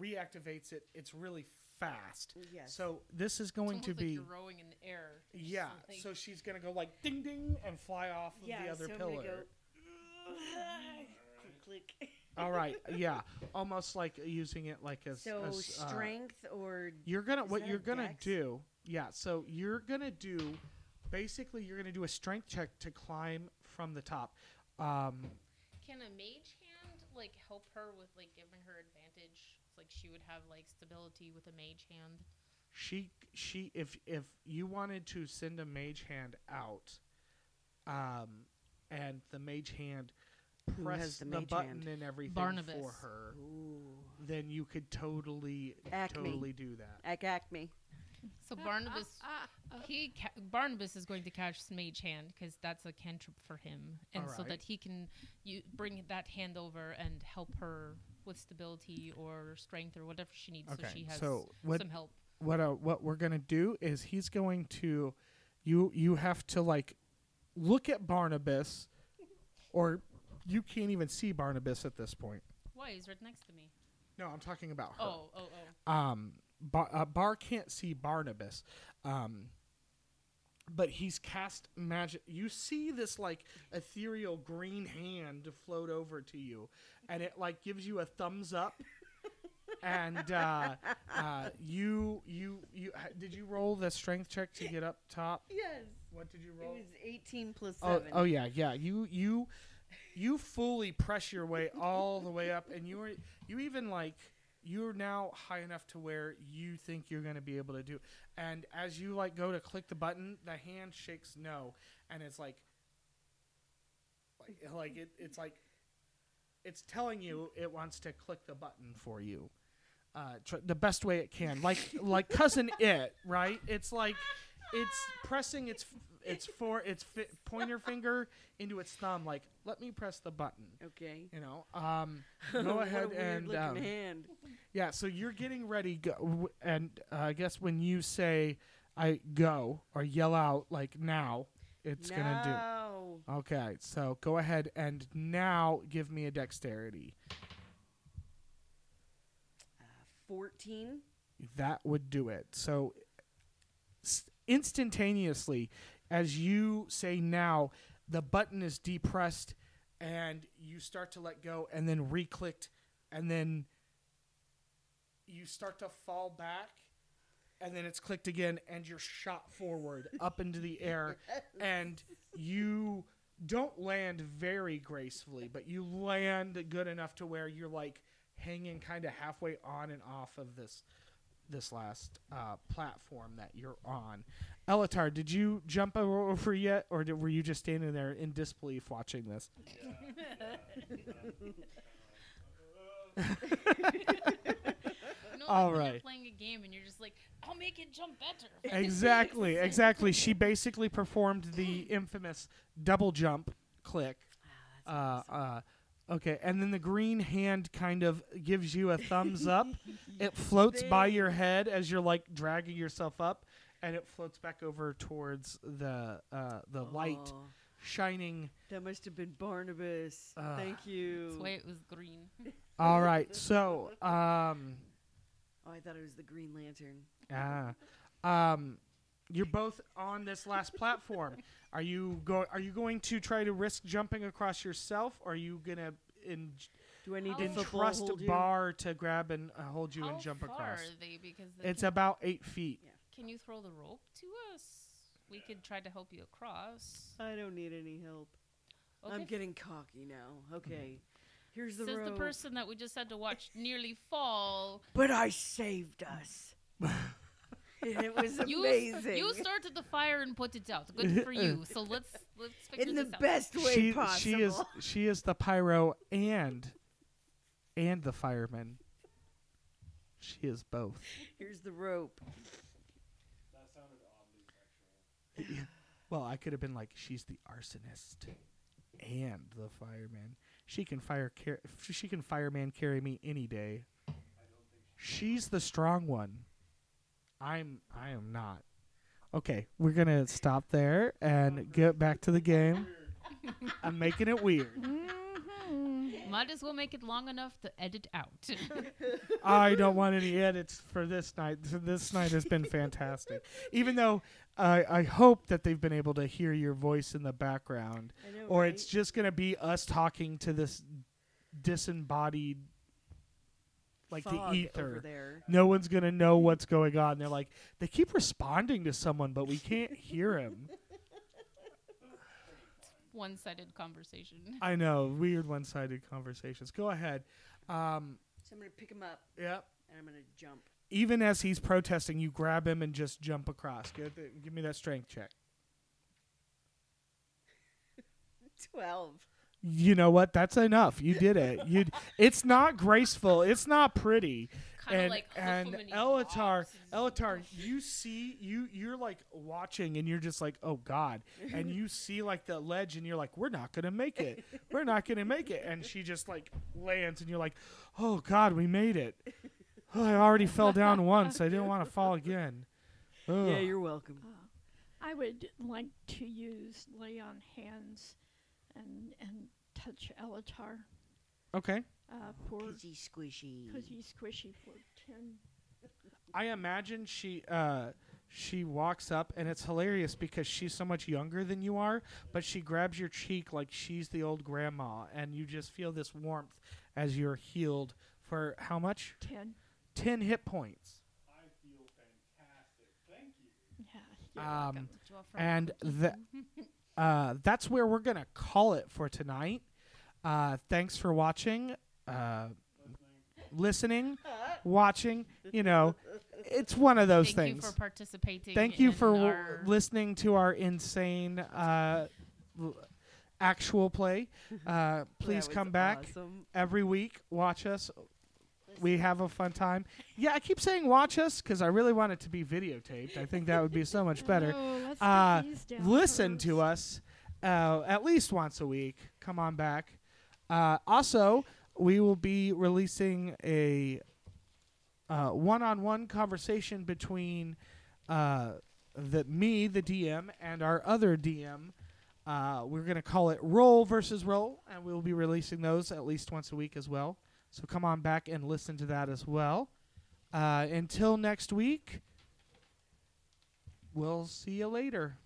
reactivates it, it's really fast. Yes. So this is going almost to like be you're rowing in the air. Yeah. like- So she's gonna go like ding ding and fly off of yeah. the other so I'm pillar. gonna go. <laughs> click, click. All right, yeah, almost like using it like a So a s- uh, strength or You're gonna what you're gonna dex? do. Yeah, so you're gonna do basically you're gonna do a strength check to climb from the top. Um, Can a mage hand like help her with like giving her advantage? It's like she would have like stability with a mage hand. she she if if you wanted to send a mage hand out, um, and the mage hand Who press the the, mage button hand? and everything Barnabas. for her, Ooh. then you could totally Acme. totally do that. Ac- Acme. So Barnabas, Ah, ah, ah. he ca- Barnabas is going to catch mage hand because that's a cantrip for him, and so Alright. that he can you bring that hand over and help her with stability or strength or whatever she needs, so Okay, she has so what some help. what uh, what we're gonna do is he's going to you you have to like look at Barnabas, or you can't even see Barnabas at this point. Why he's right next to me? No, I'm talking about her. Oh, oh, oh. Um, Bar, uh, Bar can't see Barnabas. Um, but he's cast magic. You see this like ethereal green hand to float over to you, and it like gives you a thumbs up. and uh, uh, you you you did you roll the strength check to get up top? <laughs> Yes. What did you roll? It was 18 plus Oh, 7. oh yeah, yeah. You you you fully press your way all the way up, and you are you even like you're now high enough to where you think you're going to be able to do. And as you like go to click the button, the hand shakes no, and it's like like like it, it's like it's telling you it wants to click the button for you. Uh, tr- the best way it can, like like cousin <laughs> it, right? It's like it's pressing its its for its fi- pointer <laughs> finger into its thumb. Like, let me press the button. Okay. You know, um, go <laughs> ahead and um, hand. yeah. So you're getting ready, go, w- and uh, I guess when you say I go or yell out like now, it's gonna do. Okay, so go ahead and now give me a dexterity. Uh, 14. That would do it. So, s- instantaneously, as you say now, the button is depressed, and you start to let go, and then re-clicked, and then you start to fall back, and then it's clicked again, and you're shot forward <laughs> up into the air, and you don't land very gracefully, but you land good enough to where you're like hanging kind of halfway on and off of this this last uh, platform that you're on. Elatar, did you jump over yet, or did, were you just standing there in disbelief watching this? You know, All like right. You're playing a game and you're just like, I'll make it jump better. <laughs> exactly, exactly. She basically performed the infamous double jump click. Uh, uh, okay, and then the green hand kind of gives you a thumbs up. <laughs> it floats by your head as you're like dragging yourself up, and it floats back over towards the uh, the light Oh, shining. that must have been Barnabas. Ah. Thank you. That's why it was green. <laughs> All right, so um, Oh, I thought it was the Green Lantern. ah, um, you're both on this last platform. <laughs> Are you go? Are you going to try to risk jumping across yourself? Or are you gonna in, Do I need How to far- football entrust hold you? Bar to grab and uh, hold you How and jump far across? are they? Because they It's about eight feet. Can you throw the rope to us? We could try to help you across. I don't need any help. Okay. I'm getting cocky now. Okay. Mm-hmm. Here's the rope. Says the person that we just had to watch <laughs> nearly fall. But I saved us. <laughs> it was amazing. you started the fire and put it out. Good for you. <laughs> So let's let's figure in the out. best way she, possible. she is she is the pyro and and the fireman. She is both. Here's the rope. <laughs> Well, I could have been like, she's the arsonist and the fireman. She can fire. Car- she can fireman carry me any day. She's the strong one. I'm. I am not. Okay, we're gonna stop there and get back to the game. <laughs> I'm making it weird. Mm. Might as well make it long enough to edit out. <laughs> I don't want any edits for this night. This night has been fantastic. Even though I I hope that they've been able to hear your voice in the background. I know, or right? it's just gonna be us talking to this disembodied like Fog the ether there. no one's gonna know what's going on they're like they keep responding to someone but we can't hear him One-sided conversation. <laughs> i know weird one-sided conversations. Go ahead. Um So I'm gonna pick him up. Yep. And I'm gonna jump. even as he's protesting you grab him and just jump across. Give, the, give me that strength check. <laughs> Twelve. you know what? That's enough. You did it. You <laughs> it's not graceful. It's not pretty Kind of and like hoof and him and Elatar, Elatar, you see you you're like watching and you're just like, oh God, and <laughs> you see like the ledge and you're like, we're not gonna make it, we're not gonna make it, and she just like lands and you're like, oh God, we made it. Oh, I already fell down once. I didn't want to fall again. Ugh. Yeah, you're welcome. Uh, I would like to use lay on hands and and touch Elatar okay. Uh, for Cushy squishy. cushy squishy for ten. I imagine she uh she walks up and it's hilarious because she's so much younger than you are, but she grabs your cheek like she's the old grandma and you just feel this warmth as you're healed for how much? Ten. 10 hit points. I feel fantastic. Thank you. Yeah. you're Um welcome. Draw from and Monkey. the <laughs> uh that's where we're going to call it for tonight. Uh thanks for watching. Uh listening, <laughs> watching, you know, it's one of those Thank things. you for participating. Thank you for w- listening to our insane uh, l- actual play. Uh, <laughs> please come back Awesome. every week. Watch us. We have a fun time. Yeah, I keep saying watch us because I really want it to be videotaped. I think that would be so much better. <laughs> No, Uh, get these Listen to us uh, at least once a week. Come on back. Uh, also, we will be releasing a uh, one-on-one conversation between uh, the me, the DM, and our other DM. Uh, we're going to call it Roll versus Roll, and we'll be releasing those at least once a week as well. So come on back and listen to that as well. Uh, until next week, we'll see you later.